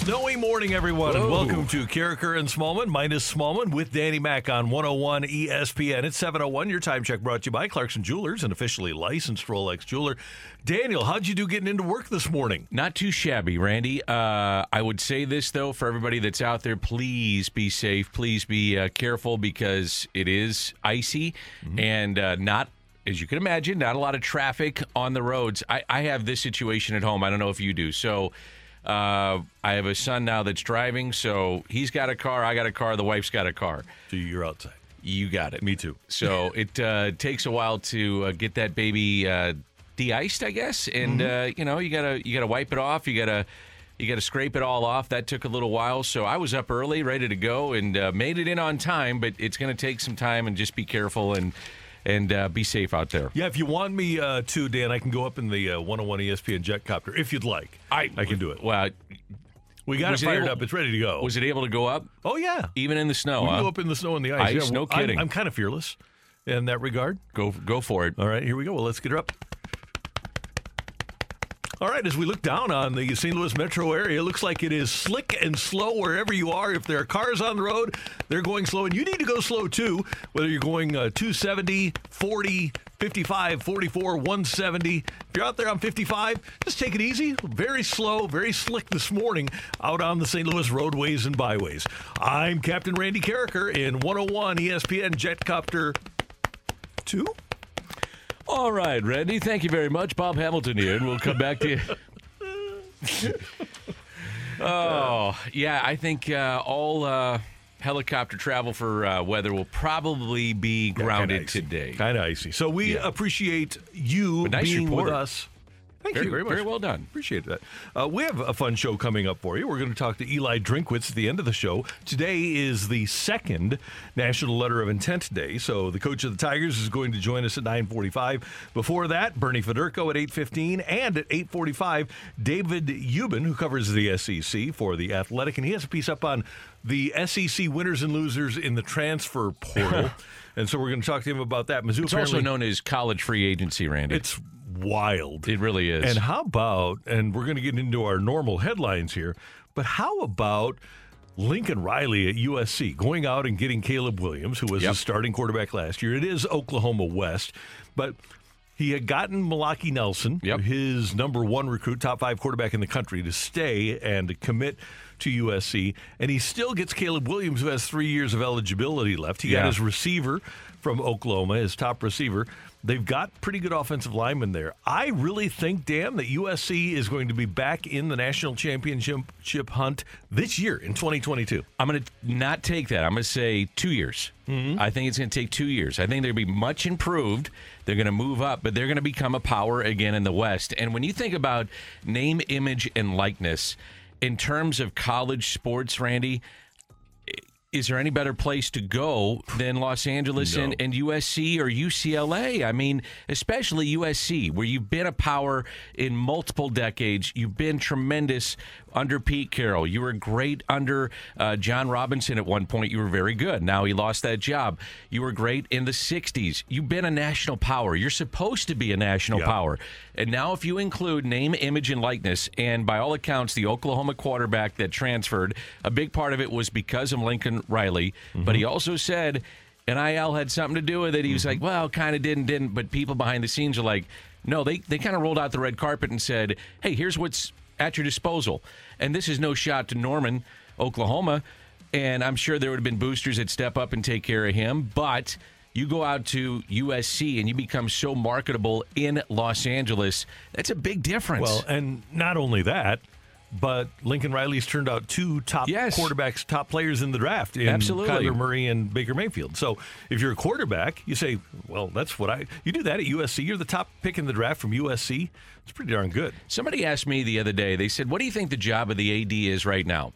Snowy morning, everyone, and welcome to Karraker and Smallmon, minus Smallmon, with Danny Mack on 101 ESPN. It's 701. Your time check brought to you by Clarkson Jewelers, an officially licensed Rolex jeweler. Daniel, how'd you do getting into work this morning? Not too shabby, Randy. Uh, I would say this, though, for everybody that's out there, please be safe. Please be uh, careful because it is icy and uh, not. As you can imagine, not a lot of traffic on the roads. I, I have this situation at home. I don't know if you do. So, uh, I have a son now that's driving. So he's got a car. I got a car. The wife's got a car. So you're outside. You got it. Me too. So it uh, takes a while to uh, get that baby uh, de-iced, I guess, and uh, you know you gotta you gotta wipe it off. You gotta you gotta scrape it all off. That took a little while. So I was up early, ready to go, and uh, made it in on time. But it's gonna take some time, and just be careful and and uh, be safe out there. Yeah, if you want me uh, to, Dan, I can go up in the uh, 101 ESPN jet copter if you'd like. I I can do it. Well, We got it was it fired able- up. It's ready to go. was it able to go up Oh yeah. even in the snow? We can huh? go up in the snow and the ice. Ice, no I'm- kidding. I'm, kind of fearless in that regard. Go go for it. All right, here we go. Well, let's get her up. All right, as we look down on the St. Louis metro area, it looks like it is slick and slow wherever you are. If there are cars on the road, they're going slow, and you need to go slow too, whether you're going uh, 270, 40, 55, 44, 170. If you're out there on 55, just take it easy. Very slow, very slick this morning out on the St. Louis roadways and byways. I'm Captain Randy Karraker in 101 ESPN Jetcopter 2. All right, Randy. Thank you very much. Bob Hamilton here, and we'll come back to you. oh, yeah. I think uh, all uh, helicopter travel for uh, weather will probably be grounded today. Kind of icy. So we Yeah. appreciate you But nice being report. with us. Thank Very- you very much. very well done. Appreciate that. Uh, we have a fun show coming up for you. We're going to talk to Eli Drinkwitz at the end of the show. Today is the second National Letter of Intent Day, so the coach of the Tigers is going to join us at 9:45. Before that, Bernie Federko at 8:15, and at 8:45, David Ubben, who covers the SEC for the Athletic, and he has a piece up on the SEC winners and losers in the transfer portal. and so we're going to talk to him about that. Mizzou It's also known as college free agency, Randy. it's wild. it really is. And how about, and we're going to get into our normal headlines here, but how about Lincoln Riley at USC going out and getting Caleb Williams, who was Yep. a starting quarterback last year? It is Oklahoma West, but he had gotten Malachi Nelson, Yep. his number one recruit, top five quarterback in the country, to stay and to commit to USC. And he still gets Caleb Williams, who has three years of eligibility left. He got his receiver from Oklahoma, his top receiver. They've got pretty good offensive linemen there. I really think, Dan, that USC is going to be back in the national championship hunt this year in 2022. I'm going to not take that. I'm going to say two years. Mm-hmm. I think it's going to take two years. I think they're going to be much improved. They're going to move up, but they're going to become a power again in the West. And when you think about name, image, and likeness in terms of college sports, Randy, is there any better place to go than Los Angeles and, and USC or UCLA? I mean, especially USC, where you've been a power in multiple decades. You've been tremendous under Pete Carroll. You were great under uh, John Robinson at one point. You were very good. Now he lost that job. You were great in the 60s. You've been a national power. You're supposed to be a national Yeah. power. And now, if you include name, image, and likeness, and by all accounts, the Oklahoma quarterback that transferred, a big part of it was because of Lincoln Riley. But he mm-hmm. also said NIL had something to do with it. He was like, mm-hmm. well, kind of didn't, didn't. But people behind the scenes are like, no, they, they kind of rolled out the red carpet and said, hey, here's what's at your disposal. And this is no shot to Norman Oklahoma, and I'm sure there would have been boosters that step up and take care of him. But you go out to USC and you become so marketable in Los Angeles. That's a big difference. Well, and not only that, but Lincoln Riley's turned out two top Yes. quarterbacks, top players in the draft in Absolutely. Kyler Murray and Baker Mayfield. So if you're a quarterback, you say, well, that's what I. You do that at USC. You're the top pick in the draft from USC. It's pretty darn good. Somebody asked me the other day, they said, What do you think the job of the AD is right now?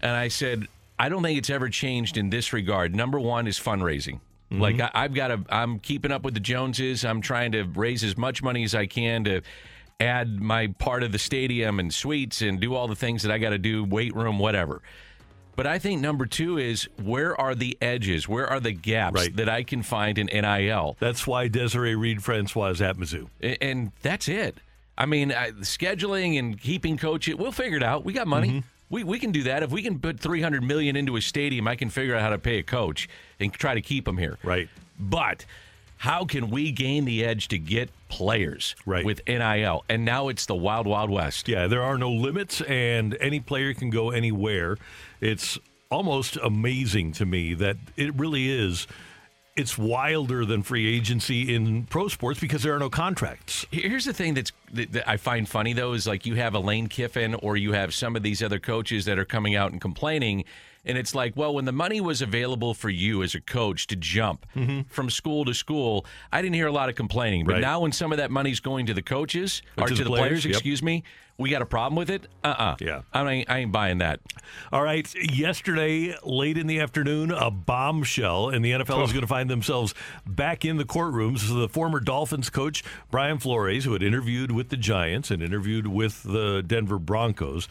And I said, I don't think it's ever changed in this regard. Number one is fundraising. Mm-hmm. Like I, I've got to, I'm keeping up with the Joneses. I'm trying to raise as much money as I can to add my part of the stadium and suites and do all the things that I got to do, weight room, whatever. But I think number two is where are the edges? Where are the gaps Right. that I can find in NIL? That's why Desiree Reed Francois is at Mizzou. And that's it. I mean, I, scheduling and keeping coaches, we'll figure it out. We got money. Mm-hmm. We, we can do that. If we can put 300 million into a stadium, I can figure out how to pay a coach and try to keep them here. Right. But how can we gain the edge to get players Right. with NIL? And now it's the wild, wild west. Yeah, there are no limits, and any player can go anywhere. It's almost amazing to me that it really is. It's wilder than free agency in pro sports because there are no contracts. Here's the thing that's that, that I find funny though is like you have a Lane Kiffin or you have some of these other coaches that are coming out and complaining, and it's like, well, when the money was available for you as a coach to jump from school to school, I didn't hear a lot of complaining. But Mm-hmm. Right. now when some of that money's going to the coaches or, to to, the players, players, yep. excuse me, we got a problem with it. Uh uh Yeah. I ain't, I ain't buying that. All right, yesterday, late in the afternoon, a bombshell, and the NFL is going to find themselves back in the courtrooms. So the former Dolphins coach, Brian Flores, who had interviewed with the Giants and interviewed with the Denver Broncos,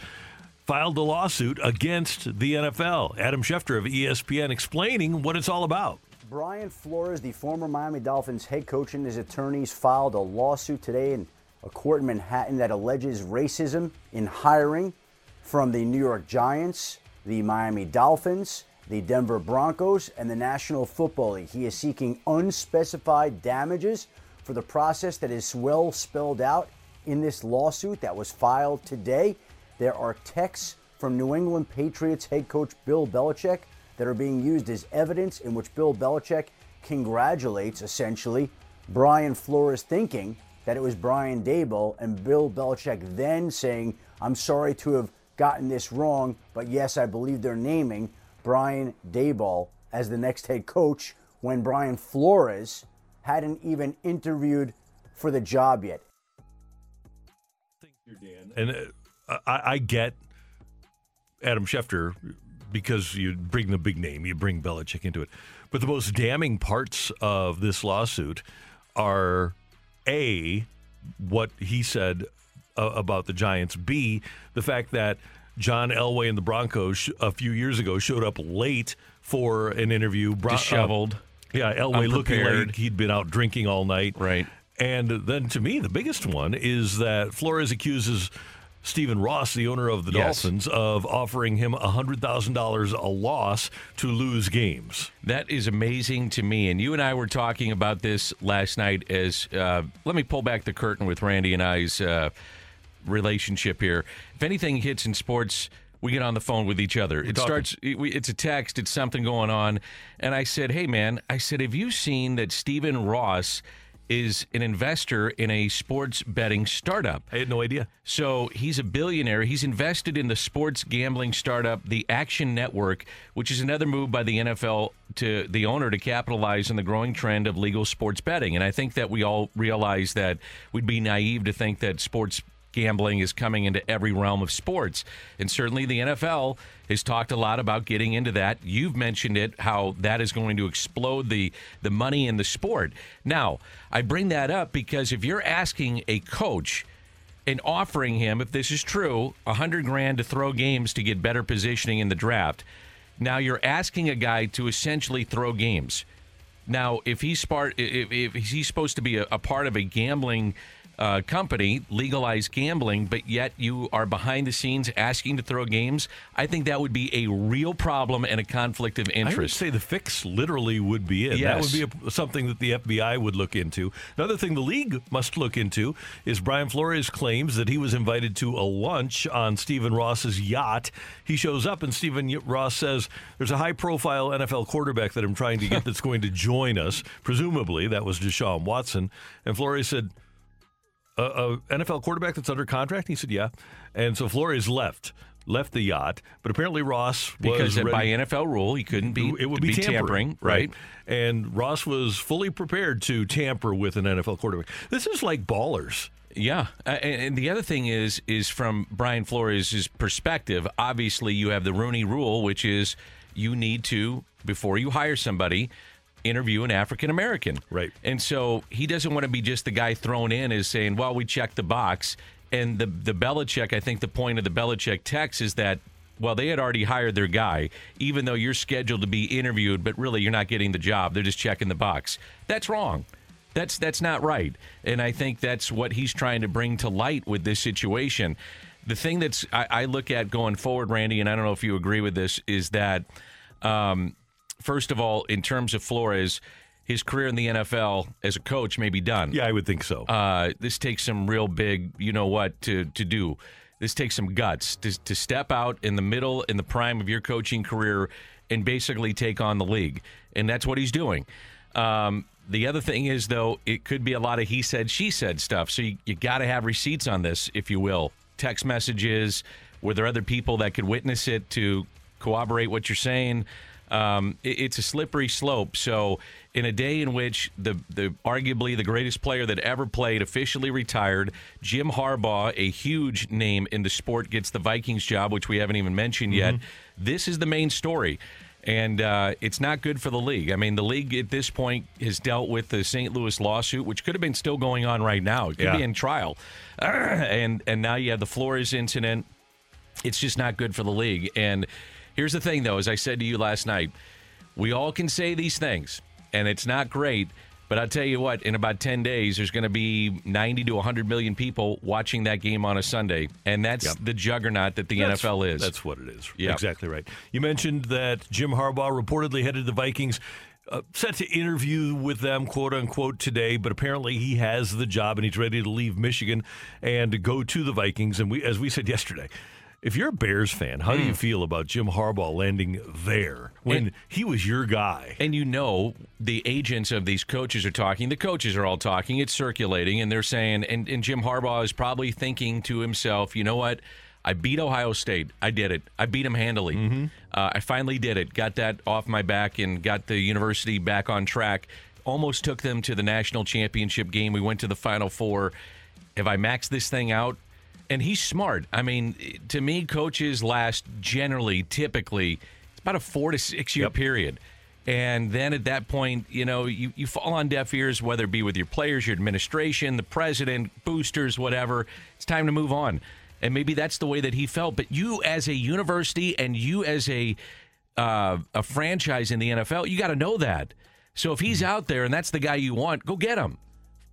filed a lawsuit against the NFL. Adam Schefter of ESPN explaining what it's all about. Brian Flores, the former Miami Dolphins head coach, and his attorneys filed a lawsuit today in a court in Manhattan that alleges racism in hiring from the New York Giants, the Miami Dolphins, the Denver Broncos, and the National Football League. He is seeking unspecified damages for the process that is well spelled out in this lawsuit that was filed today. There are texts from New England Patriots head coach Bill Belichick that are being used as evidence in which Bill Belichick congratulates essentially Brian Flores thinking that it was Brian Daboll and Bill Belichick then saying, I'm sorry to have gotten this wrong, but yes, I believe they're naming Brian Daboll as the next head coach when Brian Flores hadn't even interviewed for the job yet. And uh, I, I get Adam Schefter because you bring the big name, you bring Belichick into it. But the most damning parts of this lawsuit are A, what he said uh, about the Giants, B, the fact that John Elway and the Broncos sh- a few years ago showed up late for an interview. Bron- uh, Disheveled. yeah, Elway looking like he'd been out drinking all night. Right. And then to me, the biggest one is that Flores accuses Stephen Ross, the owner of the Yes. Dolphins, of offering him $100,000 a loss to lose games. That is amazing to me. And you and I were talking about this last night. As uh, let me pull back the curtain with Randy and I's uh, relationship here. If anything hits in sports, we get on the phone with each other. It talking. starts. It, we- it's a text. It's something going on. And I said, "Hey, man," I said, "Have you seen that Stephen Ross?" Is an investor in a sports betting startup. I had no idea. So he's a billionaire. He's invested in the sports gambling startup, the Action Network, which is another move by the NFL to the owner to capitalize on the growing trend of legal sports betting. And I think that we all realize that we'd be naive to think that sports gambling is coming into every realm of sports. And certainly the NFL has talked a lot about getting into that. You've mentioned it, how that is going to explode the, the money in the sport. Now, I bring that up because if you're asking a coach, and offering him, if this is true, a hundred grand to throw games to get better positioning in the draft. Now you're asking a guy to essentially throw games. Now, if he's part, if, if he's supposed to be a, a part of a gambling uh, company legalize gambling, but yet you are behind the scenes asking to throw games, I think that would be a real problem and a conflict of interest. I would say the fix literally would be it. That would be a, something that the FBI would look into. Another thing the league must look into is Brian Flores claims that he was invited to a lunch on Stephen Ross's yacht. He shows up and Stephen Ross says, "There's a high-profile NFL quarterback that I'm trying to get that's going to join us. Presumably that was Deshaun Watson." And Flores said, a, a NFL quarterback that's under contract? He said, yeah. And so Flores left, left the yacht, but apparently Ross because was by NFL rule, he couldn't be it would be, tampering, right? And Ross was fully prepared to tamper with an NFL quarterback. This is like ballers. Yeah, uh, and, and the other thing is, is from Brian Flores' perspective. Obviously, you have the Rooney Rule, which is you need to before you hire somebody, interview an African American. Right. And so he doesn't want to be just the guy thrown in as saying, "Well, we checked the box." And the the Belichick, I think the point of the Belichick text is that. Well, they had already hired their guy, even though you're scheduled to be interviewed, but really you're not getting the job. They're just checking the box. That's wrong. That's that's not right, and I think that's what he's trying to bring to light with this situation. The thing that's I, I look at going forward, Randy, and I don't know if you agree with this, is that um, first of all, in terms of Flores, his career in the NFL as a coach may be done. Yeah, I would think so. Uh, this takes some real big, you know what, to to do. This takes some guts to to step out in the middle, in the prime of your coaching career, and basically take on the league, and that's what he's doing. Um, the other thing is, though, it could be a lot of he said, she said stuff. So you, you got to have receipts on this, if you will. Text messages. Were there other people that could witness it to corroborate what you're saying? Um, it- it's a slippery slope. So, in a day in which the, the arguably the greatest player that ever played officially retired, Jim Harbaugh, a huge name in the sport, gets the Vikings job, which we haven't even mentioned yet. This is the main story. And uh, it's not good for the league. I mean, the league at this point has dealt with the St. Louis lawsuit, which could have been still going on right now. It could Yeah. be in trial. and and now you have the Flores incident it's just not good for the league. And here's the thing, though, as I said to you last night, we all can say these things, and it's not great. But I'll tell you what, in about 10 days, there's going to be 90 to 100 million people watching that game on a Sunday. And that's Yep. the juggernaut that the That's- NFL is. That's what it is. Yeah. Exactly right. You mentioned that Jim Harbaugh reportedly headed the Vikings. Uh, set to interview with them, quote unquote, today, but apparently he has the job and he's ready to leave Michigan and go to the Vikings. And we, as we said yesterday, if you're a Bears fan, how do you feel about Jim Harbaugh landing there when. And- he was your guy? And you know, the agents of these coaches are talking. The coaches are all talking. It's circulating, and they're saying, and, and Jim Harbaugh is probably thinking to himself, you know what? I beat Ohio State. I did it. I beat them handily. Uh, I finally did it. Got that off my back and got the university back on track. Almost took them to the national championship game. We went to the Final Four. Have I maxed this thing out? And he's smart. I mean, to me, coaches last generally, typically, it's about a four to six year Yep. period. And then at that point, you know, you, you fall on deaf ears, whether it be with your players, your administration, the president, boosters, whatever. It's time to move on. And maybe that's the way that he felt. But you, as a university and you, as a uh, a franchise in the NFL, you got to know that. So if he's out there and that's the guy you want, go get him.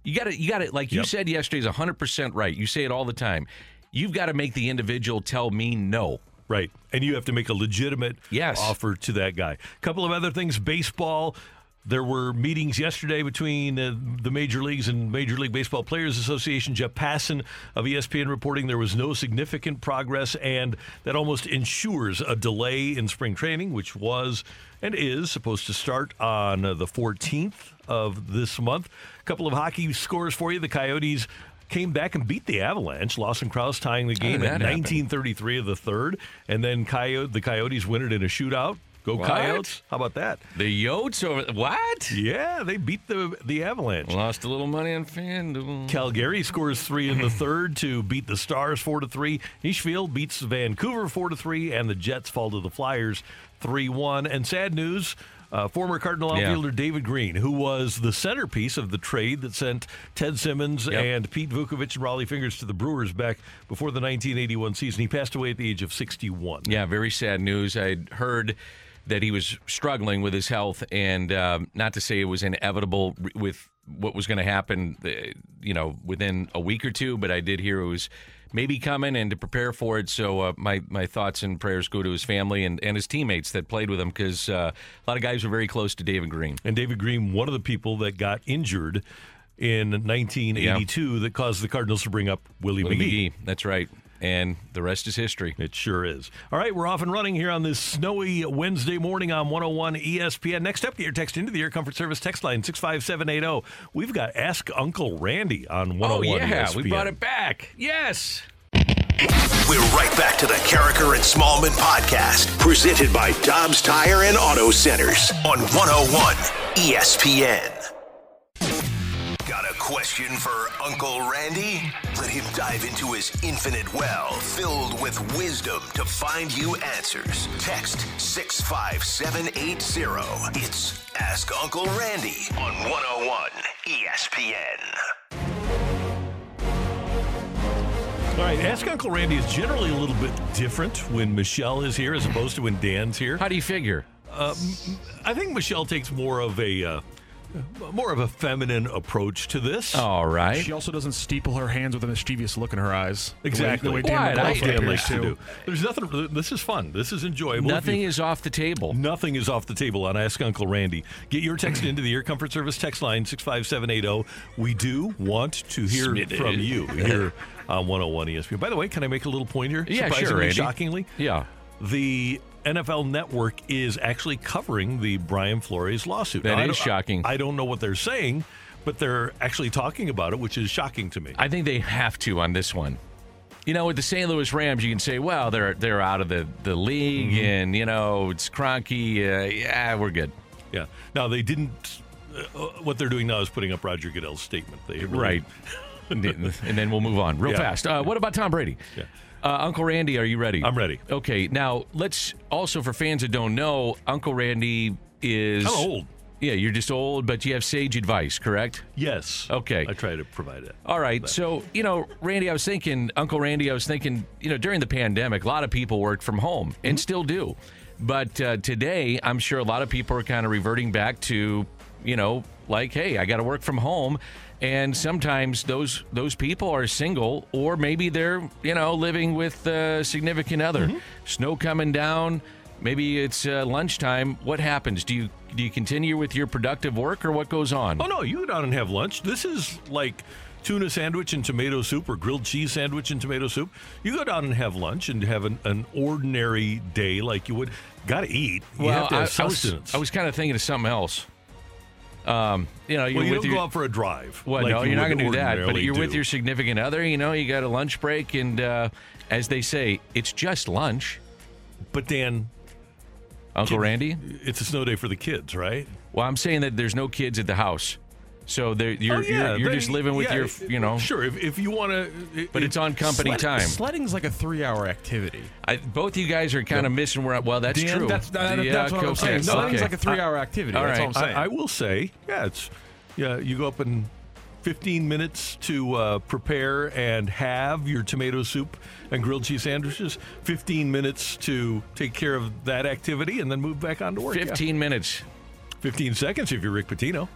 You got to, you got to, like you said yesterday, is 100% right. You say it all the time. You've got to make the individual tell me no. Right. And you have to make a legitimate Yes. offer to that guy. A couple of other things baseball. There were meetings yesterday between uh, the major leagues and Major League Baseball Players Association. Jeff Passan of ESPN reporting there was no significant progress, and that almost ensures a delay in spring training, which was and is supposed to start on uh, the 14th of this month. A couple of hockey scores for you. The Coyotes came back and beat the Avalanche. Lawson Crouse tying the game at that happen? 1933 of the third, and then Coyote, the Coyotes win it in a shootout. Go What? Coyotes! How about that? The Yotes over what? Yeah, they beat the the Avalanche. Lost a little money on FanDuel. Calgary scores three in the third to beat the Stars four to three. Nashville beats Vancouver four to three, and the Jets fall to the Flyers three one. And sad news. Uh, former Cardinal Yeah. outfielder David Green, who was the centerpiece of the trade that sent Ted Simmons Yep. and Pete Vuckovich and Rollie Fingers to the Brewers back before the 1981 season. He passed away at the age of 61. Yeah, very sad news. I'd heard that he was struggling with his health, and um, not to say it was inevitable with what was going to happen, uh, you know, within a week or two, but I did hear it was maybe coming and to prepare for it. So uh, my my thoughts and prayers go to his family and, and his teammates that played with him because uh, a lot of guys were very close to David Green. And David Green, one of the people that got injured in 1982 that caused the Cardinals to bring up Willie, Willie McGee. McGee, that's right. And the rest is history. It sure is. All right, we're off and running here on this snowy Wednesday morning on 101 ESPN. Next up, get your text into the Air Comfort Service text line 65780. We've got Ask Uncle Randy on 101 Oh yeah, ESPN. we brought it back. Yes. We're right back to the Karraker and Smallmon podcast, presented by Dobbs Tire and Auto Centers on 101 ESPN. Got a question for Uncle Randy? Let him dive into his infinite well filled with wisdom to find you answers. Text 65780. It's Ask Uncle Randy on 101 ESPN. All right, Ask Uncle Randy is generally a little bit different when Michelle is here as opposed to when Dan's here. How do you figure? I think Michelle takes more of a uh, more of a feminine approach to this. All right. She also doesn't steeple her hands with a mischievous look in her eyes. The way- Exactly. The way, Dan Why? I- Dan likes to to. do. There's nothing. This is fun. This is enjoyable. Nothing you- is off the table. Nothing is off the table on Ask Uncle Randy. Get your text into the Air Comfort Service text line 65780. oh. We do want to hear Smith. from you here on 101 ESPN. By the way, can I make a little point here? Yeah, sure, Randy. shockingly, Yeah. the NFL Network is actually covering the Brian Flores lawsuit. That Now, is don't- shocking. I don't know what they're saying, but they're actually talking about it, which is shocking to me. I think they have to on this one. You know, with the St. Louis Rams, you can say, well, they're they're out of the, the league, Mm-hmm. and you know it's Kroenke. Uh, yeah, we're good. yeah. Now they didn't. Uh, what they're doing now is putting up Roger Goodell's statement. They really- Right. and and then we'll move on real Yeah. fast. Uh, what about Tom Brady? Yeah. Uh, Uncle Randy, are you ready? I'm ready. Okay, now let's also for fans that don't know, Uncle Randy is old. Yeah, you're just old, but you have sage advice, correct? Yes. Okay. I try to provide it. All right. So, you know, Randy, I was thinking, Uncle Randy, I was thinking, you know, during the pandemic, a lot of people worked from home and still do. But uh, today, I'm sure a lot of people are kind of reverting back to, you know, like, hey, I got to work from home. And sometimes those those people are single, or maybe they're you know living with a significant other. Snow coming down, maybe it's uh, lunchtime. What happens? Do you do you continue with your productive work, or what goes on? Oh no, you go down and have lunch. This is like tuna sandwich and tomato soup or grilled cheese sandwich and tomato soup. You go down and have lunch and have an, an ordinary day like you would. Got to eat. You have to have I, I was. I was kind of thinking of something else. Um, you know, you're well, you don't your, go out for a drive. well, like no, you you're not going to do that. But you're with your significant other. You know, you got a lunch break, and uh, as they say, it's just lunch. But Dan, Uncle kid- Randy. it's a snow day for the kids, right? Well, I'm saying that there's no kids at the house, so you're Oh, yeah, you're, you're they- just living with yeah, your, you know. Sure, if, if you want to. But it's on company Sled- time. Sledding's like a three-hour activity. I, both you guys are kind of missing where. Well, that's Dan, true. That's, that, Yeah, that's what I'm okay, saying. Sledding's okay. like a three-hour activity. All that's all I'm saying. I, I will say, yeah, it's yeah. You go up in 15 minutes to uh, prepare and have your tomato soup and grilled cheese sandwiches. 15 minutes to take care of that activity, and then move back on to work. Yeah. 15 minutes. 15 seconds if you're Rick Pitino.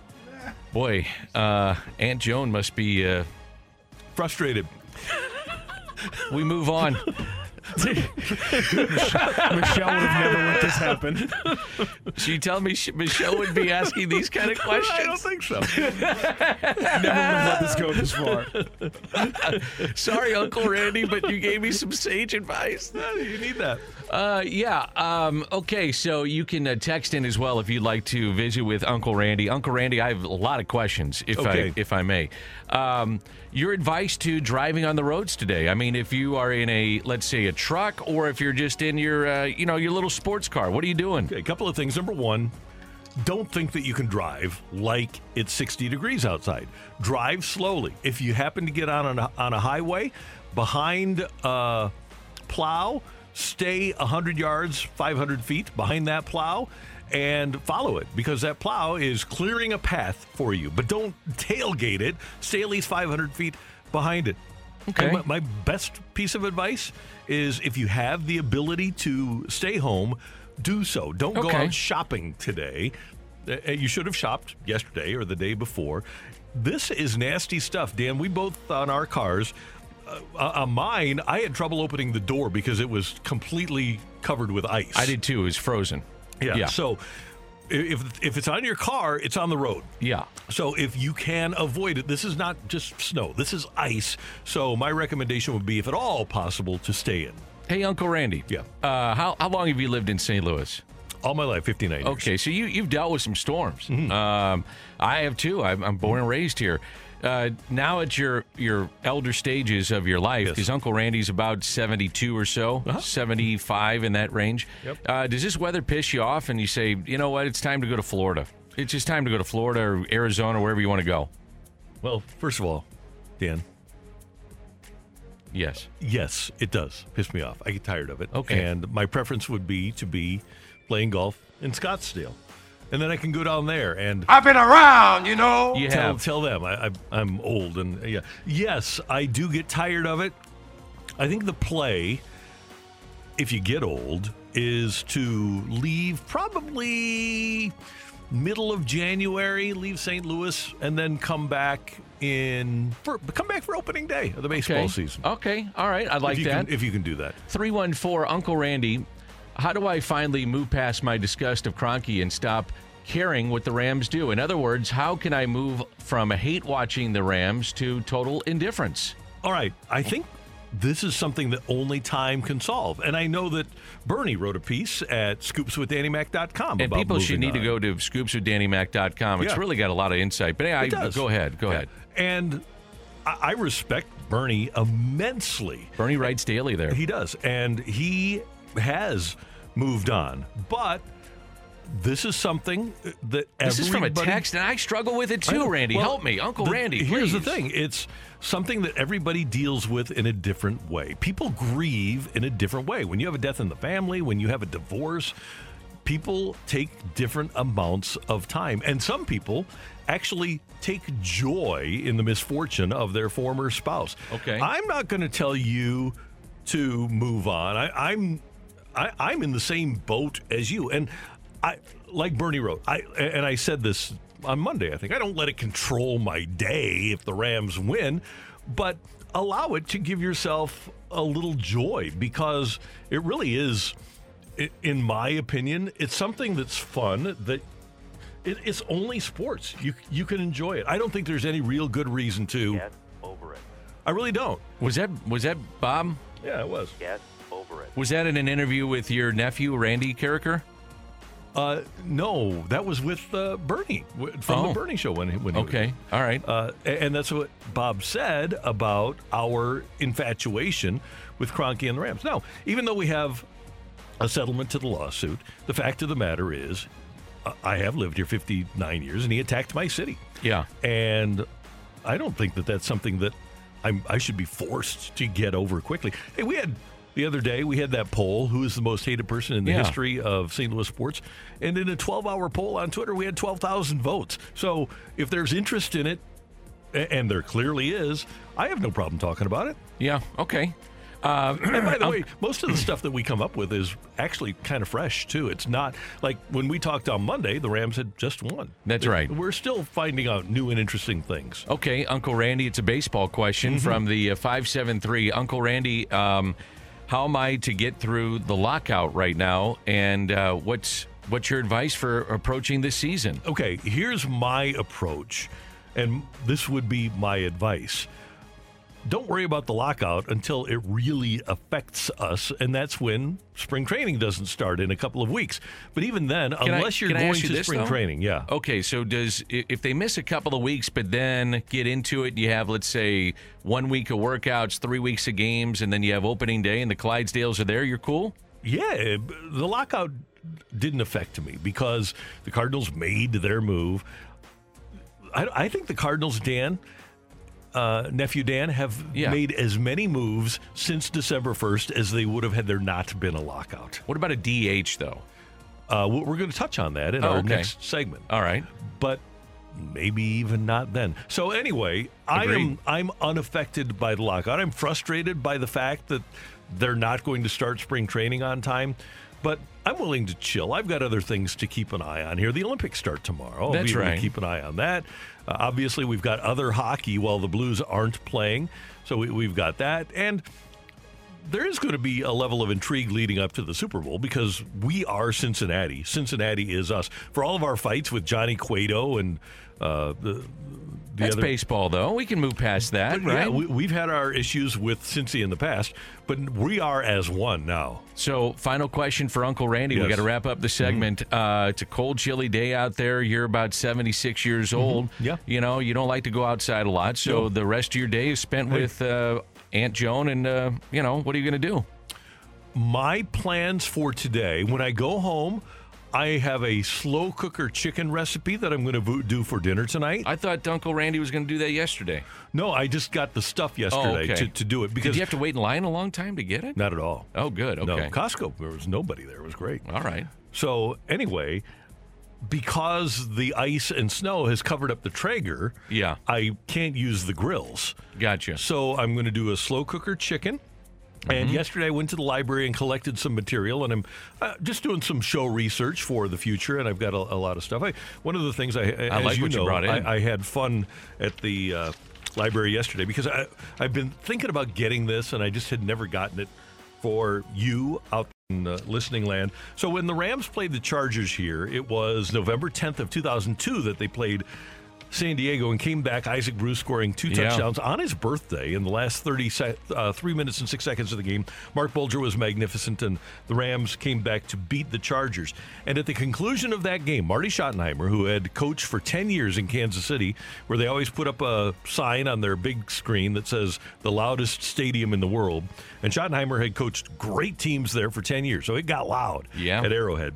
Boy, uh, Aunt Joan must be. Uh, Frustrated. we move on. Michelle would have never let this happen. So you tell me Sh- Michelle would be asking these kind of questions? I don't think so. Never would have let this go this far. Sorry, Uncle Randy, but you gave me some sage advice. you need that. Uh, yeah. Um, okay, so you can uh, text in as well if you'd like to visit with Uncle Randy. Uncle Randy, I have a lot of questions, if Okay. I if I may. Um, your advice to driving on the roads today. I mean, if you are in a let's say a truck, or if you're just in your uh, you know your little sports car, what are you doing? Okay, a couple of things. Number one, don't think that you can drive like it's 60 degrees outside. Drive slowly. If you happen to get on a, on a highway behind a plow, stay 100 yards, 500 feet behind that plow and follow it because that plow is clearing a path for you. But don't tailgate it. Stay at least 500 feet behind it. Okay. My, my best piece of advice is if you have the ability to stay home, do so. Don't go out shopping today. Uh, You should have shopped yesterday or the day before. This is nasty stuff, Dan. We both on our cars. Uh, on mine, I had trouble opening the door because it was completely covered with ice. I did too. It was frozen. Yeah. Yeah. So if if it's on your car, it's on the road. Yeah. So if you can avoid it, this is not just snow. This is ice. So my recommendation would be, if at all possible, to stay in. Hey, Uncle Randy. Yeah. Uh, how how long have you lived in St. Louis? All my life, 59 years. Okay, so you you've dealt with some storms. Um, I have too. I'm, I'm born and raised here. Uh, now at your your elder stages of your life, Yes. because Uncle Randy's about 72 or so, 75 in that range. Yep. Uh, does this weather piss you off, and you say, you know what, it's time to go to Florida? It's just time to go to Florida or Arizona, wherever you want to go. Well, first of all, Dan, Yes. yes, it does piss me off. I get tired of it. Okay. And my preference would be to be playing golf in Scottsdale. And then I can go down there and I've been around, you know. You tell, have. tell them I, I, I'm old and yeah. Yes, I do get tired of it. I think the play, if you get old, is to leave probably middle of January, leave St. Louis, and then come back in for come back for opening day of the baseball Okay. season. Okay. All right. I like if you that. Can, if you can do that. 314 Uncle Randy, how do I finally move past my disgust of Kroenke and stop caring what the Rams do? In other words, how can I move from hate watching the Rams to total indifference? All right. I think this is something that only time can solve. And I know that Bernie wrote a piece at scoopswithdannymac.com And people should need to go to scoopswithdannymac.com. It's Yeah. really got a lot of insight. But yeah, I, go ahead. Go Yeah. ahead. And I I respect Bernie immensely. Bernie writes daily there. He does. And he has moved on. But this is something that This is from a text, and I struggle with it too, know. Randy. Well, Help me. Uncle the- Randy, Here's the thing it's something that everybody deals with in a different way. People grieve in a different way. When you have a death in the family, when you have a divorce, people take different amounts of time. And some people actually take joy in the misfortune of their former spouse. Okay. I'm not going to tell you to move on. I, I'm I, I'm in the same boat as you, and I like Bernie wrote. I and I said this on Monday. I think I don't let it control my day if the Rams win, but allow it to give yourself a little joy because it really is, in my opinion, it's something that's fun that. It's only sports. You you can enjoy it. I don't think there's any real good reason to. Get over it. I really don't. Was that was that Bob? Yeah, it was. Get over it. Was that in an interview with your nephew Randy Karraker? Uh, no, that was with uh, Bernie from Oh. the Bernie show when when Okay, all right. Uh, and that's what Bob said about our infatuation with Kroenke and the Rams. Now, even though we have a settlement to the lawsuit, the fact of the matter is, I have lived here 59 years, and he attacked my city. Yeah. And I don't think that that's something that I'm, I should be forced to get over quickly. Hey, we had the other day we had that poll: who is the most hated person in the Yeah. history of St. Louis sports? And in a 12-hour poll on Twitter, we had 12,000 votes. So if there's interest in it, and there clearly is, I have no problem talking about it. Yeah. Okay. Uh, And by the way, most of the stuff that we come up with is actually kind of fresh too. It's not like when we talked on Monday, the Rams had just won. That's right. We're still finding out new and interesting things. Okay, Uncle Randy, it's a baseball question Mm-hmm. from the uh, 573. Uncle Randy, um, how am I to get through the lockout right now? And uh, what's what's your advice for approaching this season? Okay, here's my approach, and this would be my advice. Don't worry about the lockout until it really affects us, and that's when spring training doesn't start in a couple of weeks. But even then, Can I- unless you're going you to this, spring though? training, yeah. Okay, so does if they miss a couple of weeks, but then get into it, you have let's say one week of workouts, three weeks of games, and then you have opening day, and the Clydesdales are there. You're cool. Yeah, eh, the lockout didn't affect me because the Cardinals made their move. I, I think the Cardinals, Dan, uh, nephew Dan, have Yeah. made as many moves since December 1st as they would have had there not been a lockout. What about a DH though? Uh, we- we're going to touch on that in Oh, our okay. next segment. All right. but maybe even not then. So anyway, I am I'm unaffected by the lockout. I'm frustrated by the fact that they're not going to start spring training on time. But I'm willing to chill. I've got other things to keep an eye on here. The Olympics start tomorrow. I'll That's be able to right. keep an eye on that. Uh, obviously, we've got other hockey while the Blues aren't playing. So we, we've got that. And there is going to be a level of intrigue leading up to the Super Bowl because we are Cincinnati. Cincinnati is us. For all of our fights with Johnny Cueto and uh, the, the That's other baseball, though. We can move past that, But, yeah, right? we, we've had our issues with Cincy in the past, but we are as one now. So, final question for Uncle Randy. We got to wrap up the segment. Uh, it's a cold, chilly day out there. You're about 76 years old. Yeah. You know, you don't like to go outside a lot. So, No. the rest of your day is spent Hey. with uh, Aunt Joan. And, uh, you know, what are you going to do? My plans for today, when I go home, I have a slow cooker chicken recipe that I'm going to do for dinner tonight. I thought Uncle Randy was going to do that yesterday. no, I just got the stuff oh, yesterday Oh, okay. to, to do it because Did you have to wait in line a long time to get it? not at all. Oh, good. No, Okay. Costco, there was nobody there. It was great. All right. So anyway, because the ice and snow has covered up the Traeger, Yeah. I can't use the grills. Gotcha. So I'm going to do a slow cooker chicken. Mm-hmm. And yesterday I went to the library and collected some material, and I'm uh, just doing some show research for the future. And I've got a, a lot of stuff. I, one of the things I, as like you what you know, brought in. I, I had fun at the uh, library yesterday because I, I've been thinking about getting this, and I just had never gotten it for you out in uh, listening land. So when the Rams played the Chargers here, it was November 10th of 2002 that they played San Diego and came back. Isaac Bruce scoring two Yeah. touchdowns on his birthday in the last 30 sec- uh, three minutes and six seconds of the game. Marc Bulger was magnificent, and the Rams came back to beat the Chargers. And at the conclusion of that game, Marty Schottenheimer, who had coached for 10 years in Kansas City, where they always put up a sign on their big screen that says the loudest stadium in the world, and Schottenheimer had coached great teams there for 10 years, so it got loud Yeah. at Arrowhead.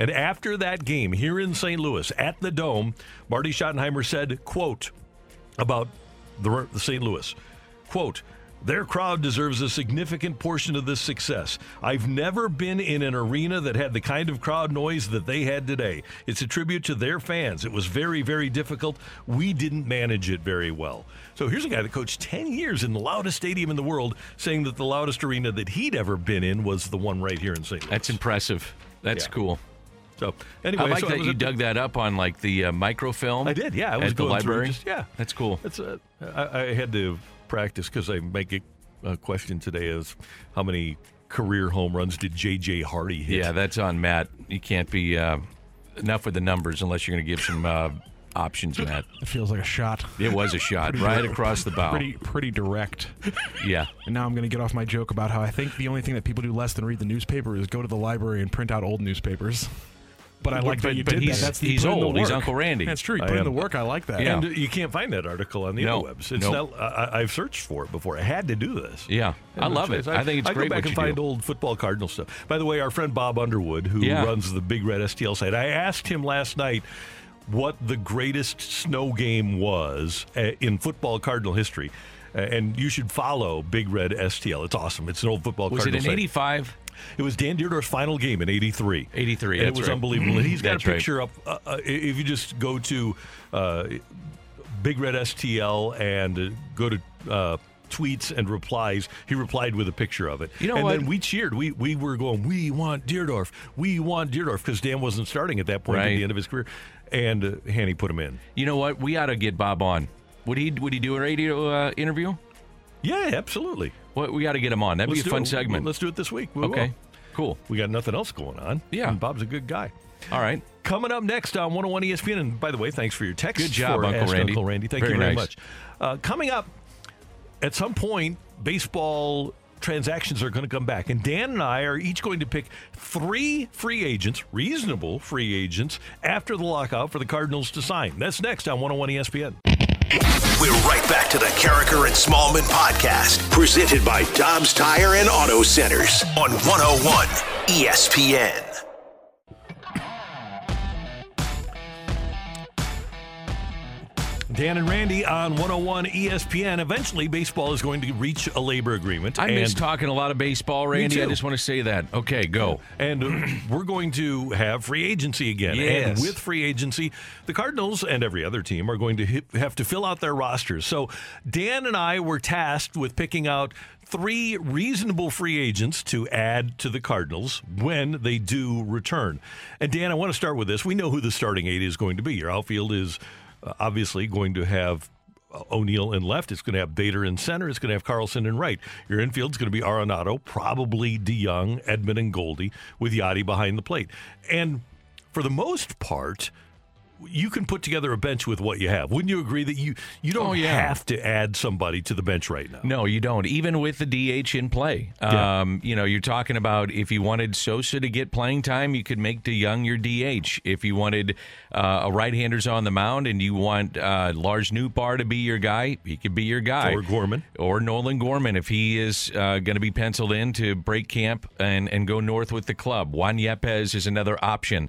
And after that game here in St. Louis at the Dome, Marty Schottenheimer said, quote, about the, the St. Louis, quote, their crowd deserves a significant portion of this success. I've never been in an arena that had the kind of crowd noise that they had today. It's a tribute to their fans. It was very, very difficult. We didn't manage it very well. So here's a guy that coached 10 years in the loudest stadium in the world, saying that the loudest arena that he'd ever been in was the one right here in St. Louis. That's impressive. That's Yeah. cool. So anyway, I like so that was you at the- dug that up on like the uh, microfilm. I did, yeah. I was at the library. just- yeah, That's cool. It's uh, I, I had to practice because I make it a question today is how many career home runs did J.J. Hardy hit? Yeah, that's on Matt. You can't be uh, enough with the numbers unless you're going to give some uh, options, Matt. It feels like a shot. It was a shot right across the bow. Pretty, pretty direct. Yeah. And now I'm going to get off my joke about how I think the only thing that people do less than read the newspaper is go to the library and print out old newspapers. But I like but- that you but did he's- that. That's the, he's put in the old. He's. Uncle Randy. That's true. You put in the work. I like that. Yeah. And you can't find that article on the No. interwebs. It's Nope. not. I, I've searched for it before. I had to do this. Yeah. I love it. I think it's I great go back what and find do. old football Cardinal stuff. By the way, our friend Bob Underwood, who Yeah. runs the Big Red STL site, I asked him last night what the greatest snow game was uh, in football Cardinal history. Uh, and you should follow Big Red STL. It's awesome. It's an old football Was it in '85? It was Dan Dierdorf's final game in '83. 83, And it was right. unbelievable. And he's got That's a right. picture up. Uh, uh, if you just go to uh, Big Red STL and uh, go to uh, tweets and replies, he replied with a picture of it. You know and what? then we cheered. We we were going, we want Dierdorf. We want Dierdorf because Dan wasn't starting at that point at the end of his career, and uh, Hanny put him in. You know what? We ought to get Bob on. Would he? Would he do a radio uh, interview? Yeah, absolutely. What we got to get him on. That'd Let's be a fun it. segment. Let's do it this week. We okay. will. Cool. We got nothing else going on. Yeah. And Bob's a good guy. All right. Coming up next on 101 ESPN, and by the way, thanks for your text. Good job, Uncle Randy. Uncle Randy. Thank Very you very nice. much. Uh, coming up, at some point, baseball transactions are going to come back, and Dan and I are each going to pick three free agents, reasonable free agents, after the lockout for the Cardinals to sign. That's next on 101 ESPN. We're right back to the Karraker and Smallmon podcast, presented by Dobbs Tire and Auto Centers on 101 ESPN. Dan and Randy on 101 ESPN. Eventually, baseball is going to reach a labor agreement. I miss and- talking a lot of baseball, Randy. I just want to say that. Okay, go. And uh, we're going to have free agency again. And Yes. with free agency, the Cardinals and every other team are going to have to fill out their rosters. So Dan and I were tasked with picking out three reasonable free agents to add to the Cardinals when they do return. And Dan, I want to start with this. We know who the starting eight is going to be. Your outfield is obviously going to have uh, O'Neill in left. It's going to have Bader in center. It's going to have Carlson in right. Your infield's going to be Arenado, probably DeJong, Edman, and Goldie, with Yadi behind the plate. And for the most part, you can put together a bench with what you have. Wouldn't you agree that you you don't Oh, yeah. have to add somebody to the bench right now? No, you don't. Even with the DH in play, Yeah. um, you know, you're talking about if you wanted Sosa to get playing time, you could make DeJong your DH. If you wanted uh, a right-handers on the mound and you want uh, Lars Nootbaar to be your guy, he could be your guy. Or Gorman. or Nolan Gorman if he is uh, going to be penciled in to break camp and, and go north with the club. Juan Yepez is another option,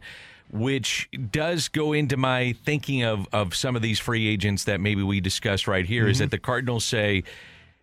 which does go into my thinking of, of some of these free agents that maybe we discussed right here. Is Mm-hmm. that the Cardinals say,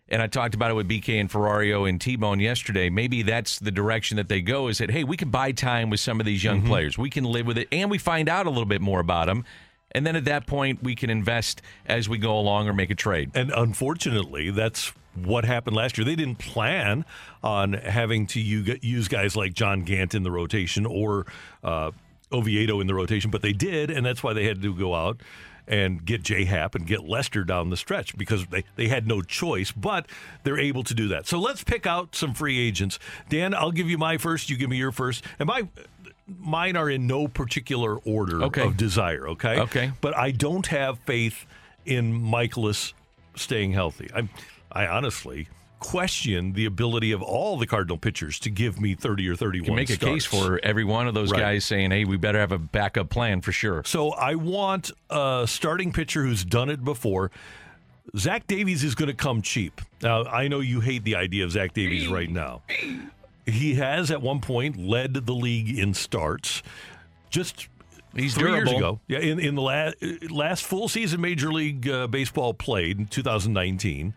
and I talked about it with BK and Ferrario and T Bone yesterday. Maybe that's the direction that they go. Is that hey, we can buy time with some of these Mm-hmm. young players. We can live with it, and we find out a little bit more about them. And then at that point, we can invest as we go along or make a trade. And unfortunately, that's what happened last year. They didn't plan on having to use guys like John Gant in the rotation or uh, Oviedo in the rotation, but they did, and that's why they had to go out and get J Hap and get Lester down the stretch because they, they had no choice, but they're able to do that. So let's pick out some free agents. Dan, I'll give you my first, you give me your first. And my mine are in no particular order Okay. of desire, okay? Okay. But I don't have faith in Mikolas staying healthy. I'm, I honestly question the ability of all the Cardinal pitchers to give me 30 or 31 can make a case for every one of those Right. guys saying, "Hey, we better have a backup plan for sure." So I want a starting pitcher who's done it before. Zach Davies is going to come cheap. Now, I know you hate the idea of Zach Davies right now. He has at one point led the league in starts. Just He's three years ago. Yeah, in, in the last last full season Major League uh, Baseball played in 2019.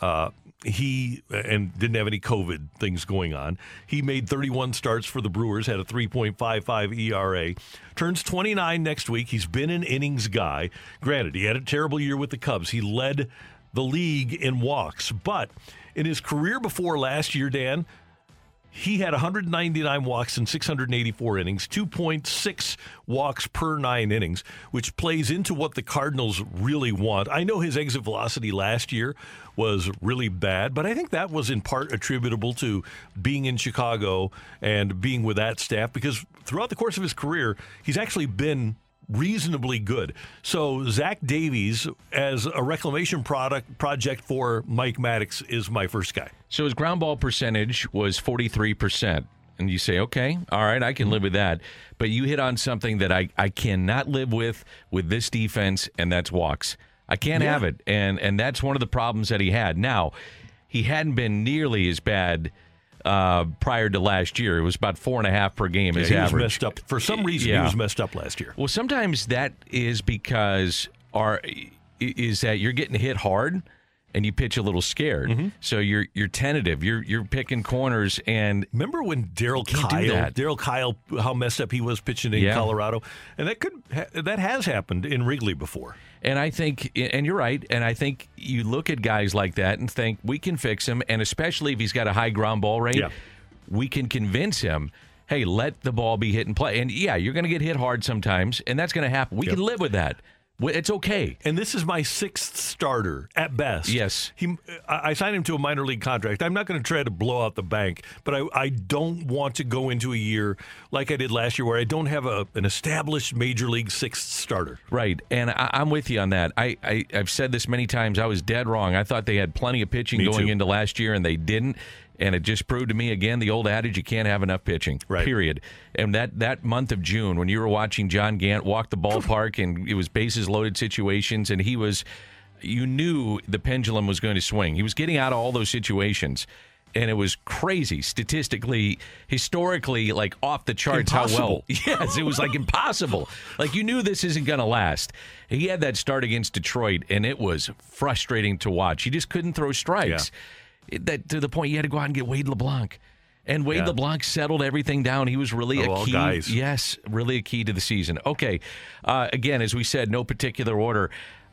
Uh, he and didn't have any COVID things going on. He made 31 starts for the Brewers, had a 3.55 ERA. Turns 29 next week. He's been an innings guy. Granted, he had a terrible year with the Cubs. He led the league in walks, but in his career before last year, Dan, he had 199 walks in 684 innings, 2.6 walks per nine innings, which plays into what the Cardinals really want. I know his exit velocity last year was really bad, but I think that was in part attributable to being in Chicago and being with that staff because throughout the course of his career, he's actually been reasonably good. So Zach Davies as a reclamation product project for Mike Maddux is my first guy. So his ground ball percentage was 43%. And you say, okay, all right, I can live with that. But you hit on something that I, I cannot live with with this defense, and that's walks. I can't Yeah. have it. And and that's one of the problems that he had. Now, he hadn't been nearly as bad uh, prior to last year. It was about four and a half per game Yeah, as he was messed up. For some reason, Yeah. he was messed up last year. Well, sometimes that is because our is that you're getting hit hard and you pitch a little scared. Mm-hmm. So you're you're tentative. You're you're picking corners and Remember when Darryl Kile, that. Darryl Kile, how messed up he was pitching in Yeah. Colorado, and that could that has happened in Wrigley before. and I think and you're right and I think you look at guys like that and think we can fix him and especially if he's got a high ground ball rate, Yeah. we can convince him Hey, let the ball be hit and play. And yeah, you're going to get hit hard sometimes, and that's going to happen. We Yep. can live with that. It's okay. And this is my sixth starter at best. Yes. he. I I signed him to a minor league contract. I'm not going to try to blow out the bank, but I, I don't want to go into a year like I did last year, where I don't have a, an established major league sixth starter. Right, and I, I'm with you on that. I, I I've said this many times. I was dead wrong. I thought they had plenty of pitching Me going too. into last year, and they didn't. And it just proved to me again the old adage: you can't have enough pitching. Right. Period. And that that month of June, when you were watching John Gant walk the ballpark, and it was bases loaded situations, and he was, you knew the pendulum was going to swing. He was getting out of all those situations. and it was crazy statistically, historically, like off the charts how well. Yes, it was like impossible. Like you knew this isn't going to last. He had that start against Detroit, and it was frustrating to watch. He just couldn't throw strikes. It- that to the point you had to go out and get Wade LeBlanc. And Wade Yeah. LeBlanc settled everything down. He was really Of a key. guys. Yes, really a key to the season. Okay. Uh, again, as we said, no particular order.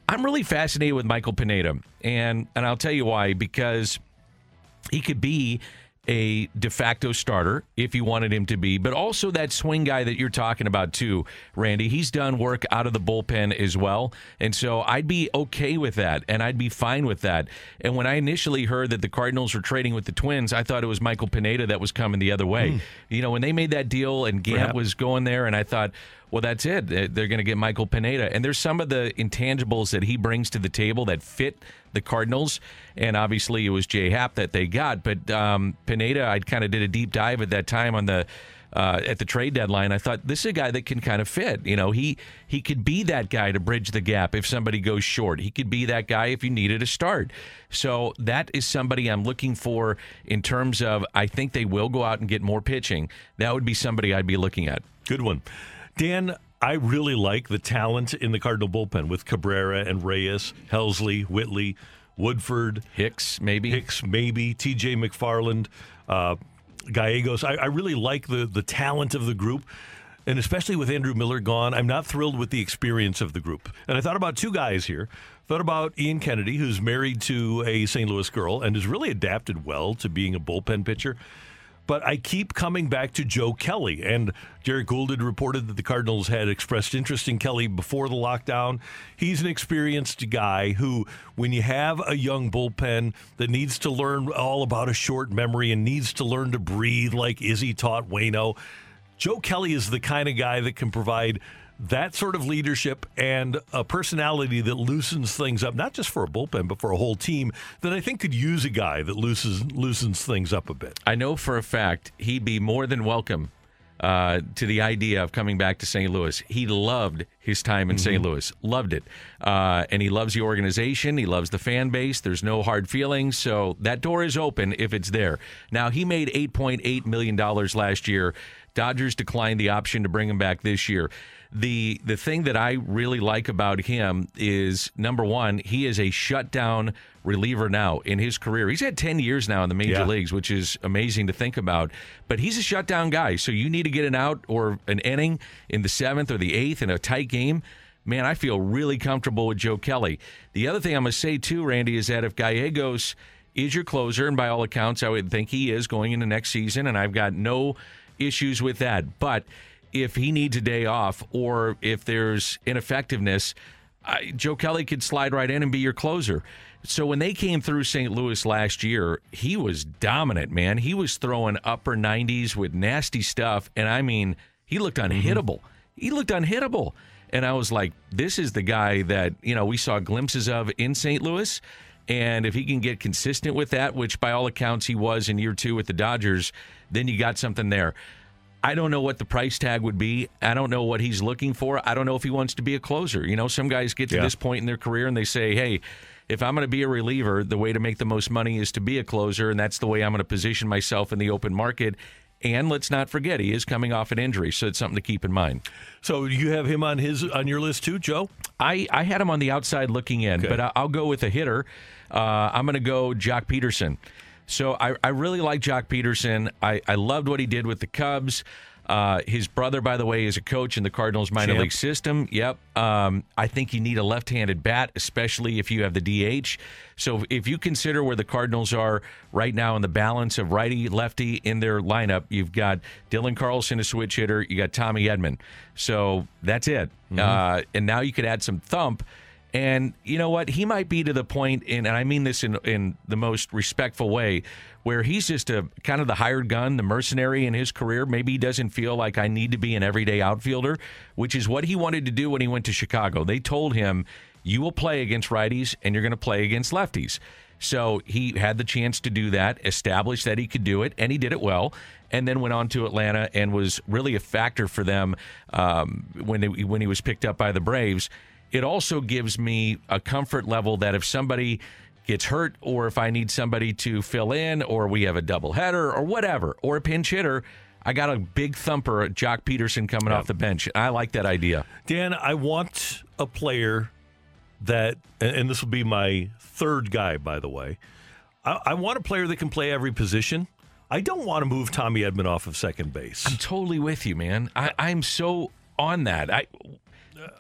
I'm really fascinated with Michael Pineda. And and I'll tell you why, because he could be a de facto starter if you wanted him to be, but also that swing guy that you're talking about too, Randy. He's done work out of the bullpen as well. And so I'd be okay with that and I'd be fine with that. And when I initially heard that the Cardinals were trading with the Twins, I thought it was Michael Pineda that was coming the other way. Hmm. You know, when they made that deal and Gant Perhaps. was going there, and I thought, well, that's it. They're going to get Michael Pineda. And there's some of the intangibles that he brings to the table that fit the Cardinals. And obviously, it was Jay Happ that they got. But um, Pineda, I kind of did a deep dive at that time on the. Uh, at the trade deadline, I thought this is a guy that can kind of fit. You know, he he could be that guy to bridge the gap if somebody goes short. He could be that guy if you needed a start. So that is somebody I'm looking for in terms of. I think they will go out and get more pitching. That would be somebody I'd be looking at. Good one. Dan, I really like the talent in the Cardinal bullpen with Cabrera and Reyes, Helsley, Whitley, Woodford, Hicks, maybe. Hicks, maybe, TJ McFarland, uh, Gallegos. I, I really like the, the talent of the group. And especially with Andrew Miller gone, I'm not thrilled with the experience of the group. And I thought about two guys here. Thought about Ian Kennedy, who's married to a St. Louis girl and has really adapted well to being a bullpen pitcher. But I keep coming back to Joe Kelly. And Derrick Goold had reported that the Cardinals had expressed interest in Kelly before the lockdown. He's an experienced guy who, when you have a young bullpen that needs to learn all about a short memory and needs to learn to breathe like Izzy taught Wayno, Joe Kelly is the kind of guy that can provide that sort of leadership and a personality that loosens things up, not just for a bullpen, but for a whole team that I think could use a guy that loosens loosens things up a bit. I know for a fact he'd be more than welcome uh, to the idea of coming back to St. Louis. He loved his time in St. Louis, loved it. Uh, and he loves the organization, he loves the fan base. There's no hard feelings. So that door is open if it's there. Now, he made $8.8 million last year. Dodgers declined the option to bring him back this year. The the thing that I really like about him is number one, he is a shutdown reliever now in his career. He's had 10 years now in the major Yeah. leagues, which is amazing to think about. But he's a shutdown guy. So you need to get an out or an inning in the seventh or the eighth in a tight game. Man, I feel really comfortable with Joe Kelly. The other thing I'm going to say, too, Randy, is that if Gallegos is your closer, and by all accounts, I would think he is going into next season, and I've got no issues with that. But if he needs a day off or if there's ineffectiveness, I, Joe Kelly could slide right in and be your closer. So when they came through St. Louis last year, he was dominant, man. He was throwing upper 90s with nasty stuff. And I mean, he looked mm-hmm. unhittable. He looked unhittable. And I was like, this is the guy that, you know, we saw glimpses of in St. Louis. And if he can get consistent with that, which by all accounts he was in year two with the Dodgers, then you got something there. I don't know what the price tag would be. I don't know what he's looking for. I don't know if he wants to be a closer. You know, some guys get to Yeah. this point in their career and they say, hey, if I'm going to be a reliever, the way to make the most money is to be a closer, and that's the way I'm going to position myself in the open market. And let's not forget, he is coming off an injury, so it's something to keep in mind. So you have him on his on your list too, Joe? I, I had him on the outside looking in, Okay. but I, I'll go with a hitter. Uh, I'm going to go Joc Pederson. So I, I really like Joc Pederson. I, I loved what he did with the Cubs. Uh, his brother, by the way, is a coach in the Cardinals minor Champ. league system. Yep. Um, I think you need a left-handed bat, especially if you have the DH. So if you consider where the Cardinals are right now in the balance of righty lefty in their lineup, you've got Dylan Carlson, a switch hitter. You got Tommy Edman. So that's it. Uh, and now you could add some thump. And you know what? He might be to the point, in, and I mean this in in the most respectful way, where he's just a kind of the hired gun, the mercenary in his career. Maybe he doesn't feel like I need to be an everyday outfielder, which is what he wanted to do when he went to Chicago. They told him, "You will play against righties, and you're going to play against lefties." So he had the chance to do that, established that he could do it, and he did it well. And then went on to Atlanta and was really a factor for them um, when they, when he was picked up by the Braves. It also gives me a comfort level that if somebody gets hurt, or if I need somebody to fill in, or we have a double header, or whatever, or a pinch hitter, I got a big thumper, Joc Pederson coming off the bench. I like that idea. Dan, I want a player that, and this will be my third guy, by the way. I, I want a player that can play every position. I don't want to move Tommy Edman off of second base. I'm totally with you, man. I, I'm so on that. I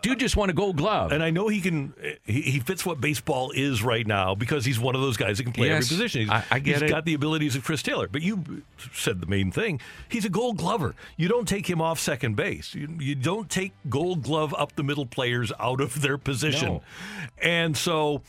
dude just won a Gold Glove, and I know he can. He, he fits what baseball is right now because he's one of those guys that can play Yes, every position. He's, I- I get he's it. got the abilities of Chris Taylor. But you said the main thing. He's a Gold Glover. You don't take him off second base. You, you don't take Gold Glove up the middle players out of their position. No. And so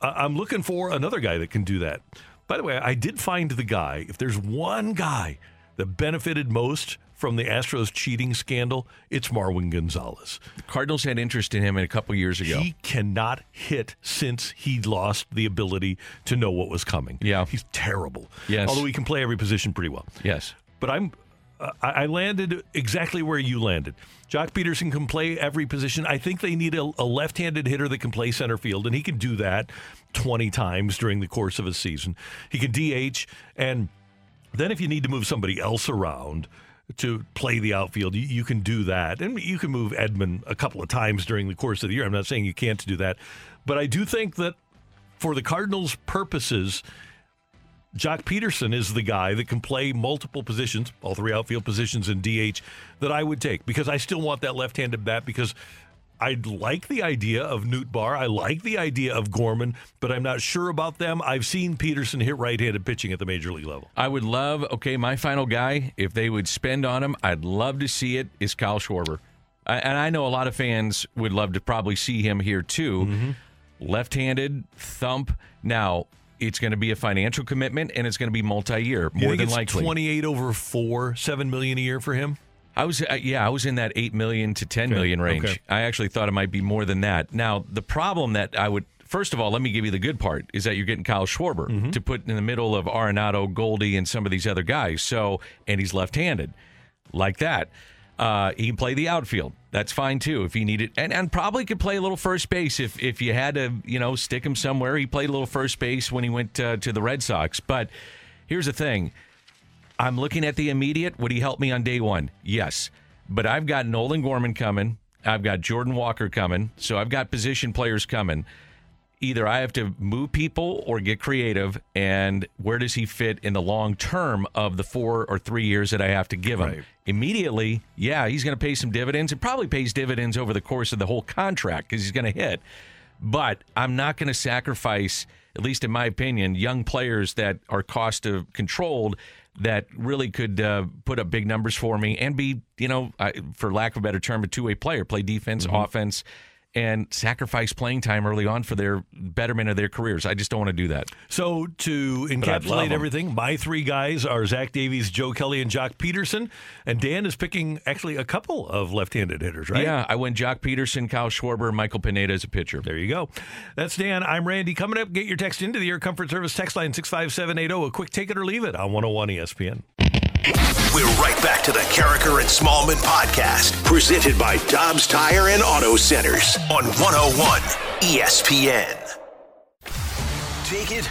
uh, I'm looking for another guy that can do that. By the way, I did find the guy. If there's one guy that benefited most from the Astros cheating scandal, it's Marwin Gonzalez. The Cardinals had interest in him a couple years ago. He cannot hit since he lost the ability to know what was coming. Yeah. he's terrible. Yes. although he can play every position pretty well. yes. But I'm I I landed exactly where you landed. Joc Pederson can play every position. I think they need a, a left-handed hitter that can play center field, and he can do that 20 times during the course of a season. He can DH, and then if you need to move somebody else around to play the outfield, you, you can do that. And you can move Edman a couple of times during the course of the year. I'm not saying you can't do that. But I do think that for the Cardinals' purposes, Joc Pederson is the guy that can play multiple positions, all three outfield positions and DH, that I would take because I still want that left handed bat because I like the idea of Nootbaar. I like the idea of Gorman, but I'm not sure about them. I've seen Pederson hit right handed pitching at the major league level. I would love, okay, my final guy, if they would spend on him, I'd love to see it, is Kyle Schwarber. I, and I know a lot of fans would love to probably see him here too. Mm-hmm. Left handed, thump. Now, it's going to be a financial commitment and it's going to be multi year, You more than likely. 28 over four, seven million a year for him. I was uh, yeah, I was in that 8 million to 10 million range. okay. I actually thought it might be more than that. Now, the problem that I would First of all, let me give you the good part is that you're getting Kyle Schwarber Mm-hmm. to put in the middle of Arenado, Goldie, and some of these other guys. So, and he's left-handed, like that. Uh, he can play the outfield. That's fine too if he needed, and, and probably could play a little first base if if you had to, you know, stick him somewhere. He played a little first base when he went uh, to the Red Sox. But here's the thing: I'm looking at the immediate. Would he help me on day one? Yes. But I've got Nolan Gorman coming. I've got Jordan Walker coming. So I've got position players coming. Either I have to move people or get creative. And where does he fit in the long term of the four or three years that I have to give him? Right. Immediately, yeah, he's going to pay some dividends. It probably pays dividends over the course of the whole contract because he's going to hit. But I'm not going to sacrifice, at least in my opinion, young players that are cost of controlled that really could uh, put up big numbers for me and be, you know, I, for lack of a better term, a two way player, play defense, offense, and sacrifice playing time early on for their betterment of their careers. I just don't want to do that. So to encapsulate everything, my three guys are Zach Davies, Joe Kelly, and Joc Pederson. And Dan is picking actually a couple of left-handed hitters, right? Yeah, I went Joc Pederson, Kyle Schwarber, Michael Pineda as a pitcher. There you go. That's Dan. I'm Randy. Coming up, get your text into the Air Comfort Service text line 65780. A quick take it or leave it on 101 ESPN. We're right back to the Karraker and Smallmon podcast, presented by Dobbs Tire and Auto Centers on 101 ESPN. Take it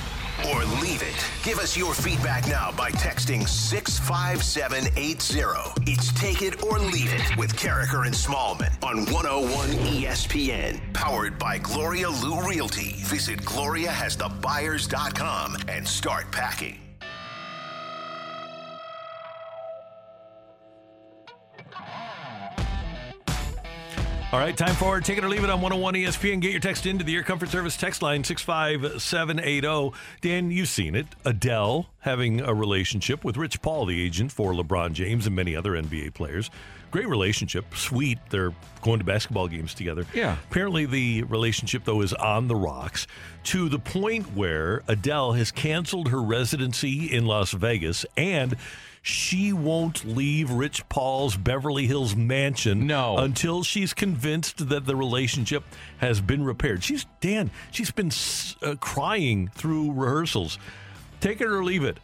or leave it. Give us your feedback now by texting 65780. It's Take It or Leave It with Karraker and Smallmon on 101 ESPN. Powered by Gloria Lou Realty. Visit GloriaHasTheBuyers.com and start packing. All right, time for Take It or Leave It on 101 ESPN. Get your text into the Air Comfort Service text line 65780. Dan, you've seen it. Adele having a relationship with Rich Paul, the agent for LeBron James and many other NBA players. Great relationship, sweet. They're going to basketball games together. Yeah. Apparently, the relationship, though, is on the rocks to the point where Adele has canceled her residency in Las Vegas and she won't leave Rich Paul's Beverly Hills mansion No. until she's convinced that the relationship has been repaired. She's Dan. She's been uh, crying through rehearsals. Take it or leave it.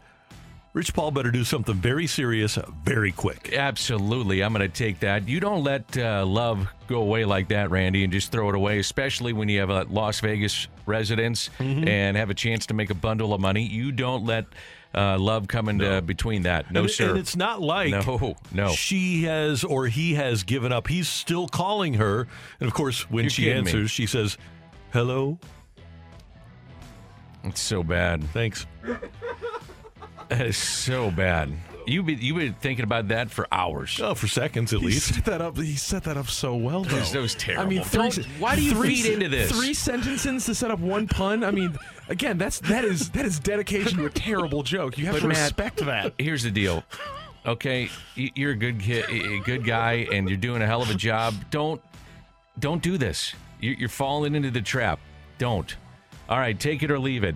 Rich Paul better do something very serious, very quick. Absolutely. I'm going to take that. You don't let uh, love go away like that, Randy, and just throw it away, especially when you have a Las Vegas residence Mm-hmm. and have a chance to make a bundle of money. You don't let uh, love come into between that. No, and, sir. And it's not like No, no. she has or he has given up. He's still calling her, and of course, when You're she kidding me. answers, she says, "Hello, It's so bad. thanks." It's so bad. You've been, you've been thinking about that for hours. Oh, for seconds at He least. set that up. He set that up so well, though. That was terrible. I mean, 3 why do you three, feed into this? Three sentences to set up one pun. I mean, again, that's that is that is dedication to a terrible joke. You have But to Matt- respect that. Here's the deal. Okay, you're a good kid, a good guy, and you're doing a hell of a job. Don't, don't do this. You- You're falling into the trap. Don't. All right, take it or leave it.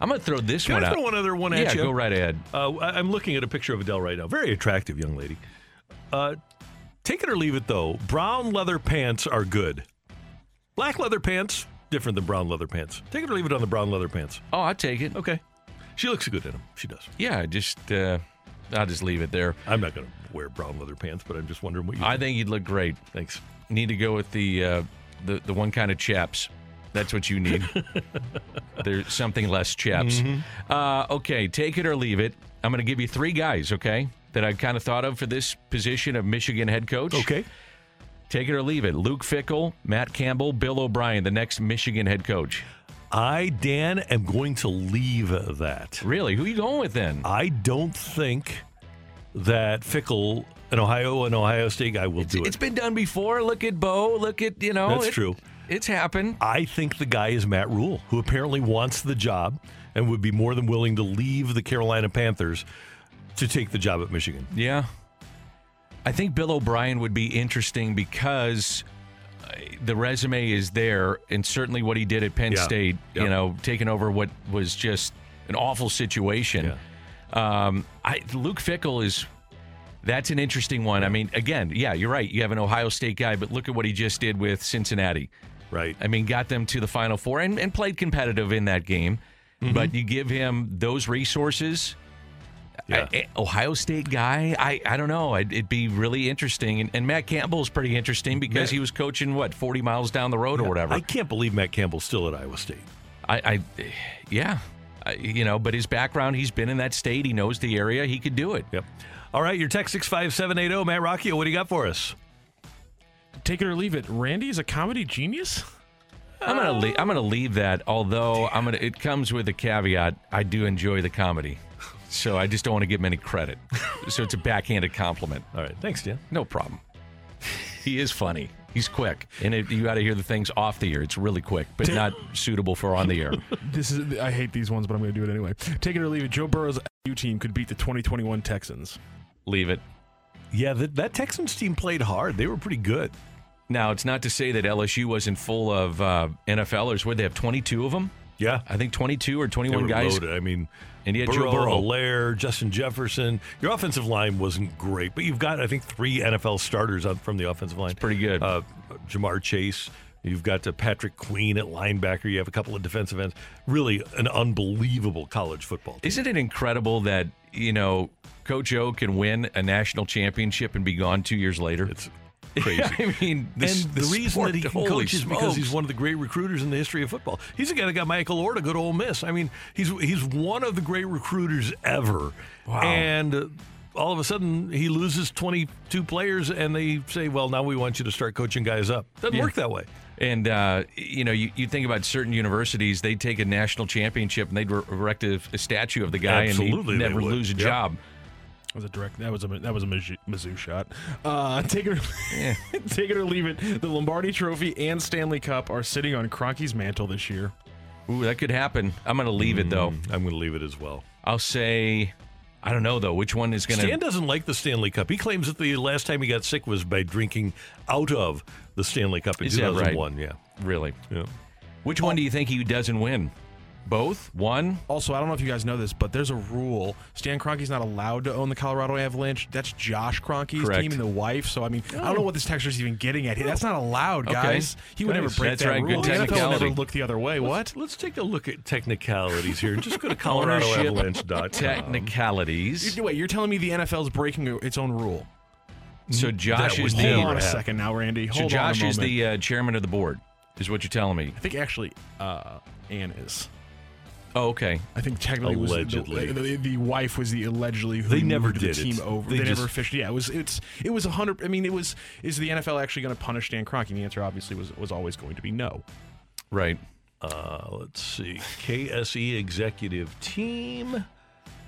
I'm gonna throw this Can one I out. throw one other one yeah, at you? go right ahead. Uh, I'm looking at a picture of Adele right now. Very attractive young lady. Uh, take it or leave it, though. Brown leather pants are good. Black leather pants, different than brown leather pants. Take it or leave it on the brown leather pants. Oh, I take it. Okay. She looks good in them. She does. Yeah, just uh, I'll just leave it there. I'm not going to wear brown leather pants, but I'm just wondering what you I think you'd look great. Thanks. Need to go with the uh, the the one kind of chaps. That's what you need. There's something less chaps. Mm-hmm. Uh, okay, take it or leave it. I'm going to give you three guys. Okay, that I kind of thought of for this position of Michigan head coach. Okay. Take it or leave it. Luke Fickell, Matt Campbell, Bill O'Brien, the next Michigan head coach. I, Dan, am going to leave that. Really? Who are you going with then? I don't think that Fickell, an Ohio, an Ohio State guy, will do it. It's been done before. Look at Bo. Look at you know. That's it- true. It's happened. I think the guy is Matt Rhule, who apparently wants the job and would be more than willing to leave the Carolina Panthers to take the job at Michigan. Yeah. I think Bill O'Brien would be interesting because uh, the resume is there, and certainly what he did at Penn Yeah. State, you know, taking over what was just an awful situation. Um, I, Luke Fickell is. That's an interesting one. I mean, again, yeah, you're right. You have an Ohio State guy, but look at what he just did with Cincinnati. Right. I mean, got them to the Final Four and, and played competitive in that game. Mm-hmm. But you give him those resources. I- I- Ohio State guy, I, I don't know. I'd, it'd be really interesting. And, and Matt Campbell is pretty interesting because Matt- he was coaching, what, 40 miles down the road or whatever. I can't believe Matt Campbell's still at Iowa State. I, I yeah. I, you know, but his background, he's been in that state. He knows the area. He could do it. Yep. All right, your text 65780. Matt Rockio, what do you got for us? Take it or leave it. Randy is a comedy genius. I'm gonna leave, I'm gonna leave that. Although I'm gonna, it comes with a caveat. I do enjoy the comedy, so I just don't want to give him any credit. so it's a backhanded compliment. All right, thanks, Dan. No problem. He is funny. He's quick, and it, you got to hear the things off the air. It's really quick, but not suitable for on the air. This is I hate these ones, but I'm going to do it anyway. Take it or leave it. Joe Burrow's U team could beat the 2021 Texans. Leave it. Yeah, that, that Texans team played hard. They were pretty good. Now, it's not to say that LSU wasn't full of uh, NFLers. Where they have 22 of them? Yeah. I think 22 or They 21 were guys. loaded. I mean, And you had Burrow, Joe Burrow. Allaire, Justin Jefferson. Your offensive line wasn't great, but you've got, I think, three NFL starters on, from the offensive line. pretty good. Uh, Ja'Marr Chase. You've got uh, Patrick Queen at linebacker. You have a couple of defensive ends. Really, an unbelievable college football. Team. Isn't it incredible that you know Coach O can win a national championship and be gone two years later? It's crazy. I mean, this, and the, reason sport, that he can coach is because he's one of the great recruiters in the history of football. He's the guy that got Michael Oher to go to Ole Miss. I mean, he's he's one of the great recruiters ever. Wow. And uh, all of a sudden, he loses 22 players, and they say, "Well, now we want you to start coaching guys up." Doesn't Yeah. work that way. And uh, you know, you, you think about certain universities, they take a national championship and they'd erect a, a statue of the guy Absolutely, and he'd never lose a Yep. job. That was a direct. That was a that was a Mizzou, Mizzou shot. Uh, take it, or, take it or leave it. The Lombardi Trophy and Stanley Cup are sitting on Kroenke's mantle this year. Ooh, that could happen. I'm going to leave it though. I'm going to leave it as well. I'll say, I don't know though. Which one is going to? Stan doesn't like the Stanley Cup. He claims that the last time he got sick was by drinking out of the Stanley Cup in Is that right? 2001. Yeah. Really? Yeah. Which one do you think he doesn't win? Both? One? Also, I don't know if you guys know this, but there's a rule. Stan Kroenke's not allowed to own the Colorado Avalanche. That's Josh Kroenke's Correct. team and the wife. So, I mean, I don't know what this texture's even getting at. That's not allowed, Okay. guys. He would never break That's that right. rule. Good The NFL never look the other way. What? Let's take a look at technicalities here. Just go to ColoradoAvalanche.com. technicalities. Wait, you're telling me the NFL's breaking its own rule? So Josh That is the Hold on a second now, Randy. so Hold Josh on a is the uh, chairman of the board. Is what you're telling me? I think actually, uh, Ann is. Oh, okay. I think technically was the, the, the wife was the allegedly who They never moved the did team it. over. They They, just- never officially. Yeah, it was it's it was a hundred. I mean, it was is the NFL actually going to punish Stan Kroenke? And the answer obviously was was always going to be no. Right. Uh, let's see. KSE executive team.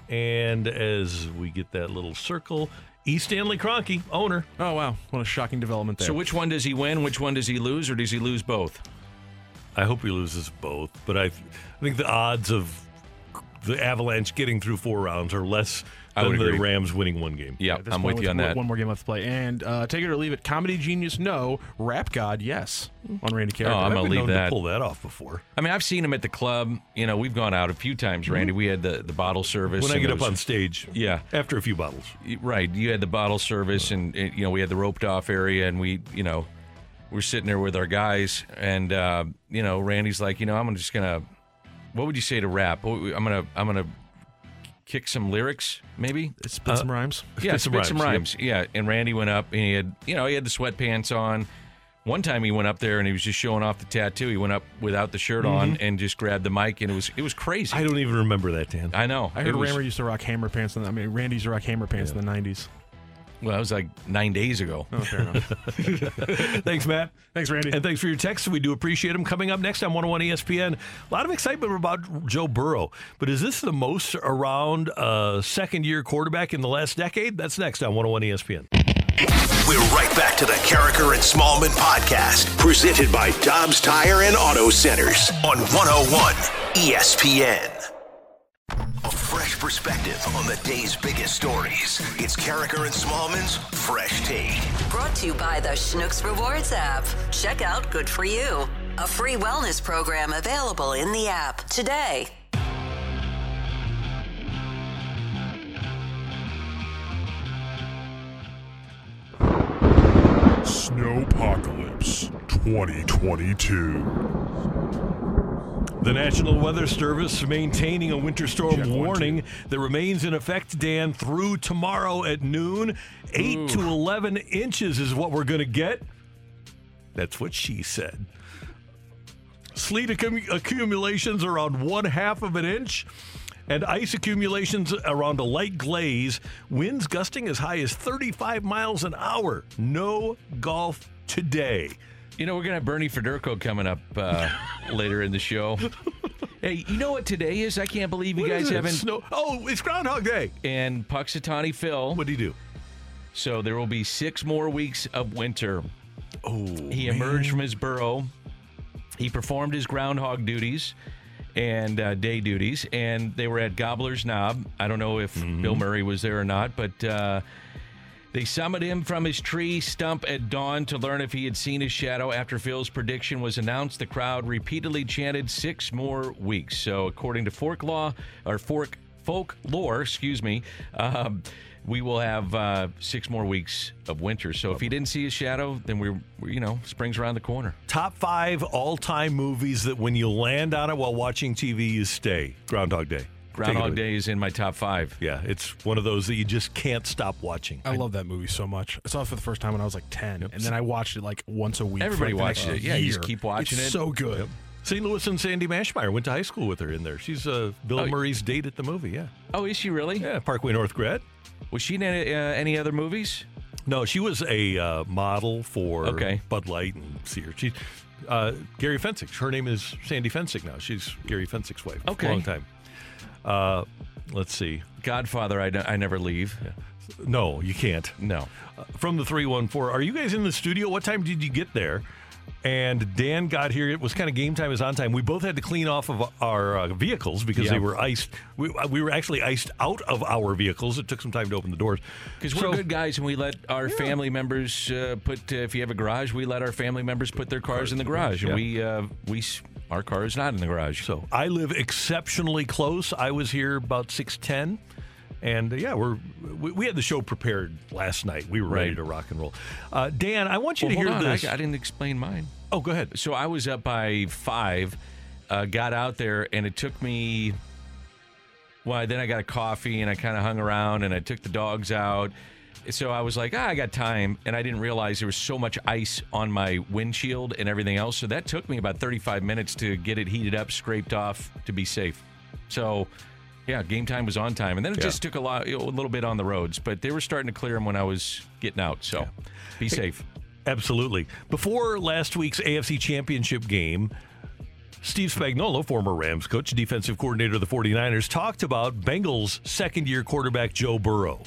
And as we get that little circle, E. Stanley Kroenke, owner. Oh wow, what a shocking development there. So which one does he win? Which one does he lose, or does he lose both? I hope he loses both, but I, I think the odds of the Avalanche getting through four rounds are less I than would the agree. Rams winning one game. Yeah, At I'm point, with you on one- that. One more game left to play, and uh, take it or leave it. Comedy genius, no. Rap god, yes. On Randy Carey. Oh, I'm I've gonna leave known to that. pull that off before. I mean, I've seen him at the club. You know, we've gone out a few times, Randy. We had the, the bottle service. When I get it up on stage, Yeah. after a few bottles. Right. You had the bottle service, and, and, you know we had the roped off area, and we, you know, we're sitting there with our guys, and uh, you know, Randy's like, you know, I'm just gonna, what would you say to rap? I'm gonna, I'm gonna kick some lyrics, maybe. Spit some rhymes. Yeah, Spit some spit some rhymes, rhymes. Yeah, and Randy went up, and he had, you know, he had the sweatpants on. One time he went up there and he was just showing off the tattoo. He went up without the shirt on and just grabbed the mic, and it was it was crazy. I don't even remember that, Dan. I know. I heard It Rammer used to rock hammer pants. In the, I mean, Randy used to rock hammer pants in the '90s. Well, that was like nine days ago. Oh, fair enough. Thanks, Matt. Thanks, Randy. And thanks for your texts. We do appreciate them. Coming up next on 101 ESPN, a lot of excitement about Joe Burrow. But is this the most around uh, second year quarterback in the last decade? That's next on 101 ESPN. We're right back to the Karraker and Smallmon podcast, presented by Dobbs Tire and Auto Centers on 101 ESPN. A fresh perspective on the day's biggest stories. It's Karraker and Smallmon's Fresh Take. Brought to you by the Schnucks Rewards app. Check out Good For You, a free wellness program available in the app today. Snowpocalypse 2022. The National Weather Service maintaining a winter storm warning that remains in effect, Dan, through tomorrow at noon. 8 to 11 inches is what we're going to get. That's what she said. Sleet accum- accumulations around one half of an inch, and ice accumulations around a light glaze. Winds gusting as high as 35 miles an hour. No golf today. You know, we're gonna have Bernie Federko coming up uh, later in the show. Hey, you know what today is? I can't believe you What guys is it? haven't. Snow- oh, it's Groundhog Day. And Punxsutawney Phil. What do you do? So there will be six more weeks of winter. Oh, he emerged from his burrow. He performed his groundhog duties and uh, day duties, and they were at Gobbler's Knob. I don't know if Bill Murray was there or not, but uh, they summoned him from his tree stump at dawn to learn if he had seen his shadow. After Phil's prediction was announced, the crowd repeatedly chanted six more weeks. So, according to Fork Law or Fork Folk Lore, excuse me. Um, we will have uh, six more weeks of winter. So if he didn't see his shadow, then we're, you know spring's around the corner. Top five all-time movies that when you land on it while watching TV, you stay. Groundhog Day. Take it Groundhog. Day is in my top five. Yeah, it's one of those that you just can't stop watching. I love that movie so much. I saw it for the first time when I was like 10, and then I watched it like once a week. Everybody like, the watched next it. Yeah, you just keep watching It's it. so good. St. Louis and Sandy Mashmeyer went to high school with her in there. She's uh, Bill Oh, Murray's date at the movie. Yeah, Oh, is she really? yeah. Parkway North grad. Was she in any, uh, any other movies? No, she was a uh, model for Okay. Bud Light and Sears. She, uh, Gary Fencik. Her name is Sandy Fencik now. She's Gary Fencik's wife. Okay. long time. Uh, let's see. Godfather, I, n- I never leave. No, you can't. No. Uh, from the 314. Are you guys in the studio? What time did you get there? And Dan got here. It was kind of game time is on time. We both had to clean off of our uh, vehicles because Yeah. they were iced. We, uh, we were actually iced out of our vehicles. It took some time to open the doors. Because we're So- good guys, and we let our family members uh, put. Uh, if you have a garage, we let our family members put their cars in the garage, and we uh, we s- our car is not in the garage. So I live exceptionally close. I was here about six ten, and uh, yeah, we're we, we had the show prepared last night. We were ready Right. to rock and roll. Uh, Dan, I want you Well, to hear on. this. I, I didn't explain mine. oh, go ahead. So I was up by five, uh, got out there, and it took me. Well, then I got a coffee and I kind of hung around and I took the dogs out. So I was like, ah, I got time. And I didn't realize there was so much ice on my windshield and everything else. So that took me about 35 minutes to get it heated up, scraped off to be safe. So, yeah, game time was on time. And then it Yeah. just took a, lot, a little bit on the roads, but they were starting to clear them when I was getting out. So be safe. Absolutely. Before last week's AFC Championship game, Steve Spagnuolo, former Rams coach, defensive coordinator of the 49ers, talked about Bengals second year quarterback Joe Burrow.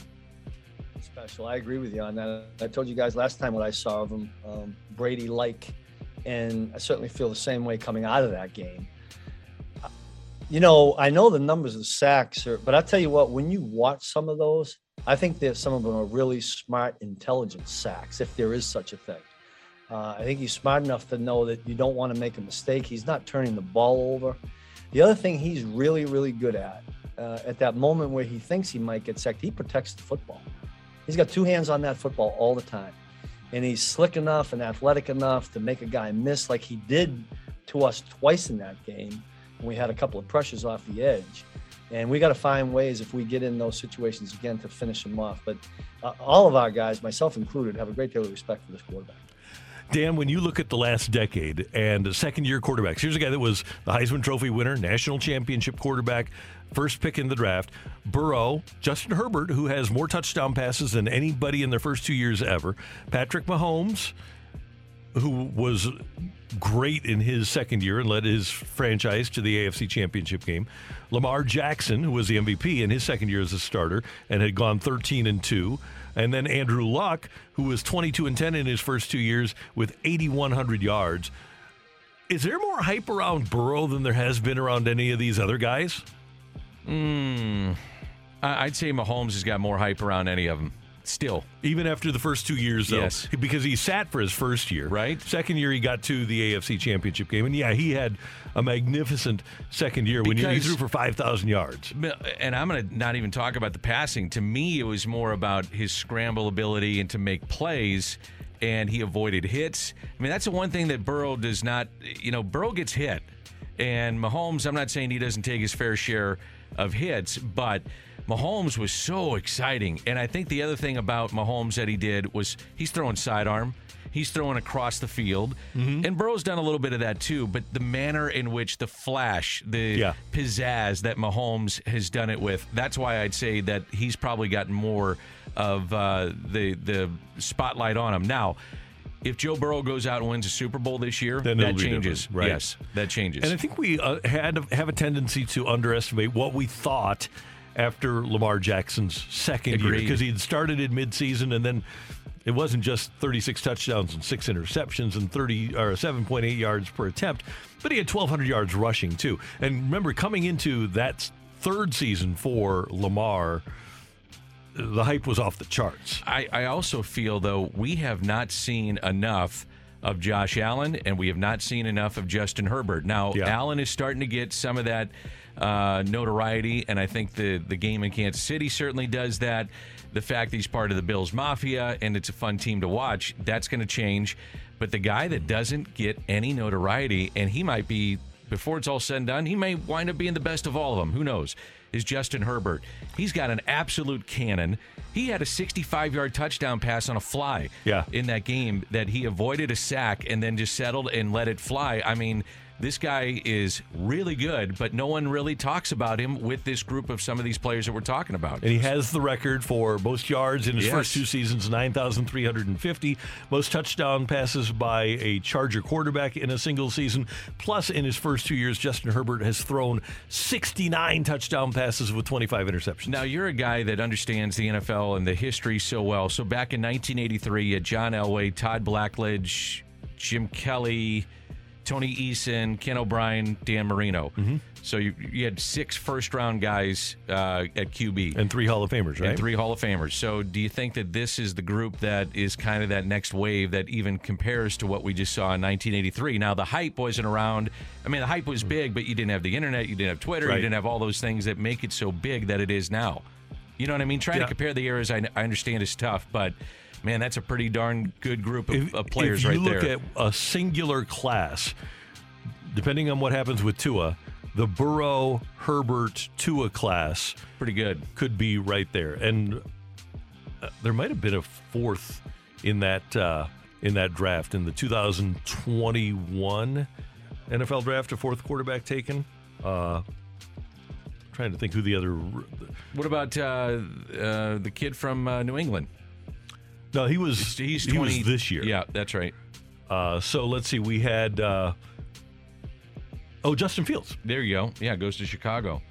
Special. I agree with you on that. I told you guys last time what I saw of him, um, Brady like, and I certainly feel the same way coming out of that game. Uh, You know, I know the numbers of sacks, are, but I tell you what, when you watch some of those, I think that some of them are really smart, intelligent sacks, if there is such a thing. Uh, I think he's smart enough to know that you don't want to make a mistake. He's not turning the ball over. The other thing he's really, really good at, uh, at that moment where he thinks he might get sacked, he protects the football. He's got two hands on that football all the time. And he's slick enough and athletic enough to make a guy miss like he did to us twice in that game. And we had a couple of pressures off the edge. And we got to find ways if we get in those situations again to finish him off. But uh, all of our guys, myself included, have a great deal of respect for this quarterback. Dan, when you look at the last decade and second year quarterbacks, here's a guy that was the Heisman Trophy winner, national championship quarterback, first pick in the draft. Burrow, Justin Herbert, who has more touchdown passes than anybody in their first two years ever. Patrick Mahomes, who was great in his second year and led his franchise to the AFC Championship game. Lamar Jackson, who was the MVP in his second year as a starter and had gone 13 and 2. And then Andrew Luck, who was 22 and 10 in his first two years with 8,100 yards. Is there more hype around Burrow than there has been around any of these other guys? Mm, I'd say Mahomes has got more hype around any of them. Still, Even after the first two years, though, Yes. because he sat for his first year. Right. Second year, he got to the AFC Championship game, and yeah, he had a magnificent second year when he, he threw for five thousand yards. and I'm going to not even talk about the passing. To me, it was more about his scramble ability and to make plays, and he avoided hits. I mean, that's the one thing that Burrow does not. You know, Burrow gets hit, and Mahomes. I'm not saying he doesn't take his fair share of hits, but Mahomes was so exciting. And I think the other thing about Mahomes that he did was he's throwing sidearm. He's throwing across the field. And Burrow's done a little bit of that too, but the manner in which the flash, the Yeah. pizzazz that Mahomes has done it with, that's why I'd say that he's probably gotten more of uh, the the spotlight on him. Now, if Joe Burrow goes out and wins a Super Bowl this year, Then that changes. right. Yes, that changes. And I think we uh, had have a tendency to underestimate what we thought after Lamar Jackson's second year because he had started in midseason and then it wasn't just 36 touchdowns and six interceptions and 30 or 7.8 yards per attempt, but he had 1,200 yards rushing too. And remember, coming into that third season for Lamar, the hype was off the charts. I, I also feel though we have not seen enough of Josh Allen and we have not seen enough of Justin Herbert. Now Yeah. Allen is starting to get some of that uh, notoriety, and I think the the game in Kansas City certainly does that. The fact that he's part of the Bills Mafia and it's a fun team to watch, that's going to change. But the guy that doesn't get any notoriety, and he might be before it's all said and done, he may wind up being the best of all of them. Who knows? Is Justin Herbert. He's got an absolute cannon. He had a 65 yard touchdown pass on a fly Yeah. in that game that he avoided a sack and then just settled and let it fly. I mean, this guy is really good, but no one really talks about him with this group of some of these players that we're talking about. And he has the record for most yards in his Yes. first two seasons, 9,350. Most touchdown passes by a Charger quarterback in a single season. Plus, in his first two years, Justin Herbert has thrown 69 touchdown passes with 25 interceptions. Now, you're a guy that understands the NFL and the history so well. So, back in 1983, you had John Elway, Todd Blackledge, Jim Kelly, Tony Eason, Ken O'Brien, Dan Marino. Mm-hmm. So you, you had six first round guys uh, at QB and three Hall of Famers, right? And three Hall of Famers. So do you think that this is the group that is kind of that next wave that even compares to what we just saw in 1983? Now the hype wasn't around. I mean, the hype was big, but you didn't have the internet, you didn't have Twitter, Right. you didn't have all those things that make it so big that it is now. You know what I mean? Trying Yeah. to compare the eras, I, I understand is tough, but man, that's a pretty darn good group of, if, of players if you look there. at a singular class, depending on what happens with Tua, the Burrow, Herbert, Tua class, pretty good, could be right there. And uh, there might have been a fourth in that uh, in that draft in the 2021 NFL draft, a fourth quarterback taken. Uh, trying to think who the other. what about uh, uh, the kid from uh, New England? No, he was he's he was 20 this year. Yeah, that's right. Uh, so let's see. We had uh, oh Justin Fields. There you go. Yeah, goes to Chicago.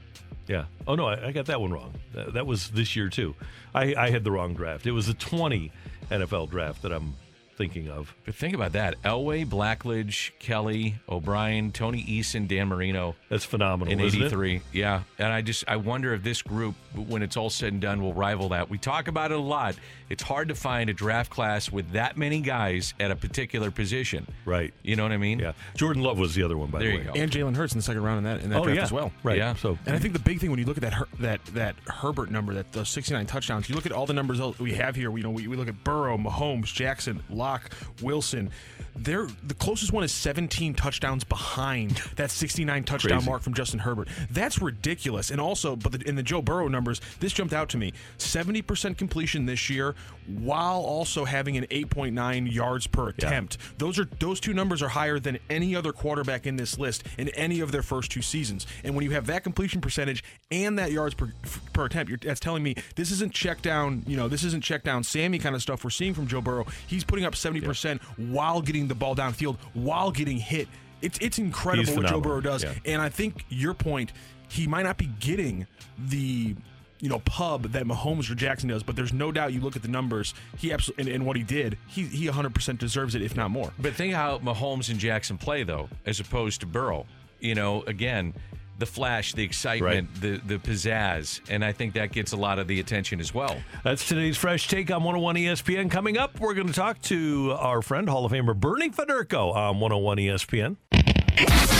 Yeah. Oh no, I, I got that one wrong. That, that was this year too. I, I had the wrong draft. It was the 20 NFL draft that I'm thinking of. But think about that: Elway, Blackledge, Kelly, O'Brien, Tony Eason, Dan Marino. That's phenomenal. In isn't it? '83, yeah. And I just I wonder if this group, when it's all said and done, will rival that. We talk about it a lot. It's hard to find a draft class with that many guys at a particular position. Right. You know what I mean? Yeah. Jordan Love was the other one, by There the you way. go. and Jalen Hurts in the second round in that in that Oh, draft yeah. as well. Right. Yeah. So And I think the big thing when you look at that Her- that that Herbert number, that those 69 touchdowns, you look at all the numbers we have here. You know, we, we look at Burrow, Mahomes, Jackson, Locke, Wilson. They're the closest one is 17 touchdowns behind that 69 touchdown Crazy. mark from Justin Herbert. That's ridiculous. And also, but the, in the Joe Burrow numbers, this jumped out to me: 70% completion this year, while also having an 8.9 yards per attempt. Those are those two numbers are higher than any other quarterback in this list in any of their first two seasons. And when you have that completion percentage and that yards per, per attempt, you're, that's telling me this isn't check down. You know, this isn't check down Sammy kind of stuff we're seeing from Joe Burrow. He's putting up 70% while getting the ball downfield, while getting hit. It's it's incredible what Joe. Burrow does. Yeah. And I think your point, he might not be getting the you know pub that Mahomes or Jackson does, but there's no doubt you look at the numbers, he absolutely and, and what he did, he he 100% deserves it if not more. But think how Mahomes and Jackson play though, as opposed to Burrow. You know, again, the flash, the excitement, the the pizzazz, and I think that gets a lot of the attention as well. That's today's fresh take on 101 ESPN. Coming up, we're going to talk to our friend Hall of Famer Bernie Federko on 101 ESPN.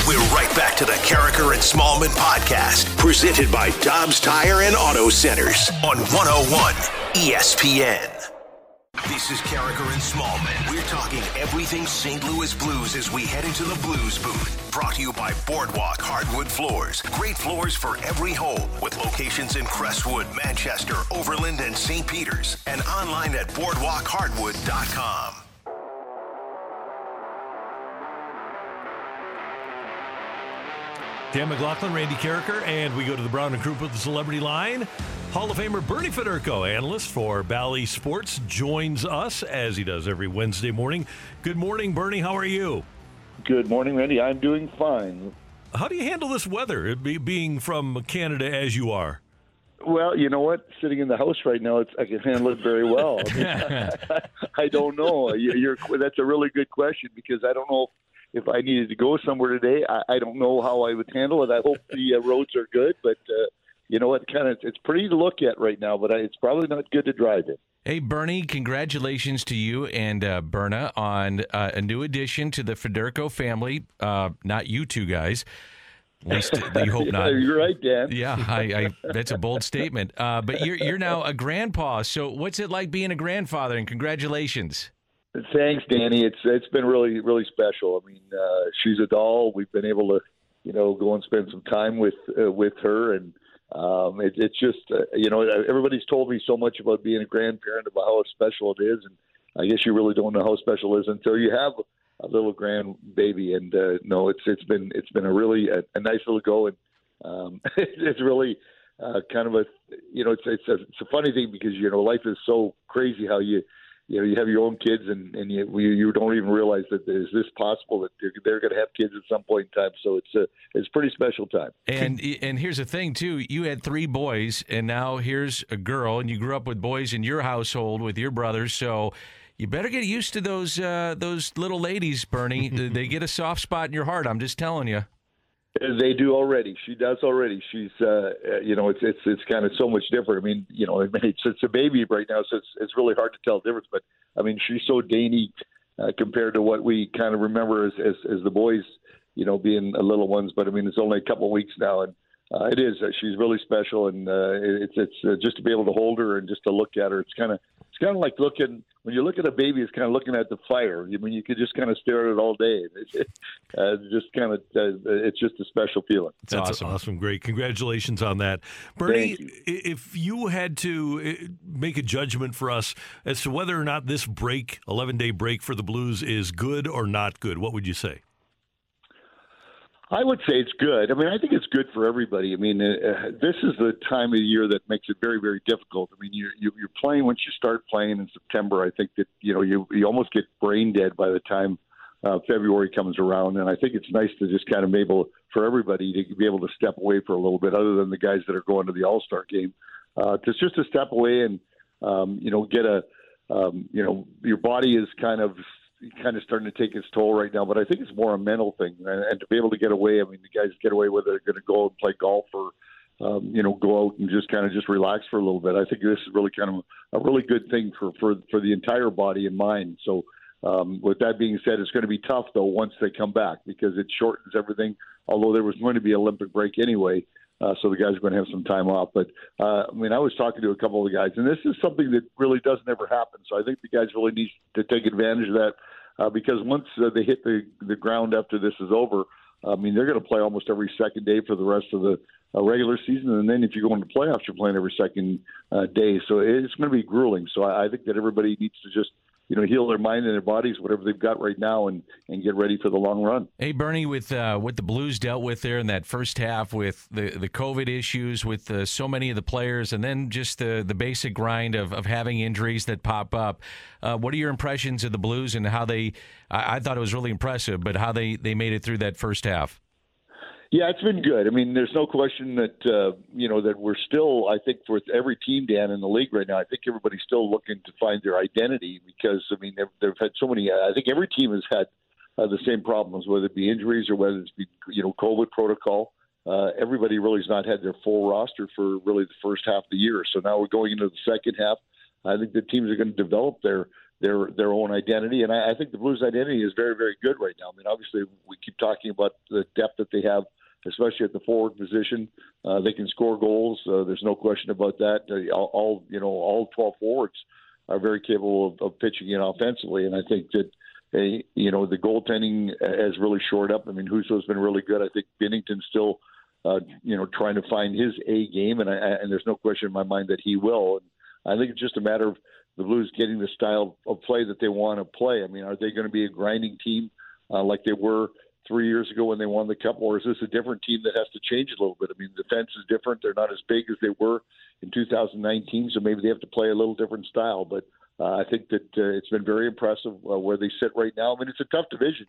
We're right back to the Karraker and Smallmon podcast, presented by Dobbs Tire and Auto Centers on 101 ESPN. This is Karraker and Smallmon. We're talking everything St. Louis Blues as we head into the Blues booth. Brought to you by Boardwalk Hardwood Floors. Great floors for every home with locations in Crestwood, Manchester, Overland, and St. Peters. And online at boardwalkhardwood.com. Dan McLaughlin, Randy Karraker, and we go to the Brown and Crouppen with the Celebrity Line. Hall of Famer Bernie Federko, analyst for Bally Sports, joins us as he does every Wednesday morning. Good morning, Bernie. How are you? Good morning, Randy. I'm doing fine. How do you handle this weather, be, being from Canada as you are? Well, you know what? Sitting in the house right now, it's, I can handle it very well. I, mean, I don't know. You- You're, that's a really good question because I don't know if I needed to go somewhere today. I, I don't know how I would handle it. I hope the uh, roads are good, but uh, you know what? Kind of, it's pretty to look at right now, but I, it's probably not good to drive in. Hey, Bernie, congratulations to you and uh, Berna on uh, a new addition to the Federko family. Uh, not you two guys. At least you hope not. You're right, Dan. Yeah, I, I, that's a bold statement. Uh, but you're you're now a grandpa. So what's it like being a grandfather? And congratulations. Thanks, Danny. It's it's been really really special. I mean, uh, she's a doll. We've been able to, you know, go and spend some time with uh, with her, and um, it, it's just uh, you know everybody's told me so much about being a grandparent about how special it is, and I guess you really don't know how special it is until you have a little grandbaby. And uh, no, it's it's been it's been a really a, a nice little go, and um, it's really. Uh, kind of a, you know, it's it's a, it's a funny thing because you know life is so crazy how you you know, you have your own kids, and and you you, don't even realize that is this possible that they're, they're going to have kids at some point in time. So it's a it's a pretty special time. And and here's the thing too. You had three boys, and now here's a girl, and you grew up with boys in your household with your brothers. So you better get used to those uh, those little ladies, Bernie. they get a soft spot in your heart. I'm just telling you. They do already. She does already. She's, uh, uh, you know, it's it's it's kind of so much different. I mean, you know, it's it's a baby right now, so it's it's really hard to tell the difference. But I mean, she's so dainty uh, compared to what we kind of remember as, as as the boys, you know, being little ones. But I mean, it's only a couple of weeks now, and uh, it is. Uh, she's really special, and uh, it's it's uh, just to be able to hold her and just to look at her. It's kind of it's kind of like looking when you look at a baby. It's kind of looking at the fire. I mean, you could just kind of stare at it all day. It's uh, just kind of uh, it's just a special feeling. That's awesome. awesome. Great. Congratulations on that, Bernie. You. If you had to uh, make a judgment for us as to whether or not this break, eleven day break for the Blues, is good or not good, what would you say? I would say it's good. I mean, I think it's good for everybody. I mean, uh, this is the time of the year that makes it very, very difficult. I mean, you're, you're playing once you start playing in September. I think that you know you you almost get brain dead by the time uh, February comes around, and I think it's nice to just kind of be able for everybody to be able to step away for a little bit, other than the guys that are going to the All Star game, uh, to just to step away and um, you know get a um, you know your body is kind of kind of starting to take its toll right now. But I think it's more a mental thing, and, and to be able to get away. I mean, the guys get away whether they're going to go and play golf or um, you know go out and just kind of just relax for a little bit. I think this is really kind of a really good thing for for for the entire body and mind. So. Um, with that being said, it's going to be tough though once they come back because it shortens everything. Although there was going to be Olympic break anyway, uh, so the guys are going to have some time off. But uh, I mean, I was talking to a couple of the guys, and this is something that really doesn't ever happen. So I think the guys really need to take advantage of that uh, because once uh, they hit the the ground after this is over, I mean they're going to play almost every second day for the rest of the uh, regular season, and then if you go into playoffs, you're playing every second uh, day. So it's going to be grueling. So I, I think that everybody needs to just you know heal their mind and their bodies, whatever they've got right now, and and get ready for the long run. Hey Bernie, with uh, what the Blues dealt with there in that first half, with the the COVID issues, with uh, so many of the players, and then just the the basic grind of, of having injuries that pop up. Uh, what are your impressions of the Blues and how they? I, I thought it was really impressive, but how they they made it through that first half. Yeah, it's been good. I mean, there's no question that uh, you know that we're still. I think for every team, Dan, in the league right now, I think everybody's still looking to find their identity because I mean they've, they've had so many. I think every team has had uh, the same problems, whether it be injuries or whether it's be you know COVID protocol. Uh, everybody really has not had their full roster for really the first half of the year. So now we're going into the second half. I think the teams are going to develop their their their own identity, and I, I think the Blues' identity is very very good right now. I mean, obviously we keep talking about the depth that they have especially at the forward position. Uh, they can score goals. Uh, there's no question about that. Uh, all, all you know, all 12 forwards are very capable of, of pitching in offensively, and I think that. Uh, you know the goaltending has really shored up. I mean, Husso's been really good. I think Binnington's still, uh, you know, trying to find his A game, and I, and there's no question in my mind that he will. And I think it's just a matter of the Blues getting the style of play that they want to play. I mean, are they going to be a grinding team uh, like they were three years ago when they won the cup, or is this a different team that has to change a little bit? I mean, the defense is different; they're not as big as they were in 2019, so maybe they have to play a little different style. But uh, I think that uh, it's been very impressive uh, where they sit right now. I mean, it's a tough division.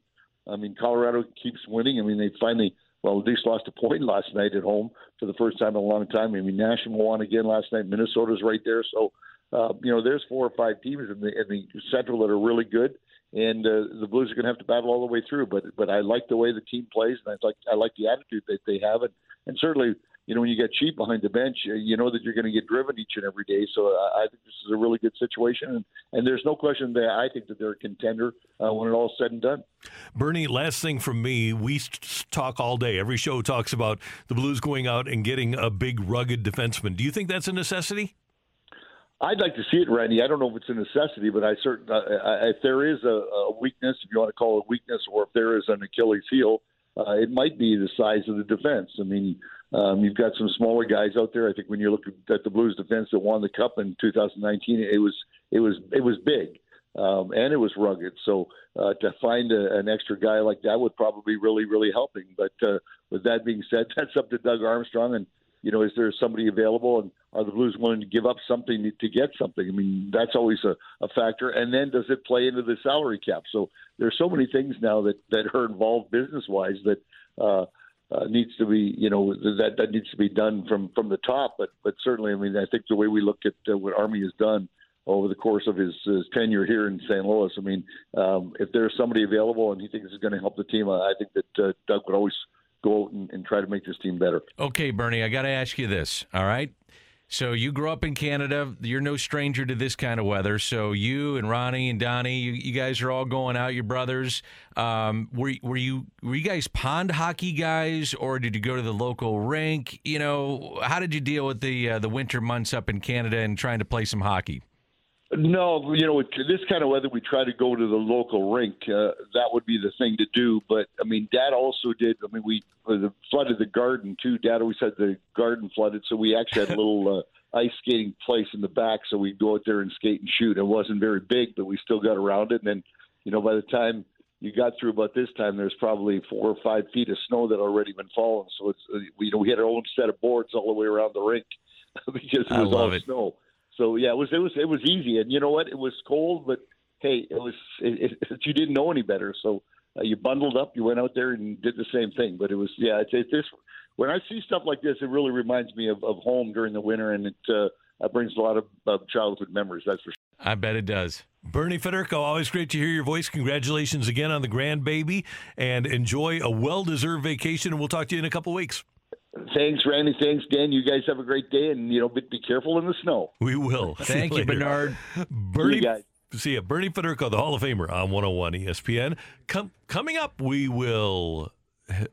I mean, Colorado keeps winning. I mean, they finally, well, at least lost a point last night at home for the first time in a long time. I mean, Nashville won again last night. Minnesota's right there. So, uh, you know, there's four or five teams in the in the Central that are really good and uh, the Blues are going to have to battle all the way through. But but I like the way the team plays, and I like I like the attitude that they have, and and certainly you know when you get Chief behind the bench, uh, you know that you're going to get driven each and every day. So I, I think this is a really good situation, and, and there's no question that I think that they're a contender uh, when it all's said and done. Bernie, last thing from me, we talk all day. Every show talks about the Blues going out and getting a big, rugged defenseman. Do you think that's a necessity? I'd like to see it, Randy. I don't know if it's a necessity, but I certain uh, if there is a, a weakness, if you want to call it weakness, or if there is an Achilles heel, uh, it might be the size of the defense. I mean, um, you've got some smaller guys out there. I think when you look at the Blues defense that won the Cup in 2019, it was it was it was big um, and it was rugged. So uh, to find a, an extra guy like that would probably really really helping. But uh, with that being said, that's up to Doug Armstrong and you know, is there somebody available, and are the Blues willing to give up something to get something? I mean, that's always a, a factor. And then does it play into the salary cap? So there's so many things now that that are involved business wise that. Uh, uh, needs to be, you know, that that needs to be done from from the top. But but certainly, I mean, I think the way we look at uh, what Army has done over the course of his, his tenure here in St. Louis. I mean, um, if there's somebody available and he thinks is going to help the team, I think that uh, Doug would always go out and, and try to make this team better. Okay, Bernie, I got to ask you this. All right. So you grew up in Canada. You're no stranger to this kind of weather. So you and Ronnie and Donnie, you, you guys are all going out. Your brothers. Um, were were you were you guys pond hockey guys, or did you go to the local rink? You know, how did you deal with the uh, the winter months up in Canada and trying to play some hockey? No, you know, with this kind of weather, we try to go to the local rink. Uh, that would be the thing to do. But I mean, Dad also did. I mean, we the flooded the garden too. Dad always had the garden flooded, so we actually had a little uh, ice skating place in the back. So we'd go out there and skate and shoot. It wasn't very big, but we still got around it. And then, you know, by the time you got through about this time, there's probably four or five feet of snow that already been falling. So it's uh, you know we had our own set of boards all the way around the rink because it was love all it. snow. So yeah, it was it was it was easy, and you know what? It was cold, but hey, it was it, it, you didn't know any better, so uh, you bundled up, you went out there and did the same thing. But it was yeah, it's, it's this when I see stuff like this, it really reminds me of, of home during the winter, and it uh, brings a lot of, of childhood memories. That's for sure. I bet it does. Bernie Federko, always great to hear your voice. Congratulations again on the grandbaby, and enjoy a well-deserved vacation. And we'll talk to you in a couple weeks. Thanks, Randy. Thanks, Dan. You guys have a great day, and you know, be, be careful in the snow. We will. Thank you, later. Bernard. Bernie, See you guys. see ya. Bernie Federko, the Hall of Famer on 101 ESPN. Com- coming up, we will uh,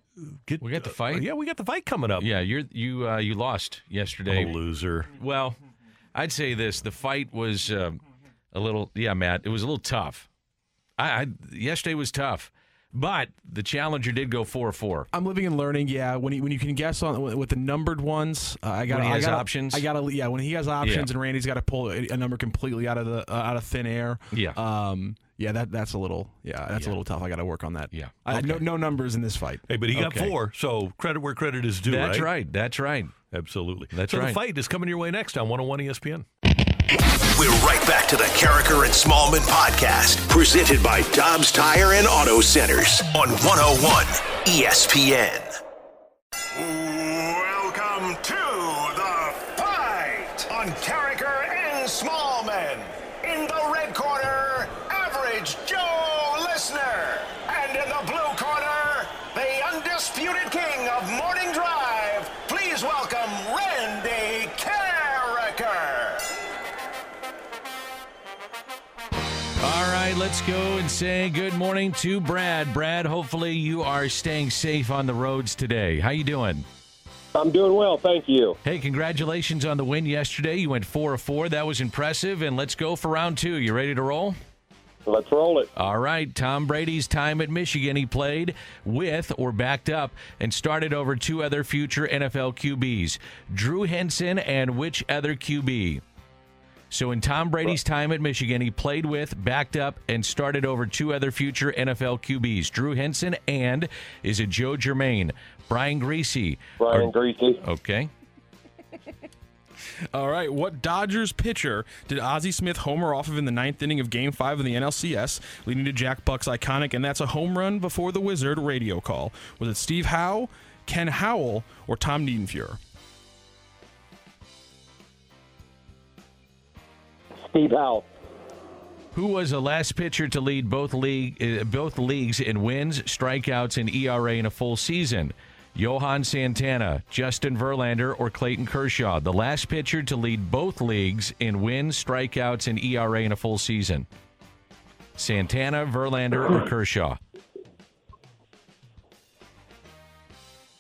get. We got the fight? yeah, we got the fight coming up. Yeah, you're you uh, you lost yesterday. A loser. Well, I'd say this: the fight was uh, a little, yeah, Matt. It was a little tough. I, I yesterday was tough, but the challenger did go four four. I'm living and learning. Yeah, when you when you can guess on with the numbered ones, uh, I got. When he I gotta, options? I got to. Yeah, when he has options, Yeah. and Randy's got to pull a, a number completely out of the uh, out of thin air. Yeah. Um. Yeah. That that's a little. Yeah. That's a little tough. I got to work on that. Yeah. I, no no numbers in this fight. Hey, but he got Okay. four, so credit where credit is due. That's right. right. That's right. Absolutely. That's so right. the fight is coming your way next on 101 ESPN. We're right back to the Karraker and Smallmon podcast, presented by Dobbs Tire and Auto Centers on 101 ESPN. Right, let's go and say good morning to Brad. Brad, hopefully you are staying safe on the roads today. How you doing? I'm doing well, thank you. Hey, congratulations on the win yesterday. You went four of four. That was impressive. And let's go for round two. You ready to roll? Let's roll it. All right. Tom Brady's time at Michigan, he played with or backed up and started over two other future NFL QBs, Drew Henson and which other QB? So in Tom Brady's time at Michigan, he played with, backed up, and started over two other future NFL QBs, Drew Henson and is it Joe Germaine, Brian Griese? Brian or- Griese. Okay. All right. What Dodgers pitcher did Ozzie Smith homer off of in the ninth inning of Game Five of the NLCS, leading to Jack Buck's iconic "And That's a Home Run Before the Wizard" radio call? Was it Steve Howe, Ken Howell, or Tom Niedenfuer? Steve Howe. Who was the last pitcher to lead both league uh, both leagues in wins, strikeouts, and ERA in a full season? Johan Santana, Justin Verlander, or Clayton Kershaw? The last pitcher to lead both leagues in wins, strikeouts, and ERA in a full season. Santana, Verlander, or Kershaw?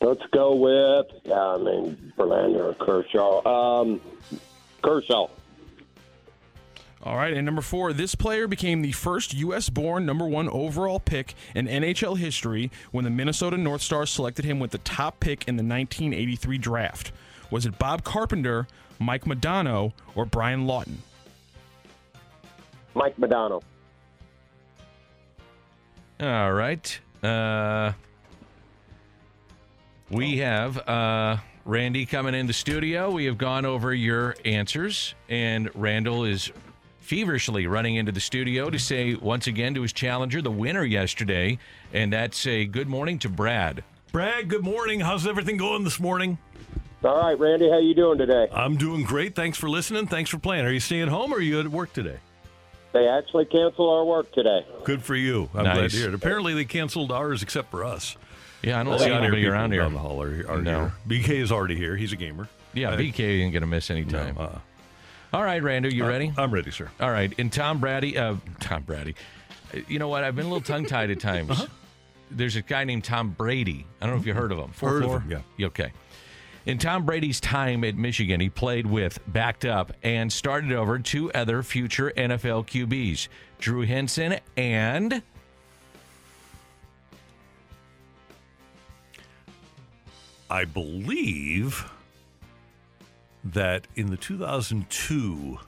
Let's go with, yeah, I mean, Verlander or Kershaw. Um, Kershaw. All right, and number four, this player became the first U.S. born number one overall pick in NHL history when the Minnesota North Stars selected him with the top pick in the 1983 draft. Was it Bob Carpenter, Mike Modano, or Brian Lawton? Mike Modano. All right. Uh, we have uh, Randy coming in the studio. We have gone over your answers, and Randall is feverishly running into the studio to say once again to his challenger, the winner yesterday, and that's a good morning to Brad. Brad, good morning. How's everything going this morning? All right, Randy, how you doing today? I'm doing great. Thanks for listening. Thanks for playing. Are you staying home or are you at work today? They actually canceled our work today. Good for you. I'm glad to hear it. Apparently, they canceled ours except for us. Yeah, I don't All see anybody around here. down the hall are, are No. here. BK is already here. He's a gamer. Yeah, Uh, BK ain't going to miss any time. uh-uh. All right, Rando, you Uh, ready? I'm ready, sir. All right, and Tom Brady, uh, Tom Brady. You know what? I've been a little tongue tied at times. Uh-huh. There's a guy named Tom Brady. I don't know if you heard of him. Fourth Heard of him, yeah. Okay. In Tom Brady's time at Michigan, he played with, backed up, and started over two other future NFL QBs, Drew Henson and I believe that in the 2002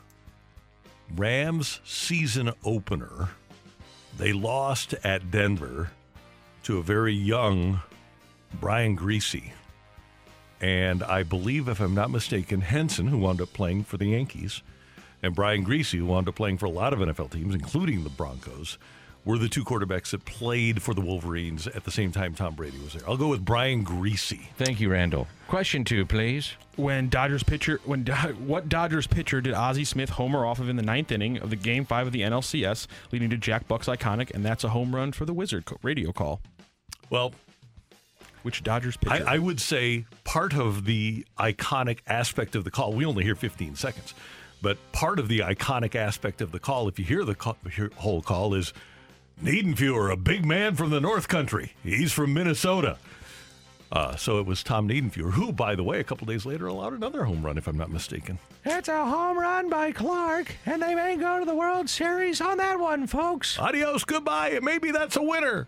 Rams season opener, they lost at Denver to a very young Brian Griese. And I believe, if I'm not mistaken, Henson, who wound up playing for the Yankees, and Brian Griese, who wound up playing for a lot of NFL teams, including the Broncos, were the two quarterbacks that played for the Wolverines at the same time Tom Brady was there. I'll go with Brian Griese. Thank you, Randall. Question two, please. When Dodgers pitcher, when Do- what Dodgers pitcher did Ozzie Smith homer off of in the ninth inning of the Game Five of the NLCS, leading to Jack Buck's iconic, and that's a home run for the Wizard co- radio call. Well, which Dodgers pitcher? I, I would say part of the iconic aspect of the call, we only hear 15 seconds, but part of the iconic aspect of the call, if you hear the call, hear, whole call, is Niedenfuer, a big man from the North Country. He's from Minnesota. Uh, so it was Tom Niedenfuer, who, by the way, a couple days later allowed another home run, if I'm not mistaken. It's a home run by Clark, and they may go to the World Series on that one, folks. Adios, goodbye. Maybe that's a winner.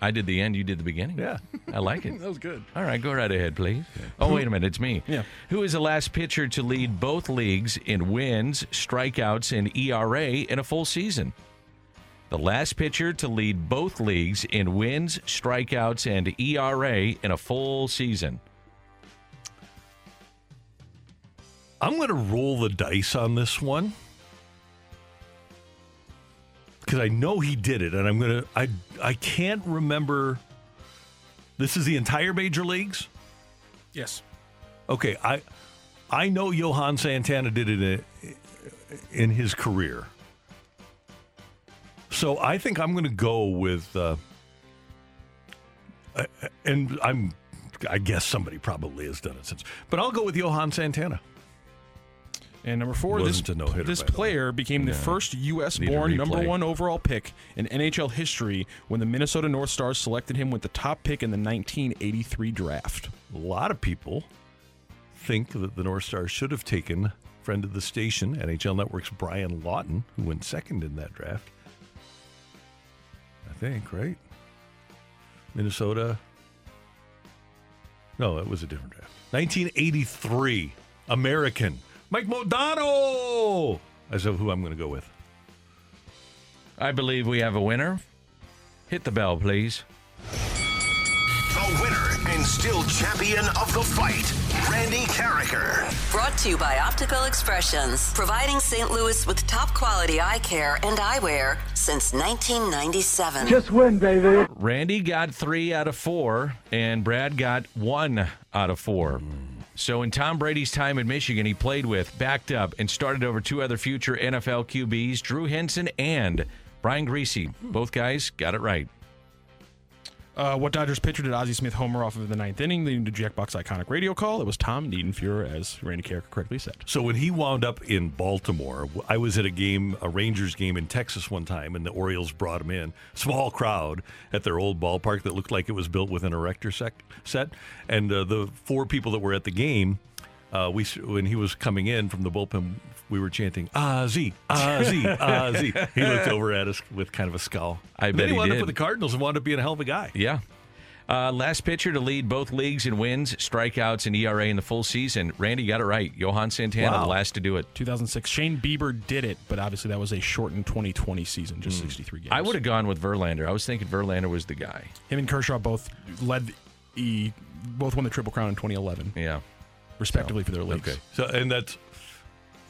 I did the end, you did the beginning. Yeah. I like it. that was good. All right, go right ahead, please. Oh, wait a minute, it's me. Yeah. Who is the last pitcher to lead both leagues in wins, strikeouts, and ERA in a full season? The last pitcher to lead both leagues in wins, strikeouts, and ERA in a full season. I'm going to roll the dice on this one because I know he did it, and I'm going to. I I can't remember. This is the entire major leagues. Yes. Okay, I I know Johan Santana did it in, in his career, so I think I'm going to go with. Uh, and I'm, I guess somebody probably has done it since, but I'll go with Johan Santana. And number four, this, Wasn't a no-hitter, this by the player became the Yeah. first U.S. Born number one overall pick in NHL history when the Minnesota North Stars selected him with the top pick in the 1983 draft. A lot of people think that the North Stars should have taken friend of the station, NHL Network's Brian Lawton, who went second in that draft. Think, right? Minnesota. No, it was a different draft. 1983, American. Mike Modano! As of who I'm going to go with. I believe we have a winner. Hit the bell, please. The winner and still champion of the fight, Randy Karraker. Brought to you by Optical Expressions, providing St. Louis with top quality eye care and eyewear since 1997. Just win, baby. Randy got three out of four, and Brad got one out of four. So in Tom Brady's time in Michigan, he played with, backed up, and started over two other future NFL QBs, Drew Henson and Brian Griese. Both guys got it right. Uh, what Dodgers pitcher did Ozzie Smith homer off of the ninth inning, leading to Jack Buck's iconic radio call? It was Tom Niedenfuer, as Randy Karraker correctly said. So when he wound up in Baltimore, I was at a game, a Rangers game in Texas one time, and the Orioles brought him in. Small crowd at their old ballpark that looked like it was built with an erector sec- set, and uh, the four people that were at the game, uh, we when he was coming in from the bullpen, we were chanting Ozzy, Ozzy, Ozzy. He looked over at us with kind of a scowl. I And bet then he he wound did. up with the Cardinals and wound up being a hell of a guy. Yeah. Uh, last pitcher to lead both leagues in wins, strikeouts, and ERA in the full season. Randy got it right. Johan Santana, Wow. the last to do it. 2006. Shane Bieber did it, but obviously that was a shortened 2020 season, just 63 games. I would have gone with Verlander. I was thinking Verlander was the guy. Him and Kershaw both led the, both won the Triple Crown in 2011, Yeah. respectively for their leagues. Okay. So and that's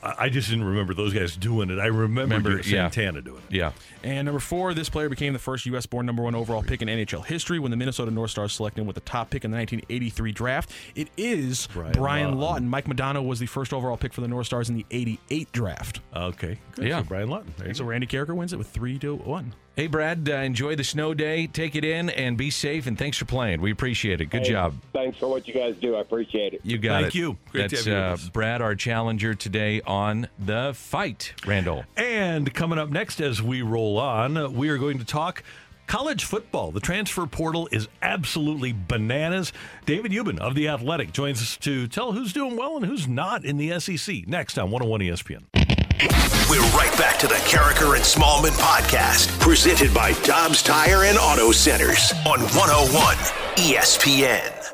I I just didn't remember those guys doing it. I remember, Remember, yeah. Santana doing it. Yeah. And number four, this player became the first U.S. born number one overall pick in NHL history when the Minnesota North Stars selected him with the top pick in the 1983 draft. It is Brian Brian, Lawton. Lawton. Mike Modano was the first overall pick for the North Stars in the 88 draft. Okay. Good. Yeah. So Brian Lawton. There you And so. Randy Karraker wins it with three to one. Hey, Brad, uh, enjoy the snow day. Take it in and be safe. And thanks for playing. We appreciate it. Good Hey, job. Thanks for what you guys do. I appreciate it. You got Thank it. you. Great to That's have you uh. Brad, our challenger today on the fight. Randall. And coming up next as we roll on, we are going to talk college football. The transfer portal is absolutely bananas. David Ubben of The Athletic joins us to tell who's doing well and who's not in the SEC. Next on 101 ESPN. We're right back to the Karraker and Smallmon podcast, presented by Dobbs Tire and Auto Centers on 101 ESPN.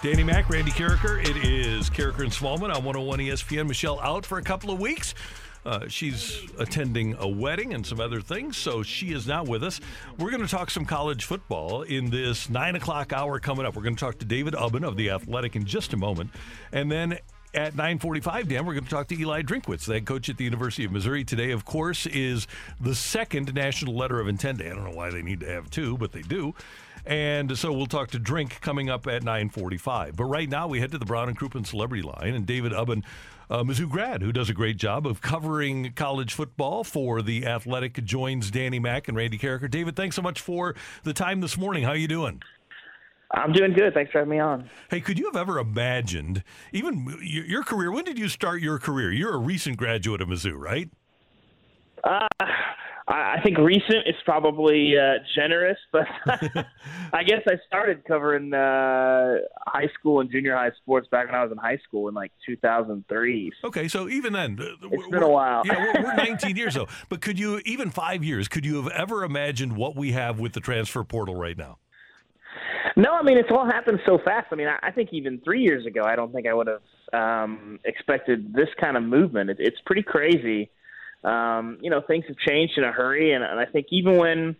Danny Mack, Randy Karraker. It is Karraker and Smallmon on 101 ESPN. Michelle out for a couple of weeks. Uh, she's attending a wedding and some other things, so she is not with us. We're going to talk some college football in this nine o'clock hour coming up. We're going to talk to David Ubben of the Athletic in just a moment, and then at 9:45, Dan, we're going to talk to Eli Drinkwitz, the head coach at the University of Missouri. Today, of course, is the second National Letter of Intent. I don't know why they need to have two, but they do. And so we'll talk to Drink coming up at 9:45. But right now, we head to the Brown and Crouppen Celebrity Line, and David Ubben, uh, Mizzou grad, who does a great job of covering college football for the Athletic, joins Danny Mack and Randy Karraker. David, thanks so much for the time this morning. How are you doing? I'm doing good. Thanks for having me on. Hey, could you have ever imagined, even your career? When did you start your career? You're a recent graduate of Mizzou, right? Uh, I I think recent is probably uh, generous, but I guess I started covering uh, high school and junior high sports back when I was in high school in like 2003. Okay, so even then, it's been a while. yeah, we're, we're 19 years though. But could you, even five years, could you have ever imagined what we have with the transfer portal right now? No, I mean it's all happened so fast. I mean, I, I think even three years ago, I don't think I would have um, expected this kind of movement. It, it's pretty crazy. Um, you know, things have changed in a hurry, and, and I think even when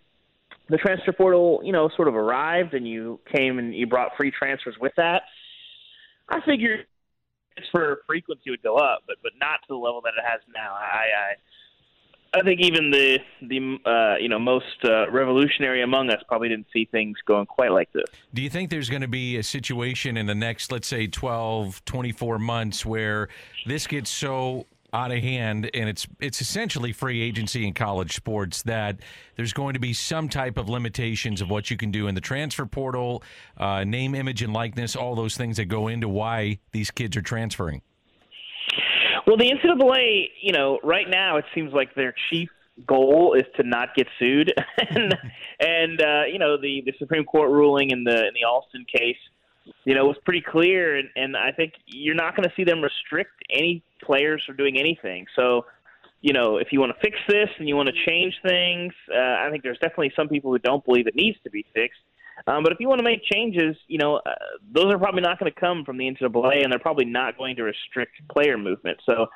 the transfer portal, you know, sort of arrived, and you came and you brought free transfers with that, I figured transfer frequency would go up, but but not to the level that it has now. I. I I think even the the uh, you know most uh, revolutionary among us probably didn't see things going quite like this. Do you think there's going to be a situation in the next, let's say, 12, 24 months where this gets so out of hand and it's it's essentially free agency in college sports that there's going to be some type of limitations of what you can do in the transfer portal, uh, name, image, and likeness, all those things that go into why these kids are transferring? Well, the NCAA, you know, right now it seems like their chief goal is to not get sued, and and uh, you know the the Supreme Court ruling in the in the Alston case, you know, was pretty clear, and, and I think you're not going to see them restrict any players from doing anything. So, you know, if you want to fix this and you want to change things, uh, I think there's definitely some people who don't believe it needs to be fixed. Um, but if you want to make changes, you know, uh, those are probably not going to come from the NCAA, and they're probably not going to restrict player movement. So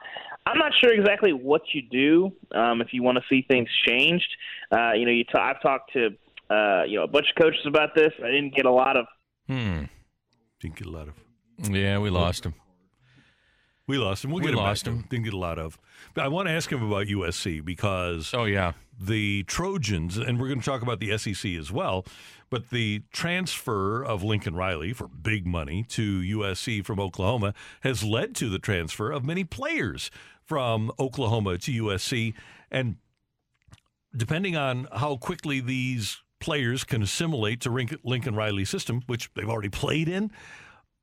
I'm not sure exactly what you do um, if you want to see things changed. Uh, you know, you t- I've talked to uh, you know a bunch of coaches about this. I didn't get a lot of Hmm. Didn't get a lot of. Yeah, we lost him. We lost him. We'll We get him lost him. Didn't get a lot of. But I want to ask him about USC because. Oh yeah. The Trojans, and we're going to talk about the SEC as well, but the transfer of Lincoln Riley for big money to USC from Oklahoma has led to the transfer of many players from Oklahoma to USC. And depending on how quickly these players can assimilate to Lincoln Riley's system, which they've already played in,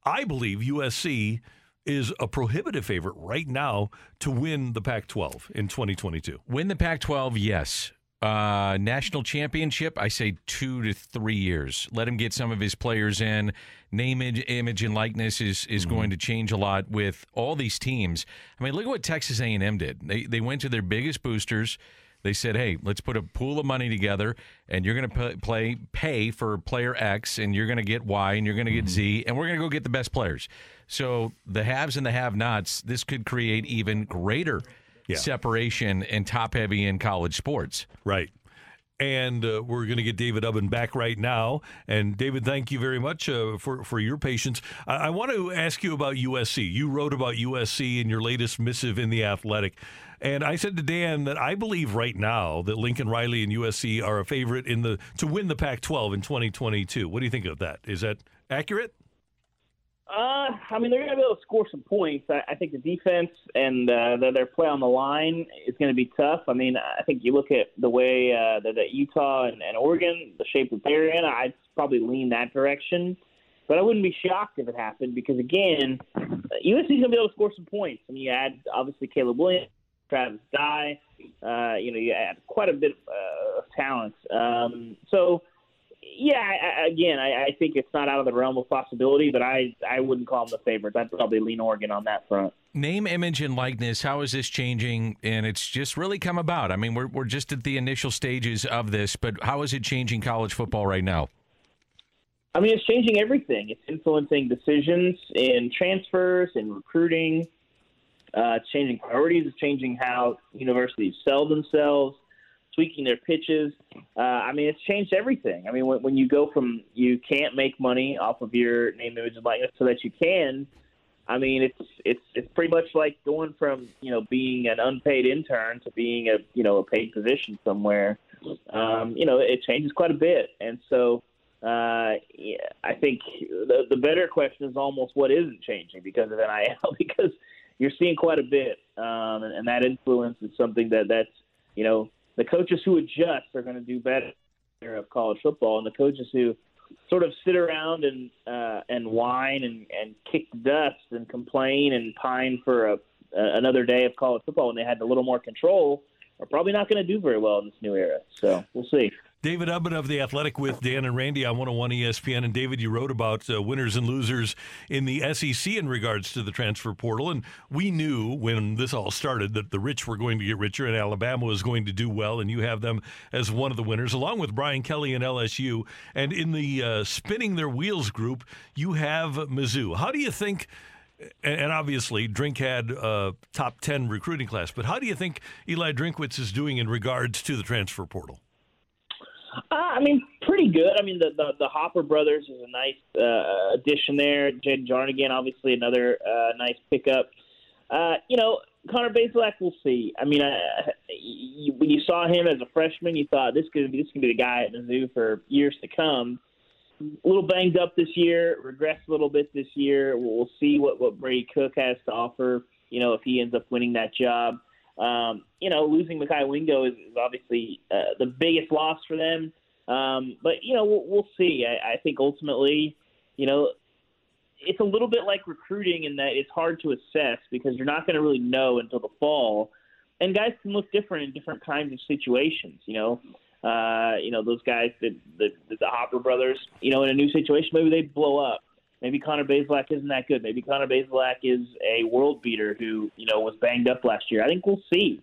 I believe USC is a prohibitive favorite right now to win the Pac 12 in 2022. Win the Pac 12, yes. Uh, national championship, I say two to three years. Let him get some of his players in. Name, image, image and likeness is is going to change a lot with all these teams. I mean, look at what Texas A&M did. They they went to their biggest boosters. They said, "Hey, let's put a pool of money together, and you're going to play pay for player X, and you're going to get Y, and you're going to get Z, and we're going to go get the best players." So the haves and the have-nots. This could create even greater Yeah. separation and top heavy in college sports. Right. and uh, we're going to get David Ubben back right now. And David, thank you very much uh, for for your patience. I, I want to ask you about USC. You wrote about USC in your latest missive in the Athletic. And I said to Dan that I believe right now that Lincoln Riley and USC are a favorite in the to win the Pac-12 in 2022. What do you think of that? Is that accurate? Uh, I mean, they're going to be able to score some points. I, I think the defense and uh, their, their play on the line is going to be tough. I mean, I think you look at the way uh, that, that Utah and, and Oregon, the shape that they're in, I'd probably lean that direction. But I wouldn't be shocked if it happened because, again, USC's going to be able to score some points. I mean, you add, obviously, Caleb Williams, Travis Dye. Uh, you know, you add quite a bit uh, of talent. Um, so, yeah, I, again, I, I think it's not out of the realm of possibility, but I, I wouldn't call them the favorite. I'd probably lean Oregon on that front. Name, image, and likeness. How is this changing? And it's just really come about. I mean, we're we're just at the initial stages of this, but how is it changing college football right now? I mean, it's changing everything. It's influencing decisions in transfers, in recruiting. Uh, changing priorities. Changing how universities sell themselves tweaking their pitches. Uh, I mean, it's changed everything. I mean, when, when you go from you can't make money off of your name, image, and likeness so that you can. I mean, it's it's it's pretty much like going from you know being an unpaid intern to being a you know a paid position somewhere. Um, you know, it changes quite a bit, and so uh, yeah, I think the the better question is almost what isn't changing because of NIL because you're seeing quite a bit, um, and, and that influence is something that that's you know the coaches who adjust are going to do better of college football, and the coaches who sort of sit around and uh, and whine and, and kick dust and complain and pine for a, a, another day of college football when they had a little more control are probably not going to do very well in this new era. So we'll see. David Ubben of The Athletic with Dan and Randy on 101 ESPN. And David, you wrote about uh, winners and losers in the SEC in regards to the transfer portal. And we knew when this all started that the rich were going to get richer and Alabama was going to do well. And you have them as one of the winners, along with Brian Kelly and LSU. And in the uh, spinning their wheels group, you have Mizzou. How do you think? and obviously Drink had a top 10 recruiting class, but how do you think Eli Drinkwitz is doing in regards to the transfer portal? Uh, I mean, pretty good. I mean, the the, the Hopper brothers is a nice uh, addition there. Jed Jarnigan, obviously, another uh, nice pickup. Uh, you know, Connor Bazelak, we'll see. I mean, uh, you, when you saw him as a freshman, you thought this could be this could be the guy at Mizzou for years to come. A little banged up this year, regressed a little bit this year. We'll see what what Brady Cook has to offer. You know, if he ends up winning that job. Um, you know, losing Mekhi Wingo is, is obviously uh, the biggest loss for them. Um, but you know, we'll, we'll see. I, I think ultimately, you know, it's a little bit like recruiting in that it's hard to assess because you're not going to really know until the fall. And guys can look different in different kinds of situations. You know, uh, you know those guys that the, the Hopper brothers. You know, in a new situation, maybe they blow up. Maybe Connor Bazelak isn't that good. Maybe Connor Bazelak is a world beater who you know was banged up last year. I think we'll see.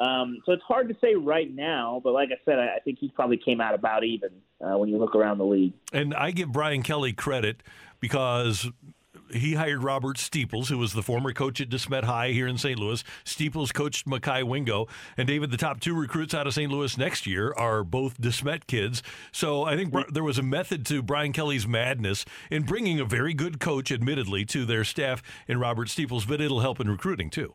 Um, so it's hard to say right now, but like I said, I, I think he probably came out about even uh, when you look around the league. And I give Brian Kelly credit because he hired Robert Steeples, who was the former coach at DeSmet High here in St. Louis. Steeples coached Mekhi Wingo. And David, the top two recruits out of St. Louis next year are both DeSmet kids. So I think there was a method to Brian Kelly's madness in bringing a very good coach, admittedly, to their staff in Robert Steeples, but it'll help in recruiting too.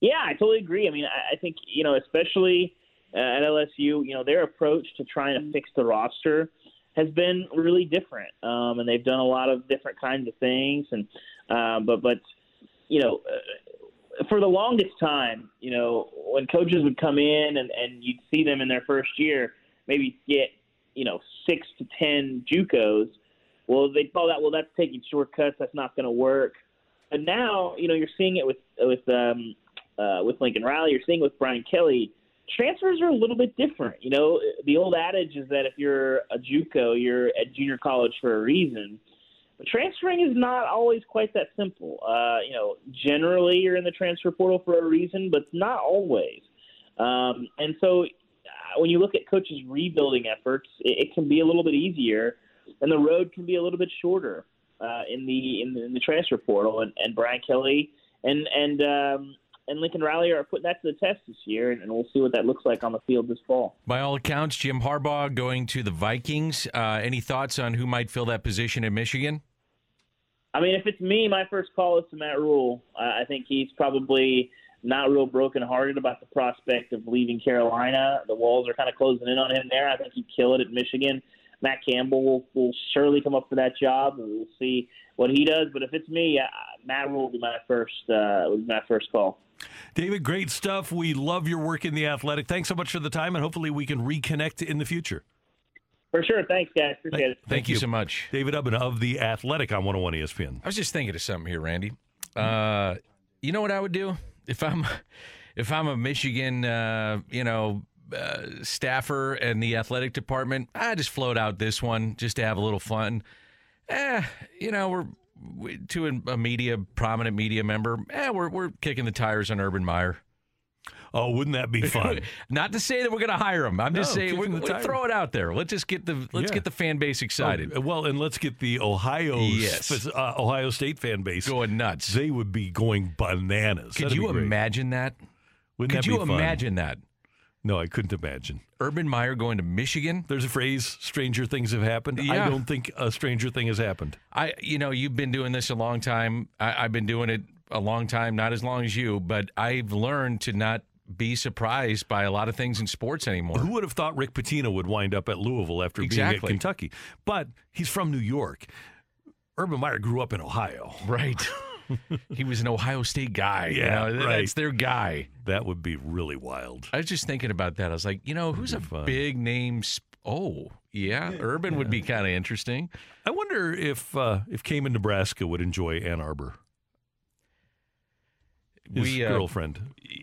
Yeah, I totally agree. I mean, I, I think, you know, especially uh, at LSU, you know, their approach to trying to fix the roster – has been really different, um, and they've done a lot of different kinds of things. And uh, but but you know, uh, for the longest time, you know, when coaches would come in and and you'd see them in their first year, maybe get you know six to ten JUCOs. Well, they call that well that's taking shortcuts. That's not going to work. And now, you know, you're seeing it with with um, uh, with Lincoln Riley. You're seeing it with Brian Kelly transfers are a little bit different. You know, the old adage is that if you're a JUCO, you're at junior college for a reason. But transferring is not always quite that simple. Uh, you know, generally you're in the transfer portal for a reason, but not always. Um, and so uh, when you look at coaches' rebuilding efforts, it, it can be a little bit easier, and the road can be a little bit shorter uh, in the in the, in the transfer portal. And, and Brian Kelly and and um, and Lincoln Riley are putting that to the test this year, and, and we'll see what that looks like on the field this fall. By all accounts, Jim Harbaugh going to the Vikings. Uh, any thoughts on who might fill that position in Michigan? I mean, if it's me, my first call is to Matt Rhule. Uh, I think he's probably not real brokenhearted about the prospect of leaving Carolina. The walls are kind of closing in on him there. I think he'd kill it at Michigan. Matt Campbell will, will surely come up for that job. And we'll see what he does. But if it's me, uh, Matt Rhule will be my first uh, would be my first call. David, great stuff. We love your work in the athletic. Thanks so much for the time, and hopefully we can reconnect in the future. For sure. Thanks, guys. Appreciate it. Thank, you so much. David Ubben of The Athletic on 101 ESPN. I was just thinking of something here, Randy. Uh, you know what I would do if I'm if I'm a Michigan, uh, you know, uh, staffer and the athletic department. I just float out this one just to have a little fun. Eh, you know, we're we, to a media prominent media member. Eh, we're we're kicking the tires on Urban Meyer. Oh, wouldn't that be fun? Not to say that we're going to hire him. I'm just saying we're, the we throw it out there. Let's just get the let's Yeah. get the fan base excited. Oh, well, and let's get the Ohio Yes. uh, Ohio State fan base going nuts. They would be going bananas. Could That'd you imagine that? Wouldn't Could that you be fun? imagine that? No, I couldn't imagine. Urban Meyer going to Michigan. There's a phrase: "Stranger things have happened." Yeah. I don't think a stranger thing has happened. I, you know, you've been doing this a long time. I, I've been doing it a long time, not as long as you, but I've learned to not be surprised by a lot of things in sports anymore. Who would have thought Rick Pitino would wind up at Louisville after being at Kentucky? But he's from New York. Urban Meyer grew up in Ohio. Right. he was an Ohio State guy. you Yeah, know, right. That's their guy. That would be really wild. I was just thinking about that. I was like, you know, who's a big name? Sp- oh, yeah, Urban would be kind of interesting. I wonder if uh, if Cayman, Nebraska would enjoy Ann Arbor. His we uh, girlfriend.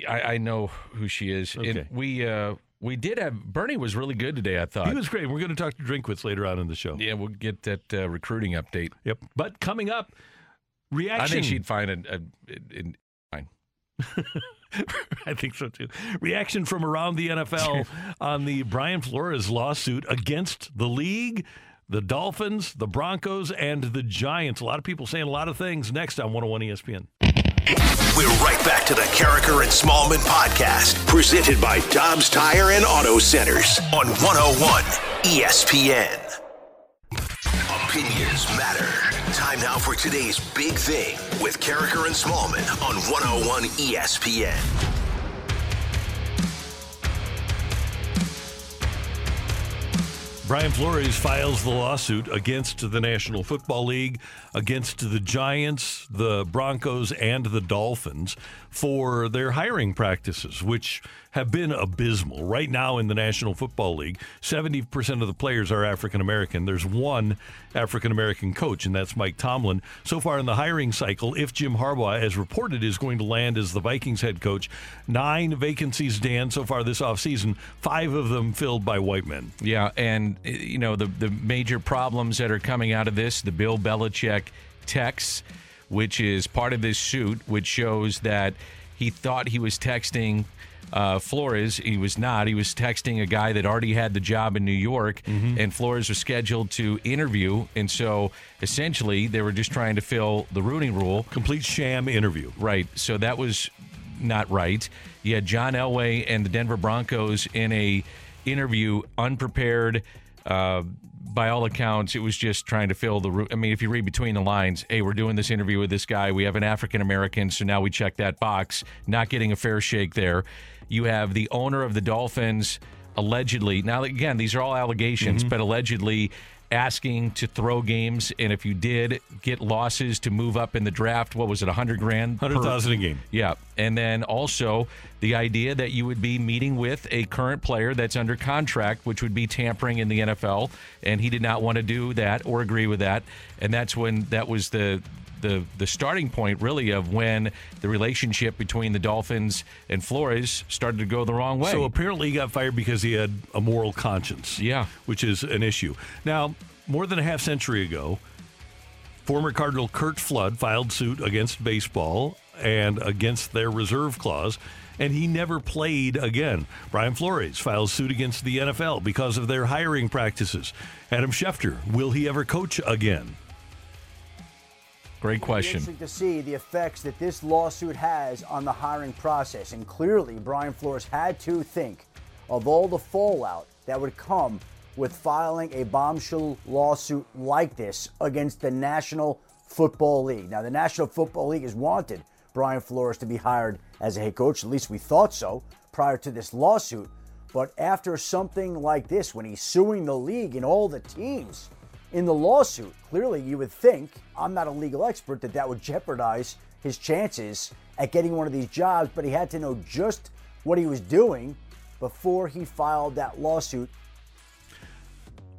I, I know who she is. And we uh, we did have Bernie was really good today. I thought He was great. We're going to talk to Drinkwitz later on in the show. Yeah, we'll get that uh, recruiting update. Yep. But coming up, reaction. I think she'd find it. Fine. I think so too. Reaction from around the NFL on the Brian Flores lawsuit against the league, the Dolphins, the Broncos, and the Giants. A lot of people saying a lot of things. Next on 101 ESPN. We're right back to the Karraker and Smallmon podcast, presented by Dobbs Tire and Auto Centers on 101 ESPN. Opinions matter. Time now for today's big thing with Karraker and Smallmon on 101 ESPN. Brian Flores files the lawsuit against the National Football League, against the Giants, the Broncos, and the Dolphins for their hiring practices, which have been abysmal. Right now in the National Football League, 70% of the players are African American. There's one African American coach, and that's Mike Tomlin. So far in the hiring cycle, if Jim Harbaugh, as reported, is going to land as the Vikings head coach, nine vacancies, Dan, so far this offseason, five of them filled by white men. Yeah, and you know the the major problems that are coming out of this, the Bill Belichick text, which is part of this suit, which shows that he thought he was texting uh, Flores. He was not. He was texting a guy that already had the job in New York, and Flores was scheduled to interview. And so essentially, they were just trying to fill the Rooney rule. Complete sham interview. Right. So that was not right. You had John Elway and the Denver Broncos in a interview unprepared. Uh, by all accounts, it was just trying to fill the room. I mean, if you read between the lines, hey, we're doing this interview with this guy. We have an African American, so now we check that box. Not getting a fair shake there. You have the owner of the Dolphins allegedly. Now, again, these are all allegations, mm-hmm. but allegedly asking to throw games, and if you did get losses to move up in the draft, what was it, a hundred grand, 100,000 a game. yeah. And then also the idea that you would be meeting with a current player that's under contract, which would be tampering in the NFL. And he did not want to do that or agree with that. And that's when that was the. The, the starting point really of when the relationship between the Dolphins and Flores started to go the wrong way. So apparently he got fired because he had a moral conscience. Yeah. Which is an issue. Now, more than a half century ago, former Cardinal Curt Flood filed suit against baseball and against their reserve clause, and he never played again. Brian Flores files suit against the NFL because of their hiring practices. Adam Schefter, will he ever coach again? Great question. Interesting to see the effects that this lawsuit has on the hiring process. And clearly, Brian Flores had to think of all the fallout that would come with filing a bombshell lawsuit like this against the National Football League. Now, the National Football League has wanted Brian Flores to be hired as a head coach. At least we thought so prior to this lawsuit. But after something like this, when he's suing the league and all the teams in the lawsuit, clearly you would think, I'm not a legal expert, that that would jeopardize his chances at getting one of these jobs. But he had to know just what he was doing before he filed that lawsuit.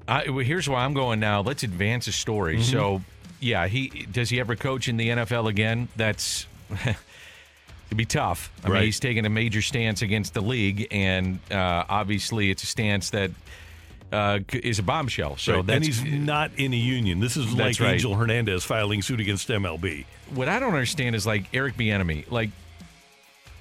I, well, here's where I'm going now. Let's advance the story. Mm-hmm. So, yeah, he does he ever coach in the NFL again? That's it'd be tough. I Right. mean, he's taking a major stance against the league, and uh, obviously, it's a stance that uh, is a bombshell. So Right. that's and he's not in a union. This is like right. Angel Hernandez filing suit against MLB. what I don't understand is like Eric Bieniemy. Like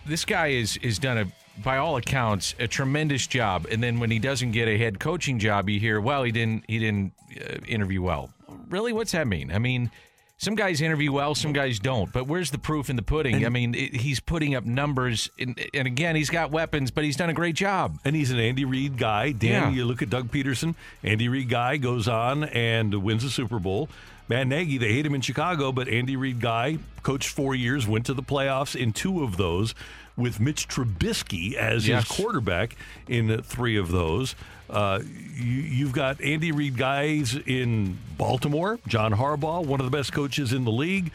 this guy is is done a by all accounts a tremendous job, and then when he doesn't get a head coaching job, you hear, well, he didn't he didn't uh, interview well. Really, what's that mean? I mean. Some guys interview well, some guys don't. But where's the proof in the pudding? I mean, it, he's putting up numbers, and, and again, he's got weapons, but he's done a great job. And he's an Andy Reid guy. Dan, Yeah. you look at Doug Pederson, Andy Reid guy goes on and wins the Super Bowl. Matt Nagy, they hate him in Chicago, but Andy Reid guy, coached four years, went to the playoffs in two of those with Mitch Trubisky as Yes. his quarterback in three of those. Uh, you, you've got Andy Reid guys in Baltimore, John Harbaugh, one of the best coaches in the league.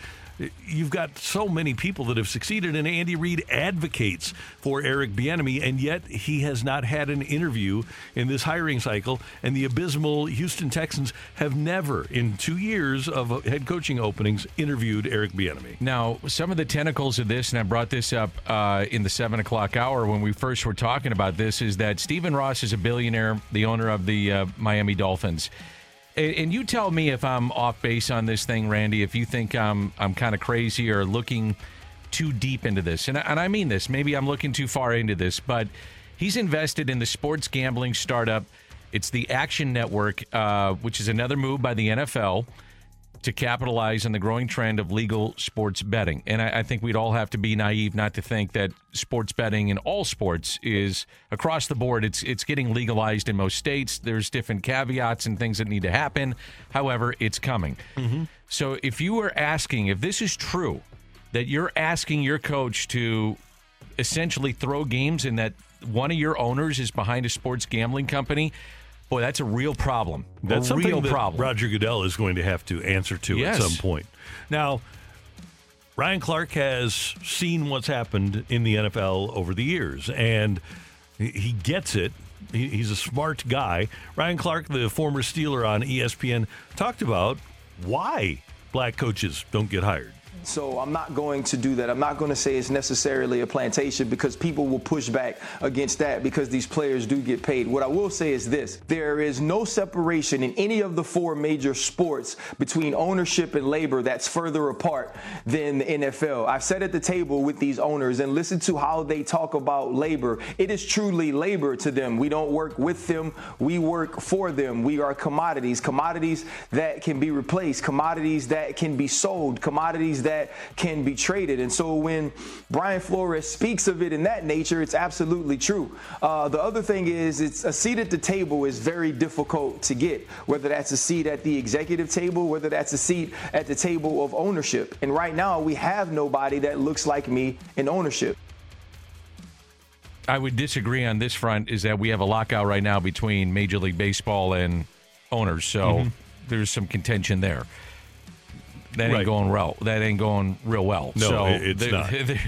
You've got so many people that have succeeded, and Andy Reid advocates for Eric Bieniemy, and yet he has not had an interview in this hiring cycle. And the abysmal Houston Texans have never, in two years of head coaching openings, interviewed Eric Bieniemy. Now, some of the tentacles of this, and I brought this up uh, in the seven o'clock hour when we first were talking about this, is that Stephen Ross is a billionaire, the owner of the uh, Miami Dolphins. And, you tell me if I'm off base on this thing, Randy. If you think I'm I'm kind of crazy or looking too deep into this, and I, and I mean this. Maybe I'm looking too far into this, but he's invested in the sports gambling startup. It's the Action Network, uh, which is another move by the NFL to capitalize on the growing trend of legal sports betting. And I, I think we'd all have to be naive not to think that sports betting in all sports is across the board. It's it's getting legalized in most states. There's different caveats and things that need to happen. However, it's coming. Mm-hmm. So if you were asking if this is true, that you're asking your coach to essentially throw games and that one of your owners is behind a sports gambling company, boy, that's a real problem. That's a something real that problem. Roger Goodell is going to have to answer to Yes. at some point. Now, Ryan Clark has seen what's happened in the NFL over the years, and he- gets it. He's a smart guy. Ryan Clark, the former Steeler on ESPN, talked about why black coaches don't get hired. So I'm not going to do that. I'm not going to say it's necessarily a plantation because people will push back against that because these players do get paid. What I will say is this there is no separation in any of the four major sports between ownership and labor that's further apart than the NFL. I've sat at the table with these owners and listened to how they talk about labor. It is truly labor to them. We don't work with them, we work for them. We are commodities, commodities that can be replaced, commodities that can be sold, commodities that can be traded. And so when Brian Flores speaks of it in that nature, it's absolutely true. Uh, the other thing is, it's a seat at the table is very difficult to get, whether that's a seat at the executive table, whether that's a seat at the table of ownership. And right now, we have nobody that looks like me in ownership. I would disagree on this front is that we have a lockout right now between Major League Baseball and owners. So Mhm. there's some contention there. That ain't Right. going well. That ain't going real well. No, so it- it's there- not. there-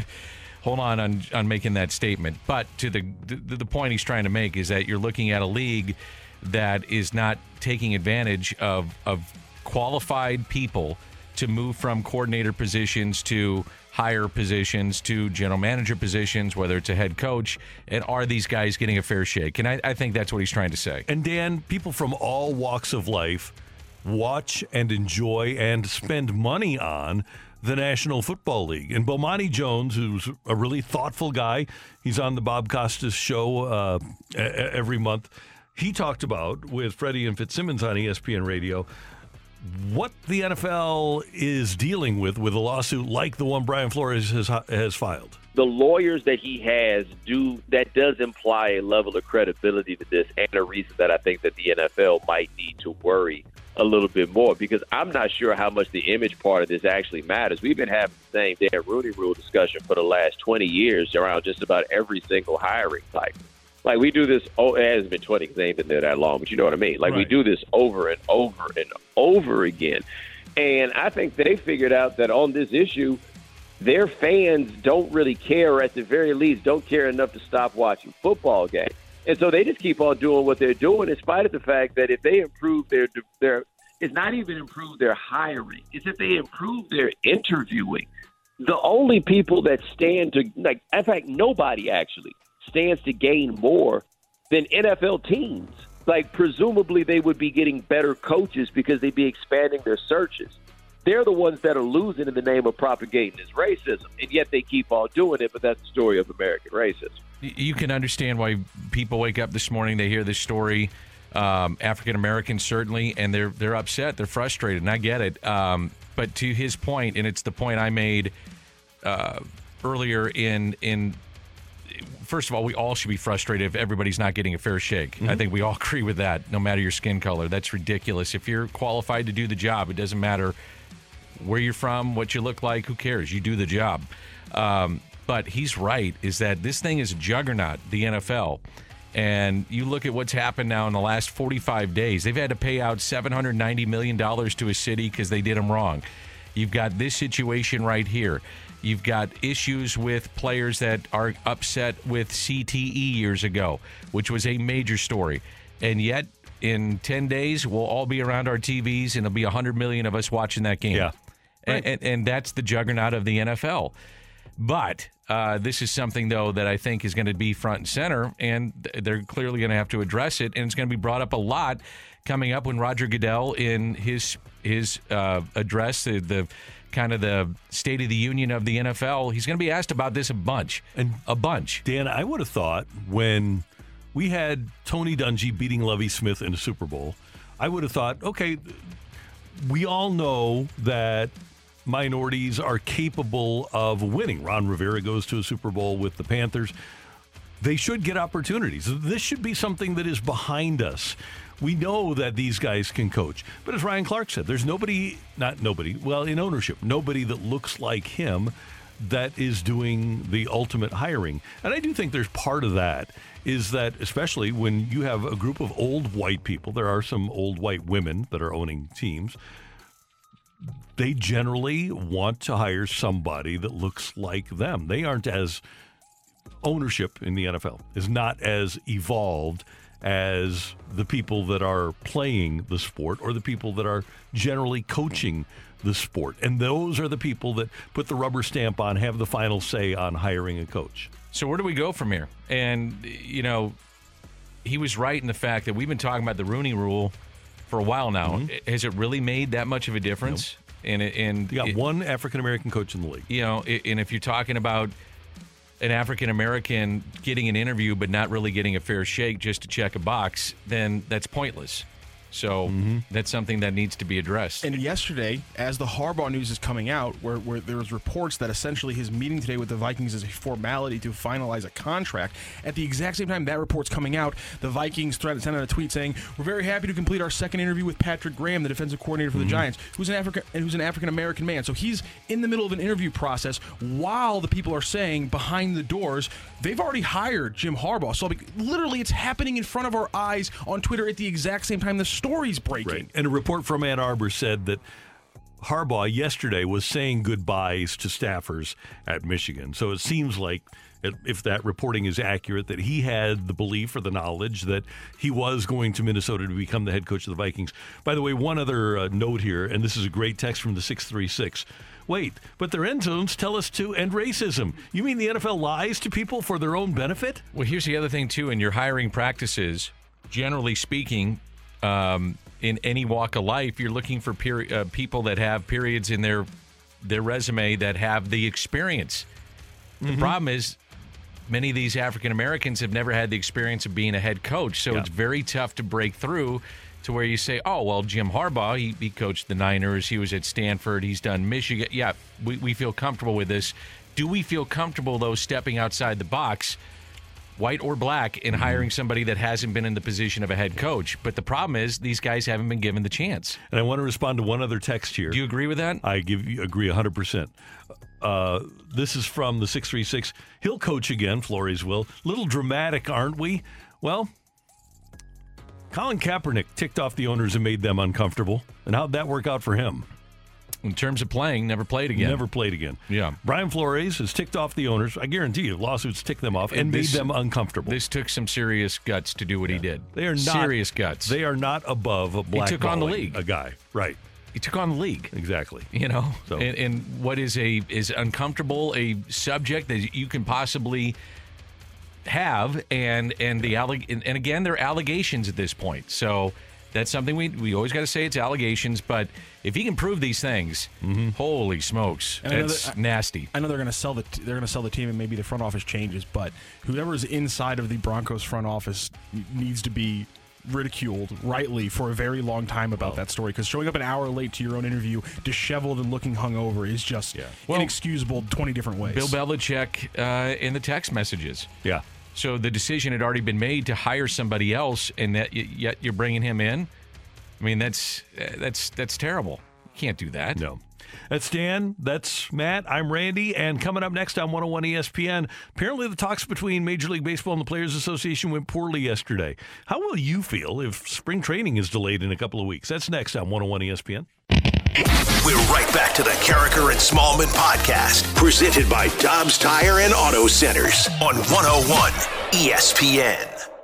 hold on, on on making that statement. But to the, the the point he's trying to make is that you're looking at a league that is not taking advantage of of qualified people to move from coordinator positions to higher positions to general manager positions, whether it's a head coach, and are these guys getting a fair shake? And I, I think that's what he's trying to say. And Dan, people from all walks of life watch and enjoy and spend money on the National Football League. And Bomani Jones, who's a really thoughtful guy, he's on the Bob Costas show uh, every month. He talked about with Freddie and Fitzsimmons on ESPN Radio what the NFL is dealing with with a lawsuit like the one Brian Flores has, has filed. The lawyers that he has do that does imply a level of credibility to this, and a reason that I think that the NFL might need to worry a little bit more because I'm not sure how much the image part of this actually matters. We've been having the same Dan Rooney Rule discussion for the last 20 years around just about every single hiring cycle. Like we do this. Oh, it hasn't been 20 because they ain't been there that long, but you know what I mean. Like we do this over and over and over again. And I think they figured out that on this issue, their fans don't really care, or at the very least, don't care enough to stop watching football games. And so they just keep on doing what they're doing, in spite of the fact that if they improve their their, it's not even improve their hiring; it's if they improve their interviewing. The only people that stand to like, in fact, nobody actually stands to gain more than NFL teams. Like, presumably, they would be getting better coaches because they'd be expanding their searches. They're the ones that are losing in the name of propagating this racism, and yet they keep on doing it. But that's the story of American racism. You can understand why people wake up this morning, they hear this story. Um, African Americans certainly, and they're they're upset, they're frustrated, and I get it. Um, but to his point, and it's the point I made uh, earlier in in first of all, we all should be frustrated if everybody's not getting a fair shake. I think we all agree with that, no matter your skin color. That's ridiculous. If you're qualified to do the job, it doesn't matter where you're from, what you look like, who cares? You do the job. Um, but he's right, is that this thing is a juggernaut, the NFL. And you look at what's happened now in the last 45 days. They've had to pay out $790 million to a city because they did them wrong. You've got this situation right here. You've got issues with players that are upset with CTE years ago, which was a major story. And yet, in 10 days, we'll all be around our TVs and there'll be 100 million of us watching that game. Yeah. And, and, and that's the juggernaut of the NFL. But uh, this is something, though, that I think is going to be front and center, and they're clearly going to have to address it. And it's going to be brought up a lot coming up when Roger Goodell, in his his uh, address, the, the kind of the State of the Union of the NFL, he's going to be asked about this a bunch, and a bunch. Dan, I would have thought when we had Tony Dungy beating Lovie Smith in the Super Bowl, I would have thought, okay, we all know that minorities are capable of winning. Ron Rivera goes to a Super Bowl with the Panthers. They should get opportunities. This should be something that is behind us. We know that these guys can coach. But as Ryan Clark said, there's nobody, not nobody, well, in ownership, nobody that looks like him that is doing the ultimate hiring. And I do think there's part of that is that, especially when you have a group of old white people, there are some old white women that are owning teams. They generally want to hire somebody that looks like them. They aren't as ownership in the NFL is not as evolved as the people that are playing the sport or the people that are generally coaching the sport. And those are the people that put the rubber stamp on, have the final say on hiring a coach. So where do we go from here? And you know, he was right in the fact that we've been talking about the Rooney Rule for a while now. Mm-hmm. Has it really made that much of a difference? And it, and You got one African American coach in the league. you know, and if you're talking about an African American getting an interview but not really getting a fair shake just to check a box, then that's pointless. So mm-hmm. that's something that needs to be addressed. And yesterday, as the Harbaugh news is coming out, where, where there was reports that essentially his meeting today with the Vikings is a formality to finalize a contract. At the exact same time that report's coming out, the Vikings thread sent out a tweet saying, "We're very happy to complete our second interview with Patrick Graham, the defensive coordinator for the mm-hmm. Giants, who's an African and who's an African American man." So he's in the middle of an interview process while the people are saying behind the doors they've already hired Jim Harbaugh. So like, literally, it's happening in front of our eyes on Twitter at the exact same time the story's breaking. Right. And a report from Ann Arbor said that Harbaugh yesterday was saying goodbyes to staffers at Michigan. So it seems like, if- if that reporting is accurate, that he had the belief or the knowledge that he was going to Minnesota to become the head coach of the Vikings. By the way, one other uh, note here, and this is a great text from the 636. Wait, but their end zones tell us to end racism. You mean the NFL lies to people for their own benefit? Well, here's the other thing too. In your hiring practices, generally speaking, um, in any walk of life, you're looking for peri- uh, people that have periods in their their resume that have the experience. The problem is, many of these African Americans have never had the experience of being a head coach, so Yeah. it's very tough to break through to where you say, oh, well, Jim Harbaugh, he, he coached the Niners, he was at Stanford, he's done Michigan. Yeah, we, we feel comfortable with this. Do we feel comfortable, though, stepping outside the box, white or black, in hiring somebody that hasn't been in the position of a head coach? But the problem is, these guys haven't been given the chance. And I want to respond to one other text here. Do you agree with that? I give you agree 100%. Uh, this is from the 636. He'll coach again, Flores will. Little dramatic, aren't we? Well, Colin Kaepernick ticked off the owners and made them uncomfortable. And how'd that work out for him? In terms of playing, never played again. Never played again. Yeah. Brian Flores has ticked off the owners. I guarantee you, lawsuits tick them off and, this- made them uncomfortable. This took some serious guts to do what he did. They are not serious guts. They are not above a black. He took on the league. A guy, right? He took on the league. Exactly. You know, So- and, and what is a is uncomfortable a subject that you can possibly have, and and the alleg- and, and again, they're allegations at this point. So that's something we we always got to say it's allegations, but if he can prove these things, holy smokes, And I know that's that- nasty. I know they're going to sell the they're going to sell the team, and maybe the front office changes. But whoever's inside of the Broncos front office needs to be ridiculed rightly for a very long time about that story because showing up an hour late to your own interview disheveled and looking hungover is just inexcusable 20 different ways Bill Belichick uh, in the text messages. Yeah. So the decision had already been made to hire somebody else, and that yet you're bringing him in. I mean, that's that's that's terrible. You can't do that. No. That's Dan. That's Matt. I'm Randy. And coming up next on 101 ESPN, apparently the talks between Major League Baseball and the Players Association went poorly yesterday. How will you feel if spring training is delayed in a couple of weeks? That's next on 101 ESPN. We're right back to the Karraker and Smallmon podcast, presented by Dobbs Tire and Auto Centers on 101 ESPN.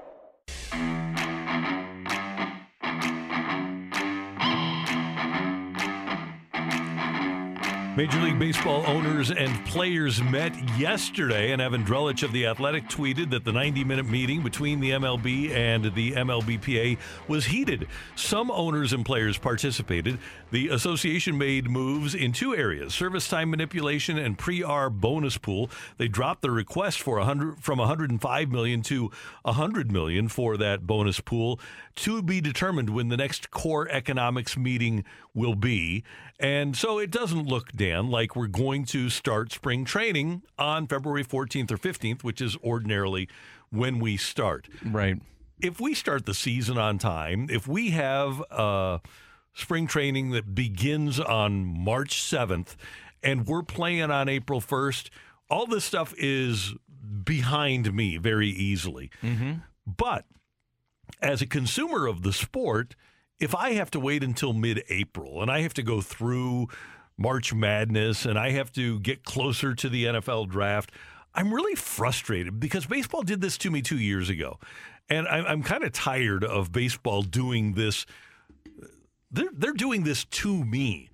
Major League Baseball owners and players met yesterday, and Evan Drellich of The Athletic tweeted that the 90 minute meeting between the MLB and the MLBPA was heated. Some owners and players participated. The association made moves in two areas service time manipulation and pre-arb bonus pool. They dropped the request for 100 from 105 million to 100 million for that bonus pool to be determined when the next core economics meeting will be. And so it doesn't look, Dan, like we're going to start spring training on February 14th or 15th, which is ordinarily when we start. Right. If we start the season on time, if we have uh, spring training that begins on March 7th and we're playing on April 1st, all this stuff is behind me very easily. Mm-hmm. But as a consumer of the sport, if I have to wait until mid April and I have to go through March Madness and I have to get closer to the NFL draft, I'm really frustrated because baseball did this to me two years ago. And I- I'm kind of tired of baseball doing this. They're, they're doing this to me.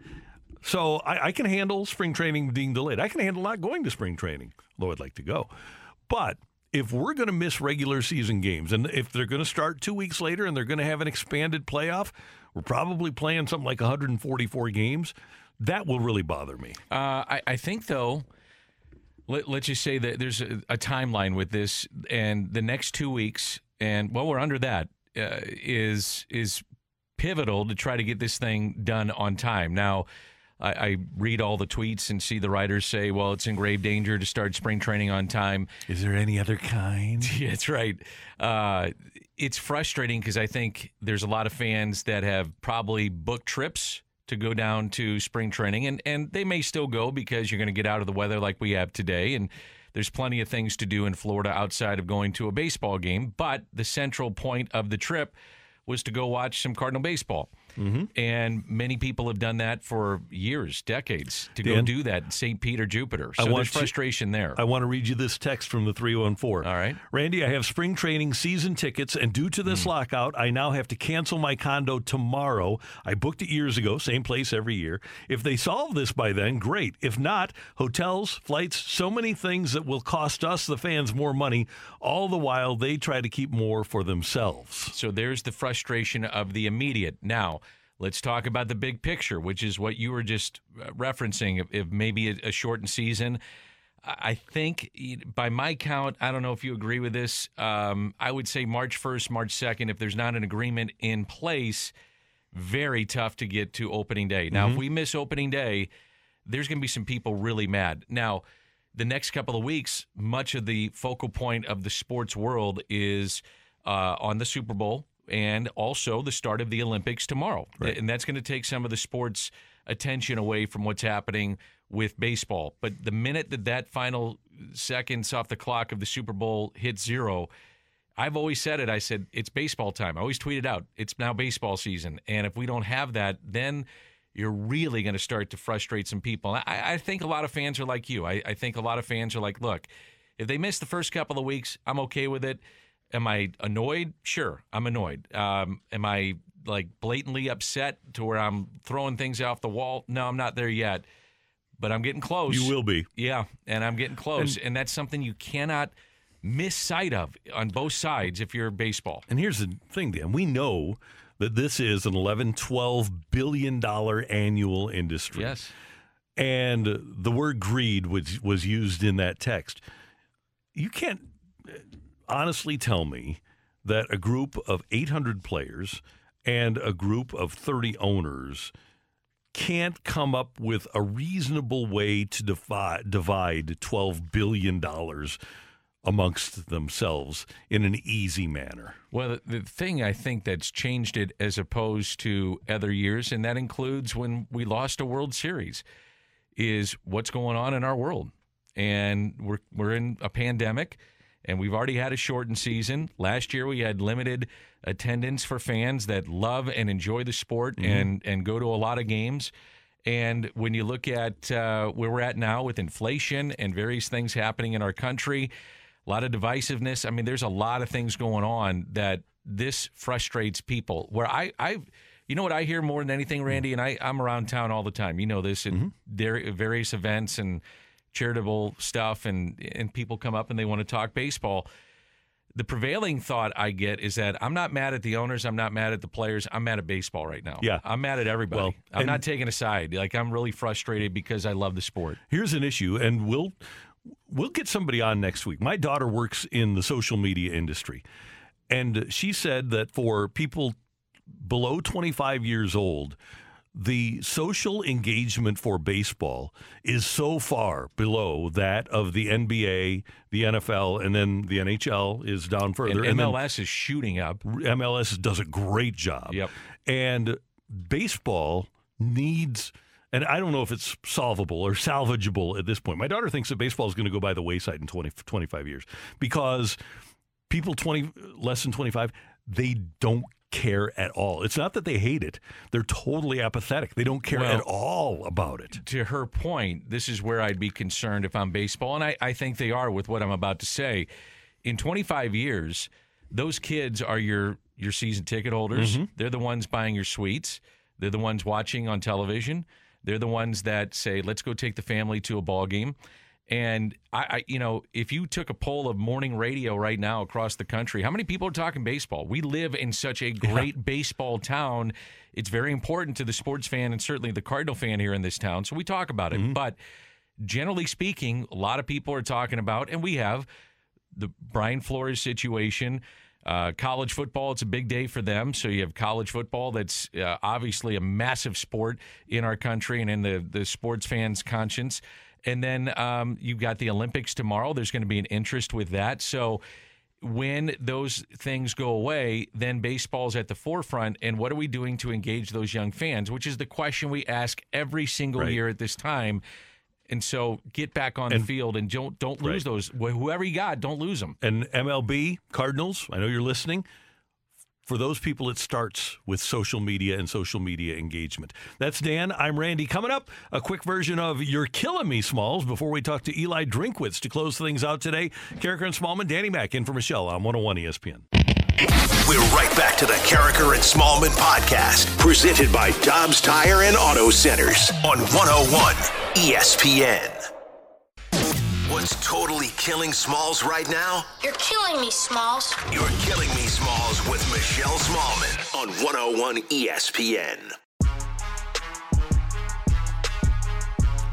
So I, I can handle spring training being delayed. I can handle not going to spring training, though I'd like to go. But if we're going to miss regular season games, and if they're going to start two weeks later and they're going to have an expanded playoff, we're probably playing something like 144 games. That will really bother me. Uh, I, I think though, let, let's just say that there's a, a timeline with this, and the next two weeks, and well, we're under that uh, is is pivotal to try to get this thing done on time. Now, I, I read all the tweets and see the writers say, "Well, it's in grave danger to start spring training on time." Is there any other kind? Yeah, that's right. Uh, it's frustrating because I think there's a lot of fans that have probably booked trips to go down to spring training, and, and they may still go because you're going to get out of the weather like we have today. And there's plenty of things to do in Florida outside of going to a baseball game. But the central point of the trip was to go watch some Cardinal baseball. Mm-hmm. And many people have done that for years, decades, to go do that. St. Peter, Jupiter. I So want there's to- frustration there. I want to read you this text from the 314. All right. Randy, I have spring training season tickets, and due to this lockout, I now have to cancel my condo tomorrow. I booked it years ago, same place every year. If they solve this by then, great. If not, hotels, flights, so many things that will cost us, the fans, more money, all the while they try to keep more for themselves. So there's the frustration of the immediate. Now, let's talk about the big picture, which is what you were just uh, referencing. If, if maybe a, a shortened season, I think, by my count, I don't know if you agree with this. Um, I would say March 1st, March 2nd, if there's not an agreement in place, very tough to get to opening day. Now, if Mhm. we miss opening day, there's going to be some people really mad. Now, the next couple of weeks, much of the focal point of the sports world is uh, on the Super Bowl and also the start of the Olympics tomorrow. And that's going to take some of the sports attention away from what's happening with baseball. But the minute that that final seconds off the clock of the Super Bowl hits zero, I've always said it. I said it's baseball time. I always tweeted out it's now baseball season, and if we don't have that, then you're really going to start to frustrate some people. I, I think a lot of fans are like you. I, I think a lot of fans are like, look, if they miss the first couple of weeks, I'm okay with it. Am I annoyed? Sure, I'm annoyed. Um, am I like blatantly upset to where I'm throwing things off the wall? No, I'm not there yet, but I'm getting close. You will be. Yeah, and I'm getting close, And- and, that's something you cannot miss sight of on both sides if you're baseball. And here's the thing, Dan. We know that this is an 11, 12 billion dollar annual industry. Yes. And the word greed was was used in that text. You can't honestly tell me that a group of 800 players and a group of 30 owners can't come up with a reasonable way to defi- divide 12 billion dollars amongst themselves in an easy manner. Well, the thing I think that's changed it as opposed to other years, and that includes when we lost a World Series, is what's going on in our world. And we're we're in a pandemic, and we've already had a shortened season. Last year we had limited attendance for fans that love and enjoy the sport Mhm. and and go to a lot of games. And when you look at uh, where we're at now with inflation and various things happening in our country, a lot of divisiveness. I mean, there's a lot of things going on that this frustrates people. Where I, I, you know what I hear more than anything, Randy, and I, I'm around town all the time. You know this, and there various events and charitable stuff, and and people come up and they want to talk baseball. The prevailing thought I get is that I'm not mad at the owners, I'm not mad at the players, I'm mad at baseball right now. Yeah. I'm mad at everybody. Well, I'm not taking a side. Like I'm really frustrated because I love the sport. Here's an issue, and we'll we'll get somebody on next week. My daughter works in the social media industry, and she said that for people below 25 years old, the social engagement for baseball is so far below that of the NBA, the NFL, and then the NHL is down further. And then MLS is shooting up. MLS does a great job. Yep. And baseball needs, and I don't know if it's solvable or salvageable at this point. My daughter thinks that baseball is going to go by the wayside in 20, 25 years because people 20 less than 25, they don't care at all. It's not that they hate it. They're totally apathetic. They don't care Well- at all about it. to her point, this is where I'd be concerned if I'm baseball, and I, I think they are with what I'm about to say. In 25 years, those kids are your your season ticket holders. Mhm. They're the ones buying your suites. They're the ones watching on television. They're the ones that say, "Let's go take the family to a ball game." And I, I, you know, if you took a poll of morning radio right now across the country, how many people are talking baseball? We live in such a great baseball town. It's very important to the sports fan and certainly the Cardinal fan here in this town. So we talk about it. But generally speaking, a lot of people are talking about, and we have the Brian Flores situation. Uh, college football, it's a big day for them. So you have college football that's uh, obviously a massive sport in our country and in the, the sports fans' conscience. And then um, you've got the Olympics tomorrow. There's going to be an interest with that. So when those things go away, then baseball's at the forefront. And what are we doing to engage those young fans? Which is the question we ask every single Right. year at this time. And so get back on the field and don't don't lose Right. those. Whoever you got, don't lose them. And MLB, Cardinals, I know you're listening. For those people, it starts with social media and social media engagement. That's Dan. I'm Randy. Coming up, a quick version of You're Killing Me, Smalls, before we talk to Eli Drinkwitz to close things out today. Karraker and Smallmon, Danny Mack in for Michelle on 101 ESPN. We're right back to the Karraker and Smallmon podcast, presented by Dobbs Tire and Auto Centers on 101 ESPN. What's totally killing Smalls right now? You're killing me, Smalls. You're killing me, Smalls, with Michelle Smallmon on 101 ESPN.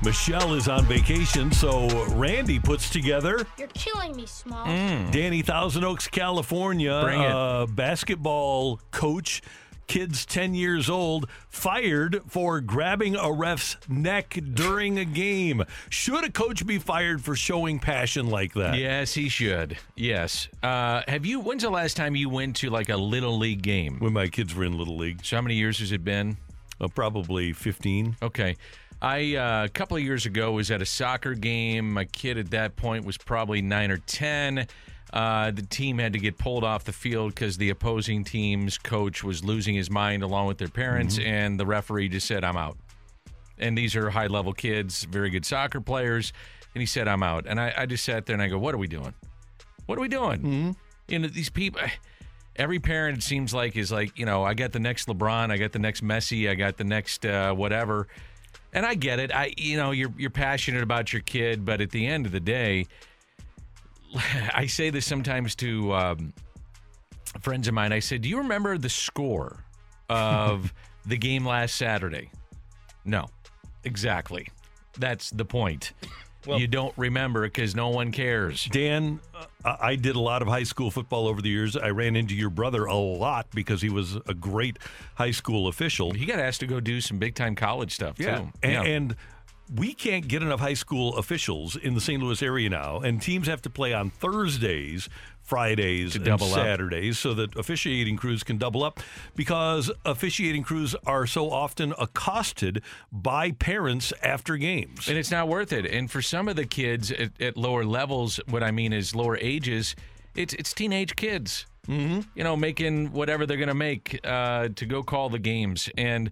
Michelle is on vacation, so Randy puts together You're killing me, Small. Danny Thousand Oaks, California, Bring it. uh, basketball coach, kids 10 years old, fired for grabbing a ref's neck during a game. Should a coach be fired for showing passion like that? Yes, he should. Yes. Uh, have you? When's the last time you went to like a little league game? When my kids were in little league. So how many years has it been? Uh, probably 15. Okay. I uh, a couple of years ago was at a soccer game. My kid at that point was probably nine or ten. Uh, the team had to get pulled off the field because the opposing team's coach was losing his mind along with their parents, and the referee just said, "I'm out." And these are high level kids, very good soccer players, and he said, "I'm out." And I, I just sat there and I go, "What are we doing? What are we doing?" Mm-hmm. You know, these people. Every parent, it seems like, is like, you know, I got the next LeBron, I got the next Messi, I got the next uh, whatever. And I get it. I you know, you're you're passionate about your kid, but at the end of the day, I say this sometimes to um, friends of mine. I said, "Do you remember the score of the game last Saturday?" No. Exactly. That's the point. you don't remember because no one cares. Dan, uh, I did a lot of high school football over the years. I ran into your brother a lot because he was a great high school official. He got asked to go do some big time college stuff Yeah. too. And, and we can't get enough high school officials in the St. Louis area now, and teams have to play on Thursdays, Fridays, and double up. Saturdays so that officiating crews can double up because officiating crews are so often accosted by parents after games. And it's not worth it. And for some of the kids at, at lower levels, what I mean is lower ages, it's it's teenage kids. Mm-hmm. You know, making whatever they're going to make uh, to go call the games, and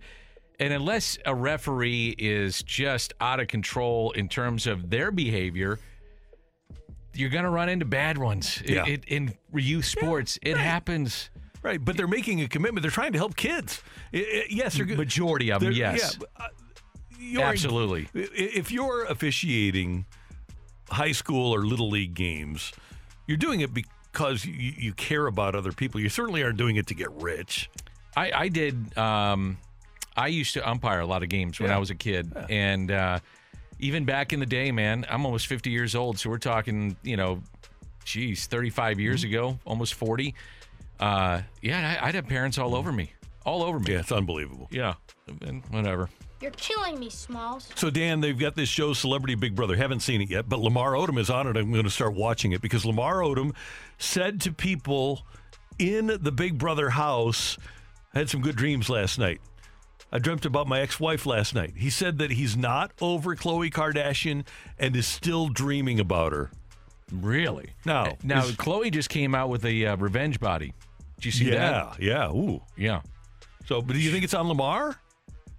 and unless a referee is just out of control in terms of their behavior, you're going to run into bad ones. Yeah. it- in youth sports, it happens. Right, but they're making a commitment. They're trying to help kids. I- I- yes, they're good. Majority of them, They're- yes. yeah, uh, you're- Absolutely. If you're officiating high school or little league games, you're doing it because you, you care about other people. You certainly aren't doing it to get rich. I, I did. Um, I used to umpire a lot of games when Yeah. I was a kid, and uh, even back in the day, man, I'm almost 50 years old, so we're talking, you know, geez, 35 years Mm-hmm. ago, almost 40. Uh, yeah, I, I'd have parents all over me, all over me. Yeah, it's unbelievable. Yeah, and whatever. You're killing me, Smalls. So, Dan, they've got this show, Celebrity Big Brother. Haven't seen it yet, but Lamar Odom is on it. I'm going to start watching it because Lamar Odom said to people in the Big Brother house, I had some good dreams last night. I dreamt about my ex wife last night. He said that he's not over Khloe Kardashian and is still dreaming about her. Really? No. Now, is- Khloe just came out with a uh, revenge body. Did you see yeah, that? yeah, Yeah. ooh. Yeah. So, but do you think it's on Lamar?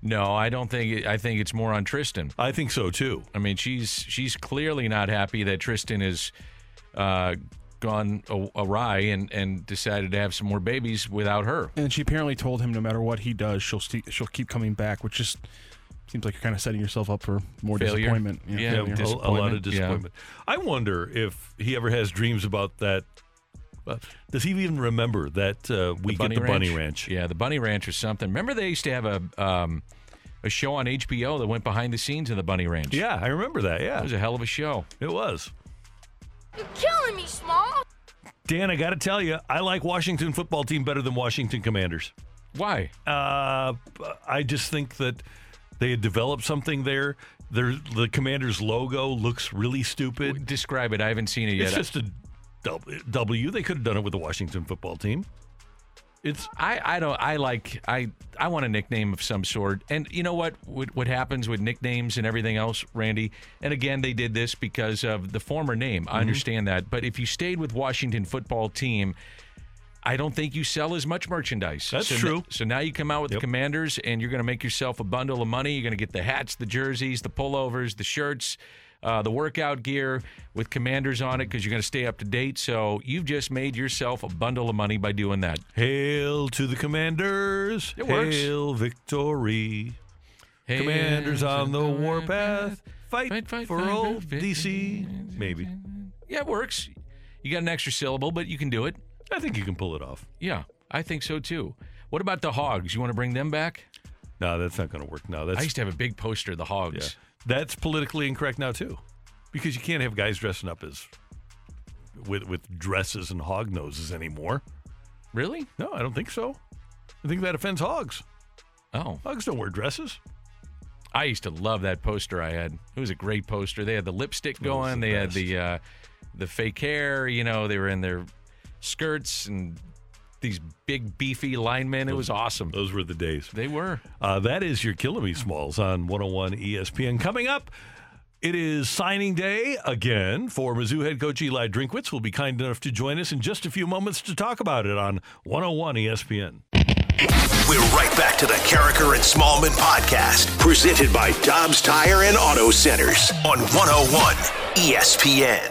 No, I don't think. It, I think it's more on Tristan. I think so too. I mean, she's she's clearly not happy that Tristan is uh, gone a- awry and and decided to have some more babies without her. And she apparently told him no matter what he does, she'll st- she'll keep coming back, which just seems like you're kind of setting yourself up for more Failure. disappointment. Yeah, failure. a- a, lot of disappointment, yeah. I wonder if he ever has dreams about that. Uh, does he even remember that uh, week at the Bunny Ranch? Yeah, the Bunny Ranch or something. Remember they used to have a um, a show on HBO that went behind the scenes in the Bunny Ranch. Yeah, I remember that. Yeah, it was a hell of a show. it was. You're killing me, Small. Dan, I got to tell you, I like Washington football team better than Washington Commanders. Why? Uh, I just think that they had developed something there. Their the Commanders logo looks really stupid. Describe it. I haven't seen it yet. It's just a W. They could have done it with the Washington football team. It's I, I don't I like I I want a nickname of some sort. And you know what what, what happens with nicknames and everything else, Randy? And again, they did this because of the former name. Mm-hmm. I understand that. But if you stayed with Washington football team, I don't think you sell as much merchandise. That's so true. so now you come out with Yep. the Commanders, and you're going to make yourself a bundle of money. You're going to get the hats, the jerseys, the pullovers, the shirts, uh, the workout gear with Commanders on it because you're going to stay up to date. So you've just made yourself a bundle of money by doing that. Hail to the Commanders. It works. Hail victory. Commanders on the warpath. Fight, Fight, fight, for fight, old fight. DC. Maybe. Yeah, it works. You got an extra syllable, but you can do it. I think you can pull it off. Yeah, I think so too. What about the Hogs? You want to bring them back? No, that's not going to work. No, that's I used to have a big poster of the Hogs. That's politically incorrect now too, because you can't have guys dressing up as with with dresses and hog noses anymore. Really? No, I don't think so. I think that offends hogs. Oh, hogs don't wear dresses. I used to love that poster I had. It was a great poster. They had the lipstick going. the they had the uh, the fake hair. You know, they were in their skirts and these big beefy linemen. It was awesome. Those were the days. They were. Uh, that is your Killing Me Smalls on 101 ESPN. Coming up, it is signing day again for Mizzou head coach Eli Drinkwitz. Will be kind enough to join us in just a few moments to talk about it on 101 ESPN. We're right back to the Karraker and Smallmon podcast, presented by Dobbs Tire and Auto Centers on 101 ESPN.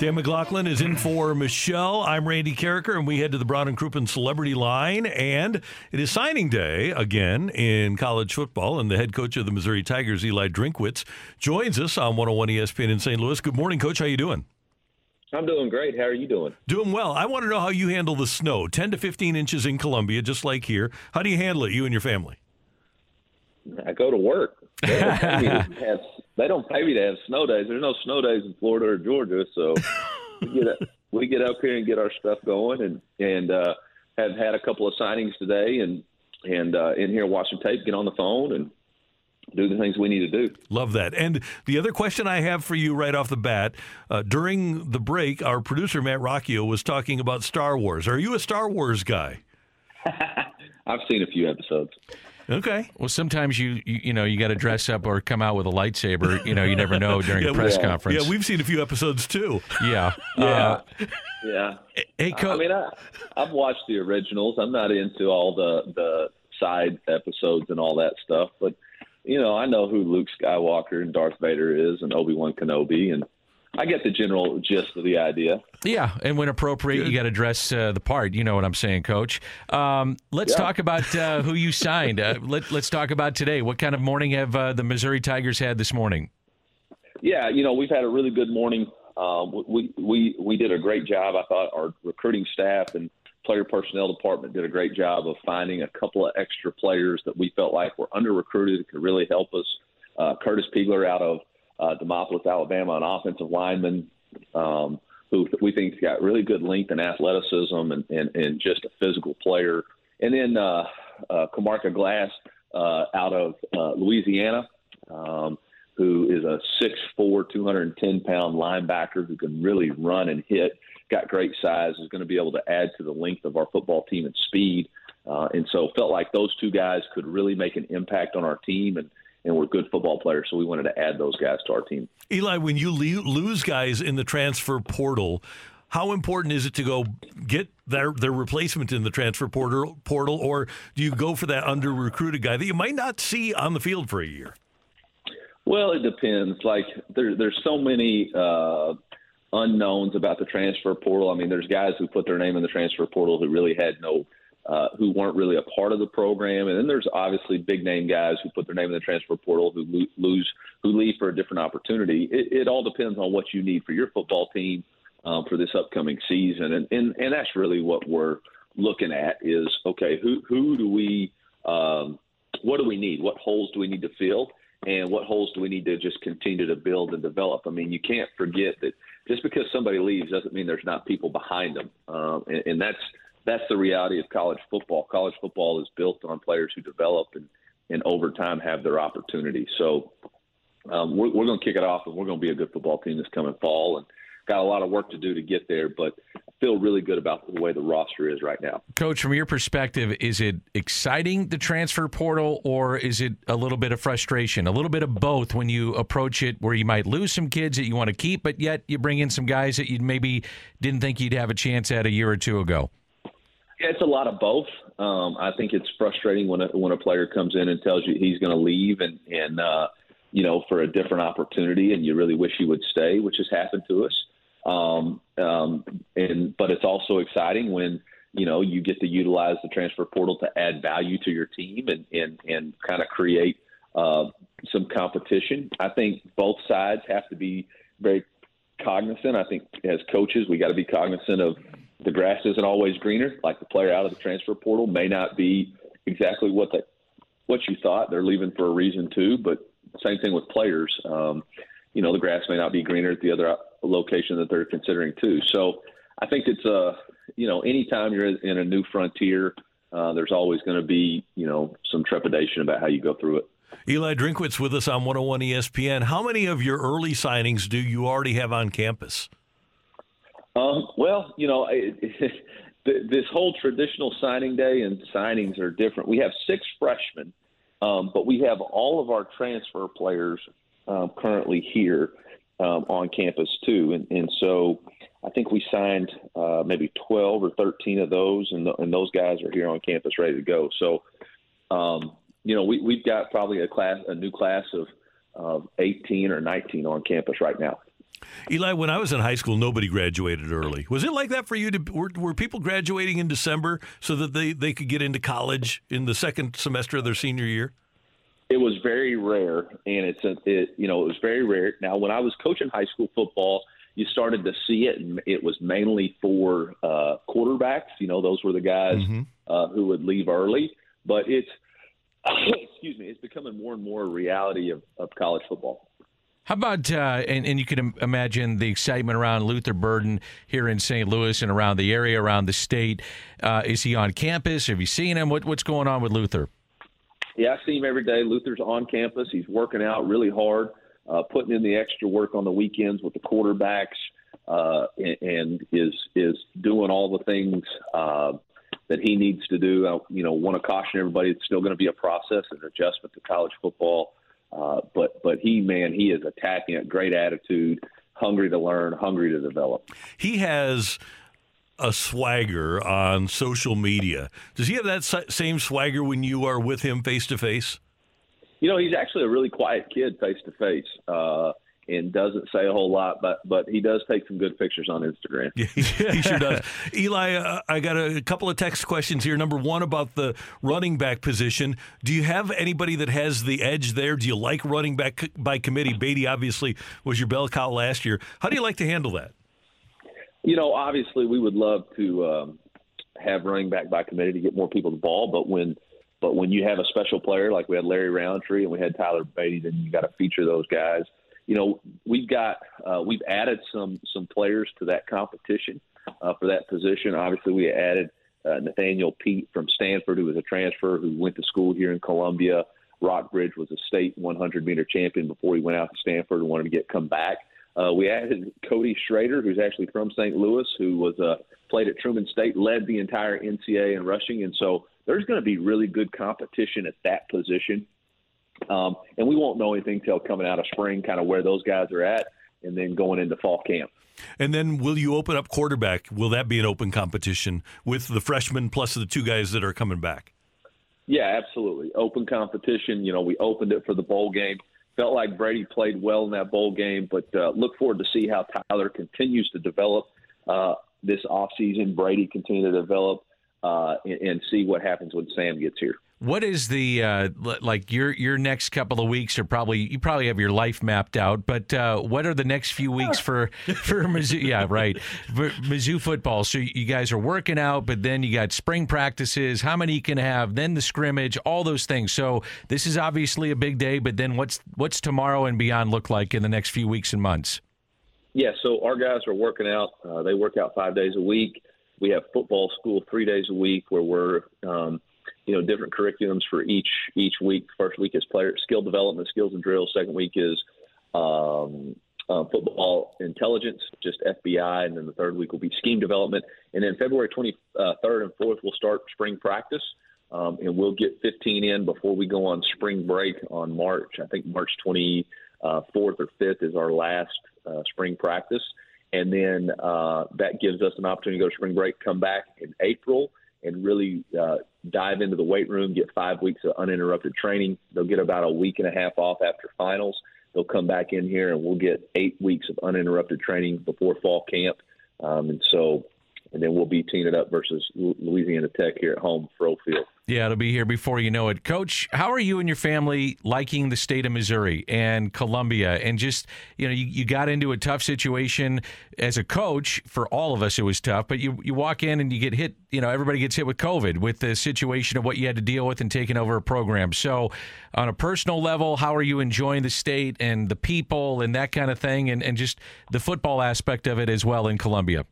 Dan McLaughlin is in for Michelle. I'm Randy Karraker, and we head to the Brown and Crouppen Celebrity Line. And it is signing day again in college football, and the head coach of the Missouri Tigers, Eli Drinkwitz, joins us on 101 ESPN in St. Louis. Good morning, Coach. How are you doing? I'm doing great. How are you doing? Doing well. I want to know how you handle the snow. 10 to 15 inches in Columbia, just like here. How do you handle it, you and your family? I go to work. They don't pay me to have, they don't pay me to have snow days. There's no snow days in Florida or Georgia, so we get up, we get up here and get our stuff going, and and uh, have had a couple of signings today, and and uh, in here watching tape, get on the phone, and do the things we need to do. Love that. And the other question I have for you right off the bat uh, during the break, our producer, Matt Rocchio, was talking about Star Wars. Are you a Star Wars guy? I've seen a few episodes. Okay. Well, sometimes you you, you know you got to dress up or come out with a lightsaber. You know, you never know during Yeah, a press we- conference. Yeah, we've seen a few episodes too. Yeah. Yeah. Uh, Yeah. Hey, I- I mean, I, I've watched the originals. I'm not into all the the side episodes and all that stuff, but you know, I know who Luke Skywalker and Darth Vader is, and Obi Wan Kenobi, and I get the general gist of the idea. Yeah, and when appropriate, you got to dress uh, the part. You know what I'm saying, Coach. Um, let's Yeah. talk about uh, who you signed. Uh, let, let's talk about today. What kind of morning have uh, the Missouri Tigers had this morning? Yeah, you know, we've had a really good morning. Um, we we we did a great job. I thought our recruiting staff and player personnel department did a great job of finding a couple of extra players that we felt like were under recruited and could really help us. Uh, Curtis Piegler out of uh, Demopolis, Alabama, an offensive lineman um, who we think's got really good length and athleticism and, and, and just a physical player. And then uh, uh, Kamarka Glass uh, out of uh, Louisiana. Um, who is a 6'4", 210 pound linebacker who can really run and hit, got great size, is going to be able to add to the length of our football team and speed. Uh, and so felt like those two guys could really make an impact on our team and, and were good football players. So we wanted to add those guys to our team. Eli, when you lose guys in the transfer portal, how important is it to go get their their replacement in the transfer portal, portal, or do you go for that under recruited guy that you might not see on the field for a year? Well, it depends. Like there, there's so many uh, unknowns about the transfer portal. I mean, there's guys who put their name in the transfer portal who really had no, uh, who weren't really a part of the program, and then there's obviously big name guys who put their name in the transfer portal who lo- lose, who leave for a different opportunity. It, it all depends on what you need for your football team um, for this upcoming season, and, and and that's really what we're looking at is okay, who who do we, um, what do we need? What holes do we need to fill? and what holes do we need to just continue to build and develop? I mean, you can't forget that just because somebody leaves doesn't mean there's not people behind them, um, and, and that's that's the reality of college football. College football is built on players who develop and, and over time have their opportunity. So um, we're, we're going to kick it off, and we're going to be a good football team this coming fall, and got a lot of work to do to get there, but feel really good about the way the roster is right now. Coach, from your perspective, is it exciting the transfer portal, or is it a little bit of frustration? A little bit of both when you approach it, where you might lose some kids that you want to keep, but yet you bring in some guys that you maybe didn't think you'd have a chance at a year or two ago. It's a lot of both. Um, I think it's frustrating when a, when a player comes in and tells you he's going to leave and and uh, you know for a different opportunity, and you really wish he would stay, which has happened to us. Um, um, and but it's also exciting when you know you get to utilize the transfer portal to add value to your team and and and kind of create uh, some competition. I think both sides have to be very cognizant. I think as coaches, we got to be cognizant of the grass isn't always greener. Like the player out of the transfer portal may not be exactly what they what you thought. They're leaving for a reason too. But same thing with players. Um, you know, the grass may not be greener at the other location that they're considering too. So I think it's a, uh, you know, anytime you're in a new frontier, uh, there's always going to be, you know, some trepidation about how you go through it. Eli Drinkwitz with us on 101 ESPN. How many of your early signings do you already have on campus? Um, well, you know, it, it, this whole traditional signing day and signings are different. We have six freshmen, um, but we have all of our transfer players um, currently here um, on campus too, and, and so I think we signed uh, maybe 12 or 13 of those, and, the, and those guys are here on campus ready to go. So, um, you know, we, we've got probably a class, a new class of, of 18 or 19 on campus right now. Eli, when I was in high school, nobody graduated early. Was it like that for you? To, were, were people graduating in December so that they, they could get into college in the second semester of their senior year? It was very rare, and it's a, it, you know it was very rare. Now, when I was coaching high school football, you started to see it, and it was mainly for uh, quarterbacks. You know, those were the guys mm-hmm. uh, who would leave early. But it's excuse me, it's becoming more and more a reality of, of college football. How about uh, and, and you can imagine the excitement around Luther Burden here in St. Louis and around the area, around the state. Uh, is he on campus? Have you seen him? What, what's going on with Luther? Yeah, I see him every day. Luther's on campus. He's working out really hard, uh, putting in the extra work on the weekends with the quarterbacks, uh, and, and is is doing all the things uh, that he needs to do. I, you know, want to caution everybody: it's still going to be a process and adjustment to college football. Uh, but but he man he is attacking a great attitude, hungry to learn, hungry to develop. He has a swagger on social media. Does he have that same swagger when you are with him face to face? You know, he's actually a really quiet kid face to face and doesn't say a whole lot, but but he does take some good pictures on Instagram. Yeah, he sure does. Eli, uh, I got a, couple of text questions here. Number one about the running back position. Do you have anybody that has the edge there? Do you like running back by committee? Badie obviously was your bell cow last year. How do you like to handle that? You know, obviously we would love to um, have running back by committee to get more people the ball, but when but when you have a special player like we had Larry Rountree and we had Tyler Badie, then you got to feature those guys you know, we've got uh, we've added some some players to that competition uh, for that position. Obviously, we added uh, Nathaniel Peat from Stanford, who was a transfer who went to school here in Columbia. Rockbridge was a state 100 meter champion before he went out to Stanford and wanted to get come back. Uh, we added Cody Schrader, who's actually from St. Louis, who was uh, played at Truman State, led the entire NCAA in rushing, and so there's going to be really good competition at that position. Um, and we won't know anything till coming out of spring, kind of where those guys are at, and then going into fall camp. And then will you open up quarterback? Will that be an open competition with the freshmen plus the two guys that are coming back? Yeah, absolutely. Open competition. You know, we opened it for the bowl game. Felt like Brady played well in that bowl game, but uh, look forward to see how Tyler continues to develop uh, this offseason. Brady continue to develop uh, and, and see what happens when Sam gets here. What is the uh, like your your next couple of weeks are probably you probably have your life mapped out, but uh, what are the next few weeks for for Mizzou? Yeah, right, for Mizzou football. So you guys are working out, but then you got spring practices. How many you can have? Then the scrimmage, all those things. So this is obviously a big day, but then what's what's tomorrow and beyond look like in the next few weeks and months? Yeah, so our guys are working out. Uh, they work out five days a week. We have football school three days a week where we're um, you know different curriculums for each each week. First week is player skill development, skills and drills. Second week is um, uh, football intelligence, just FBI, and then the third week will be scheme development. And then February 23rd and 4th we'll start spring practice, um, and we'll get 15 in before we go on spring break on March. I think March 24th or 5th is our last uh, spring practice, and then uh, that gives us an opportunity to go to spring break, come back in April and really uh, dive into the weight room, get five weeks of uninterrupted training. They'll get about a week and a half off after finals. They'll come back in here and we'll get eight weeks of uninterrupted training before fall camp. Um, and so and then we'll be teeing it up versus Louisiana Tech here at home, Faurot Field. Yeah, it'll be here before you know it. Coach, how are you and your family liking the state of Missouri and Columbia? And just, you know, you, you got into a tough situation as a coach. For all of us, it was tough, but you, you walk in and you get hit, you know, everybody gets hit with COVID with the situation of what you had to deal with and taking over a program. So, on a personal level, how are you enjoying the state and the people and that kind of thing and, and just the football aspect of it as well in Columbia?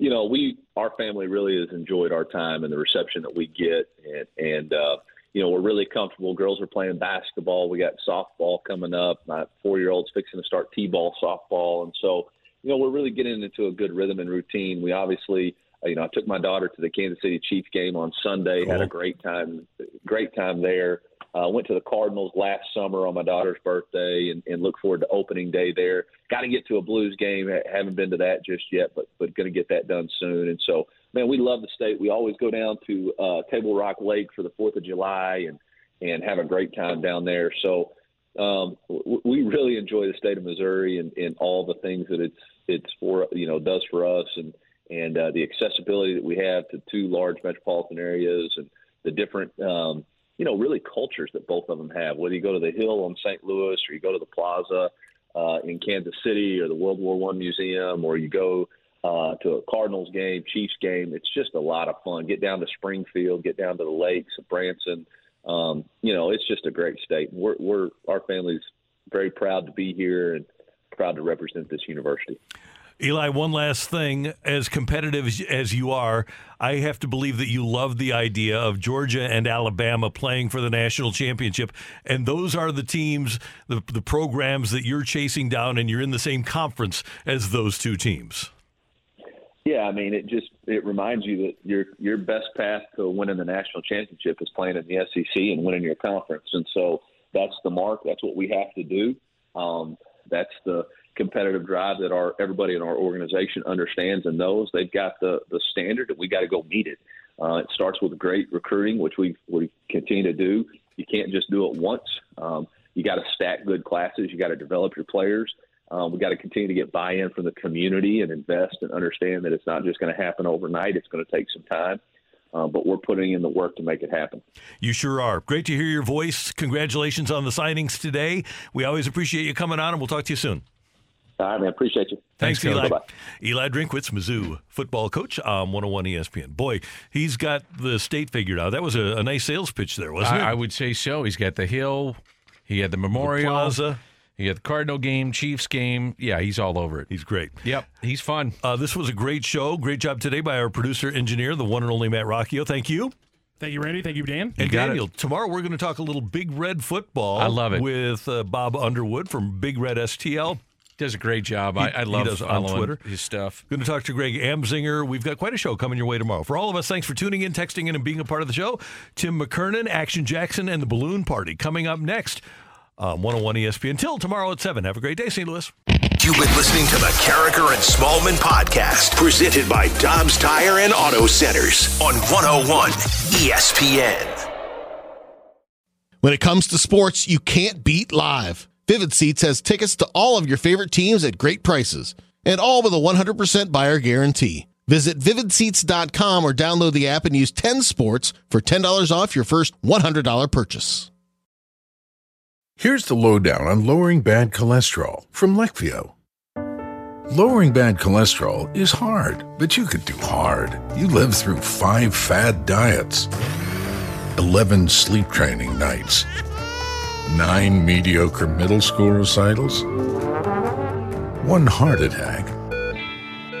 You know, we our family really has enjoyed our time and the reception that we get, and and uh, you know, we're really comfortable. Girls are playing basketball. We got softball coming up. My four year old's fixing to start t-ball softball, and so you know, we're really getting into a good rhythm and routine. We obviously. Uh, you know, I took my daughter to the Kansas City Chiefs game on Sunday. Cool. Had a great time, great time there. Uh, went to the Cardinals last summer on my daughter's birthday, and, and look forward to opening day there. Got to get to a Blues game. Haven't been to that just yet, but but going to get that done soon. And so, man, we love the state. We always go down to uh, Table Rock Lake for the Fourth of July and and have a great time down there. So um, we really enjoy the state of Missouri and, and all the things that it's it's for you know does for us and and uh, the accessibility that we have to two large metropolitan areas and the different um, you know, really cultures that both of them have. Whether you go to the Hill on St. Louis, or you go to the Plaza uh, in Kansas City, or the World War One Museum, or you go uh, to a Cardinals game, Chiefs game, it's just a lot of fun. Get down to Springfield, get down to the lakes of Branson. Um, you know, it's just a great state. We're, we're our family's very proud to be here and proud to represent this university. Eli, one last thing. As competitive as you are, I have to believe that you love the idea of Georgia and Alabama playing for the national championship. And those are the teams, the, the programs that you're chasing down, and you're in the same conference as those two teams. Yeah, I mean, it just it reminds you that your your best path to winning the national championship is playing in the SEC and winning your conference, and so that's the mark. That's what we have to do. Um, that's the competitive drive that our everybody in our organization understands and knows. They've got the the standard, and we got to go meet it. Uh, it starts with great recruiting, which we we continue to do. You can't just do it once. Um, you got to stack good classes. You got to develop your players. Um, we got to continue to get buy-in from the community and invest and understand that it's not just going to happen overnight. It's going to take some time. Uh, but we're putting in the work to make it happen. You sure are. Great to hear your voice. Congratulations on the signings today. We always appreciate you coming on, and we'll talk to you soon. All right, man. Appreciate you. Thanks, Thanks Eli. Bye-bye. Eli Drinkwitz, Mizzou football coach on 101 ESPN. Boy, he's got the state figured out. That was a, a nice sales pitch there, wasn't I, it? I would say so. He's got the Hill, he had the Memorial, The Plaza. he had the Cardinal game, Chiefs game. Yeah, he's all over it. He's great. Yep, he's fun. Uh, this was a great show. Great job today by our producer engineer, the one and only Matt Rocchio. Thank you. Thank you, Randy. Thank you, Dan. And Daniel, tomorrow we're going to talk a little Big Red football. I love it. With uh, Bob Underwood from Big Red STL. Does a great job. He- I, I he love does on Twitter. his stuff. Going to talk to Greg Amsinger. We've got quite a show coming your way tomorrow. For all of us, thanks for tuning in, texting in, and being a part of the show. Tim McKernan, Action Jackson, and the Balloon Party coming up next on 101 ESPN. Until tomorrow at 7. Have a great day, St. Louis. You've been listening to the Karraker and Smallmon podcast, presented by Dobbs Tire and Auto Centers on 101 ESPN. When it comes to sports, you can't beat live. Vivid Seats has tickets to all of your favorite teams at great prices, and all with a 100% buyer guarantee. Visit vividseats.com or download the app and use 10 sports for $10 off your first $100 purchase. Here's the lowdown on lowering bad cholesterol from Leqvio. Lowering bad cholesterol is hard, but you could do hard. You lived through five fad diets, 11 sleep training nights, nine mediocre middle school recitals, one heart attack.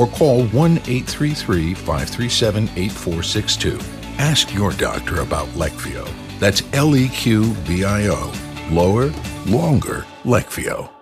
or call 1 833 537 8462. Ask your doctor about Leqvio. That's L E Q V I O. Lower, longer, Leqvio.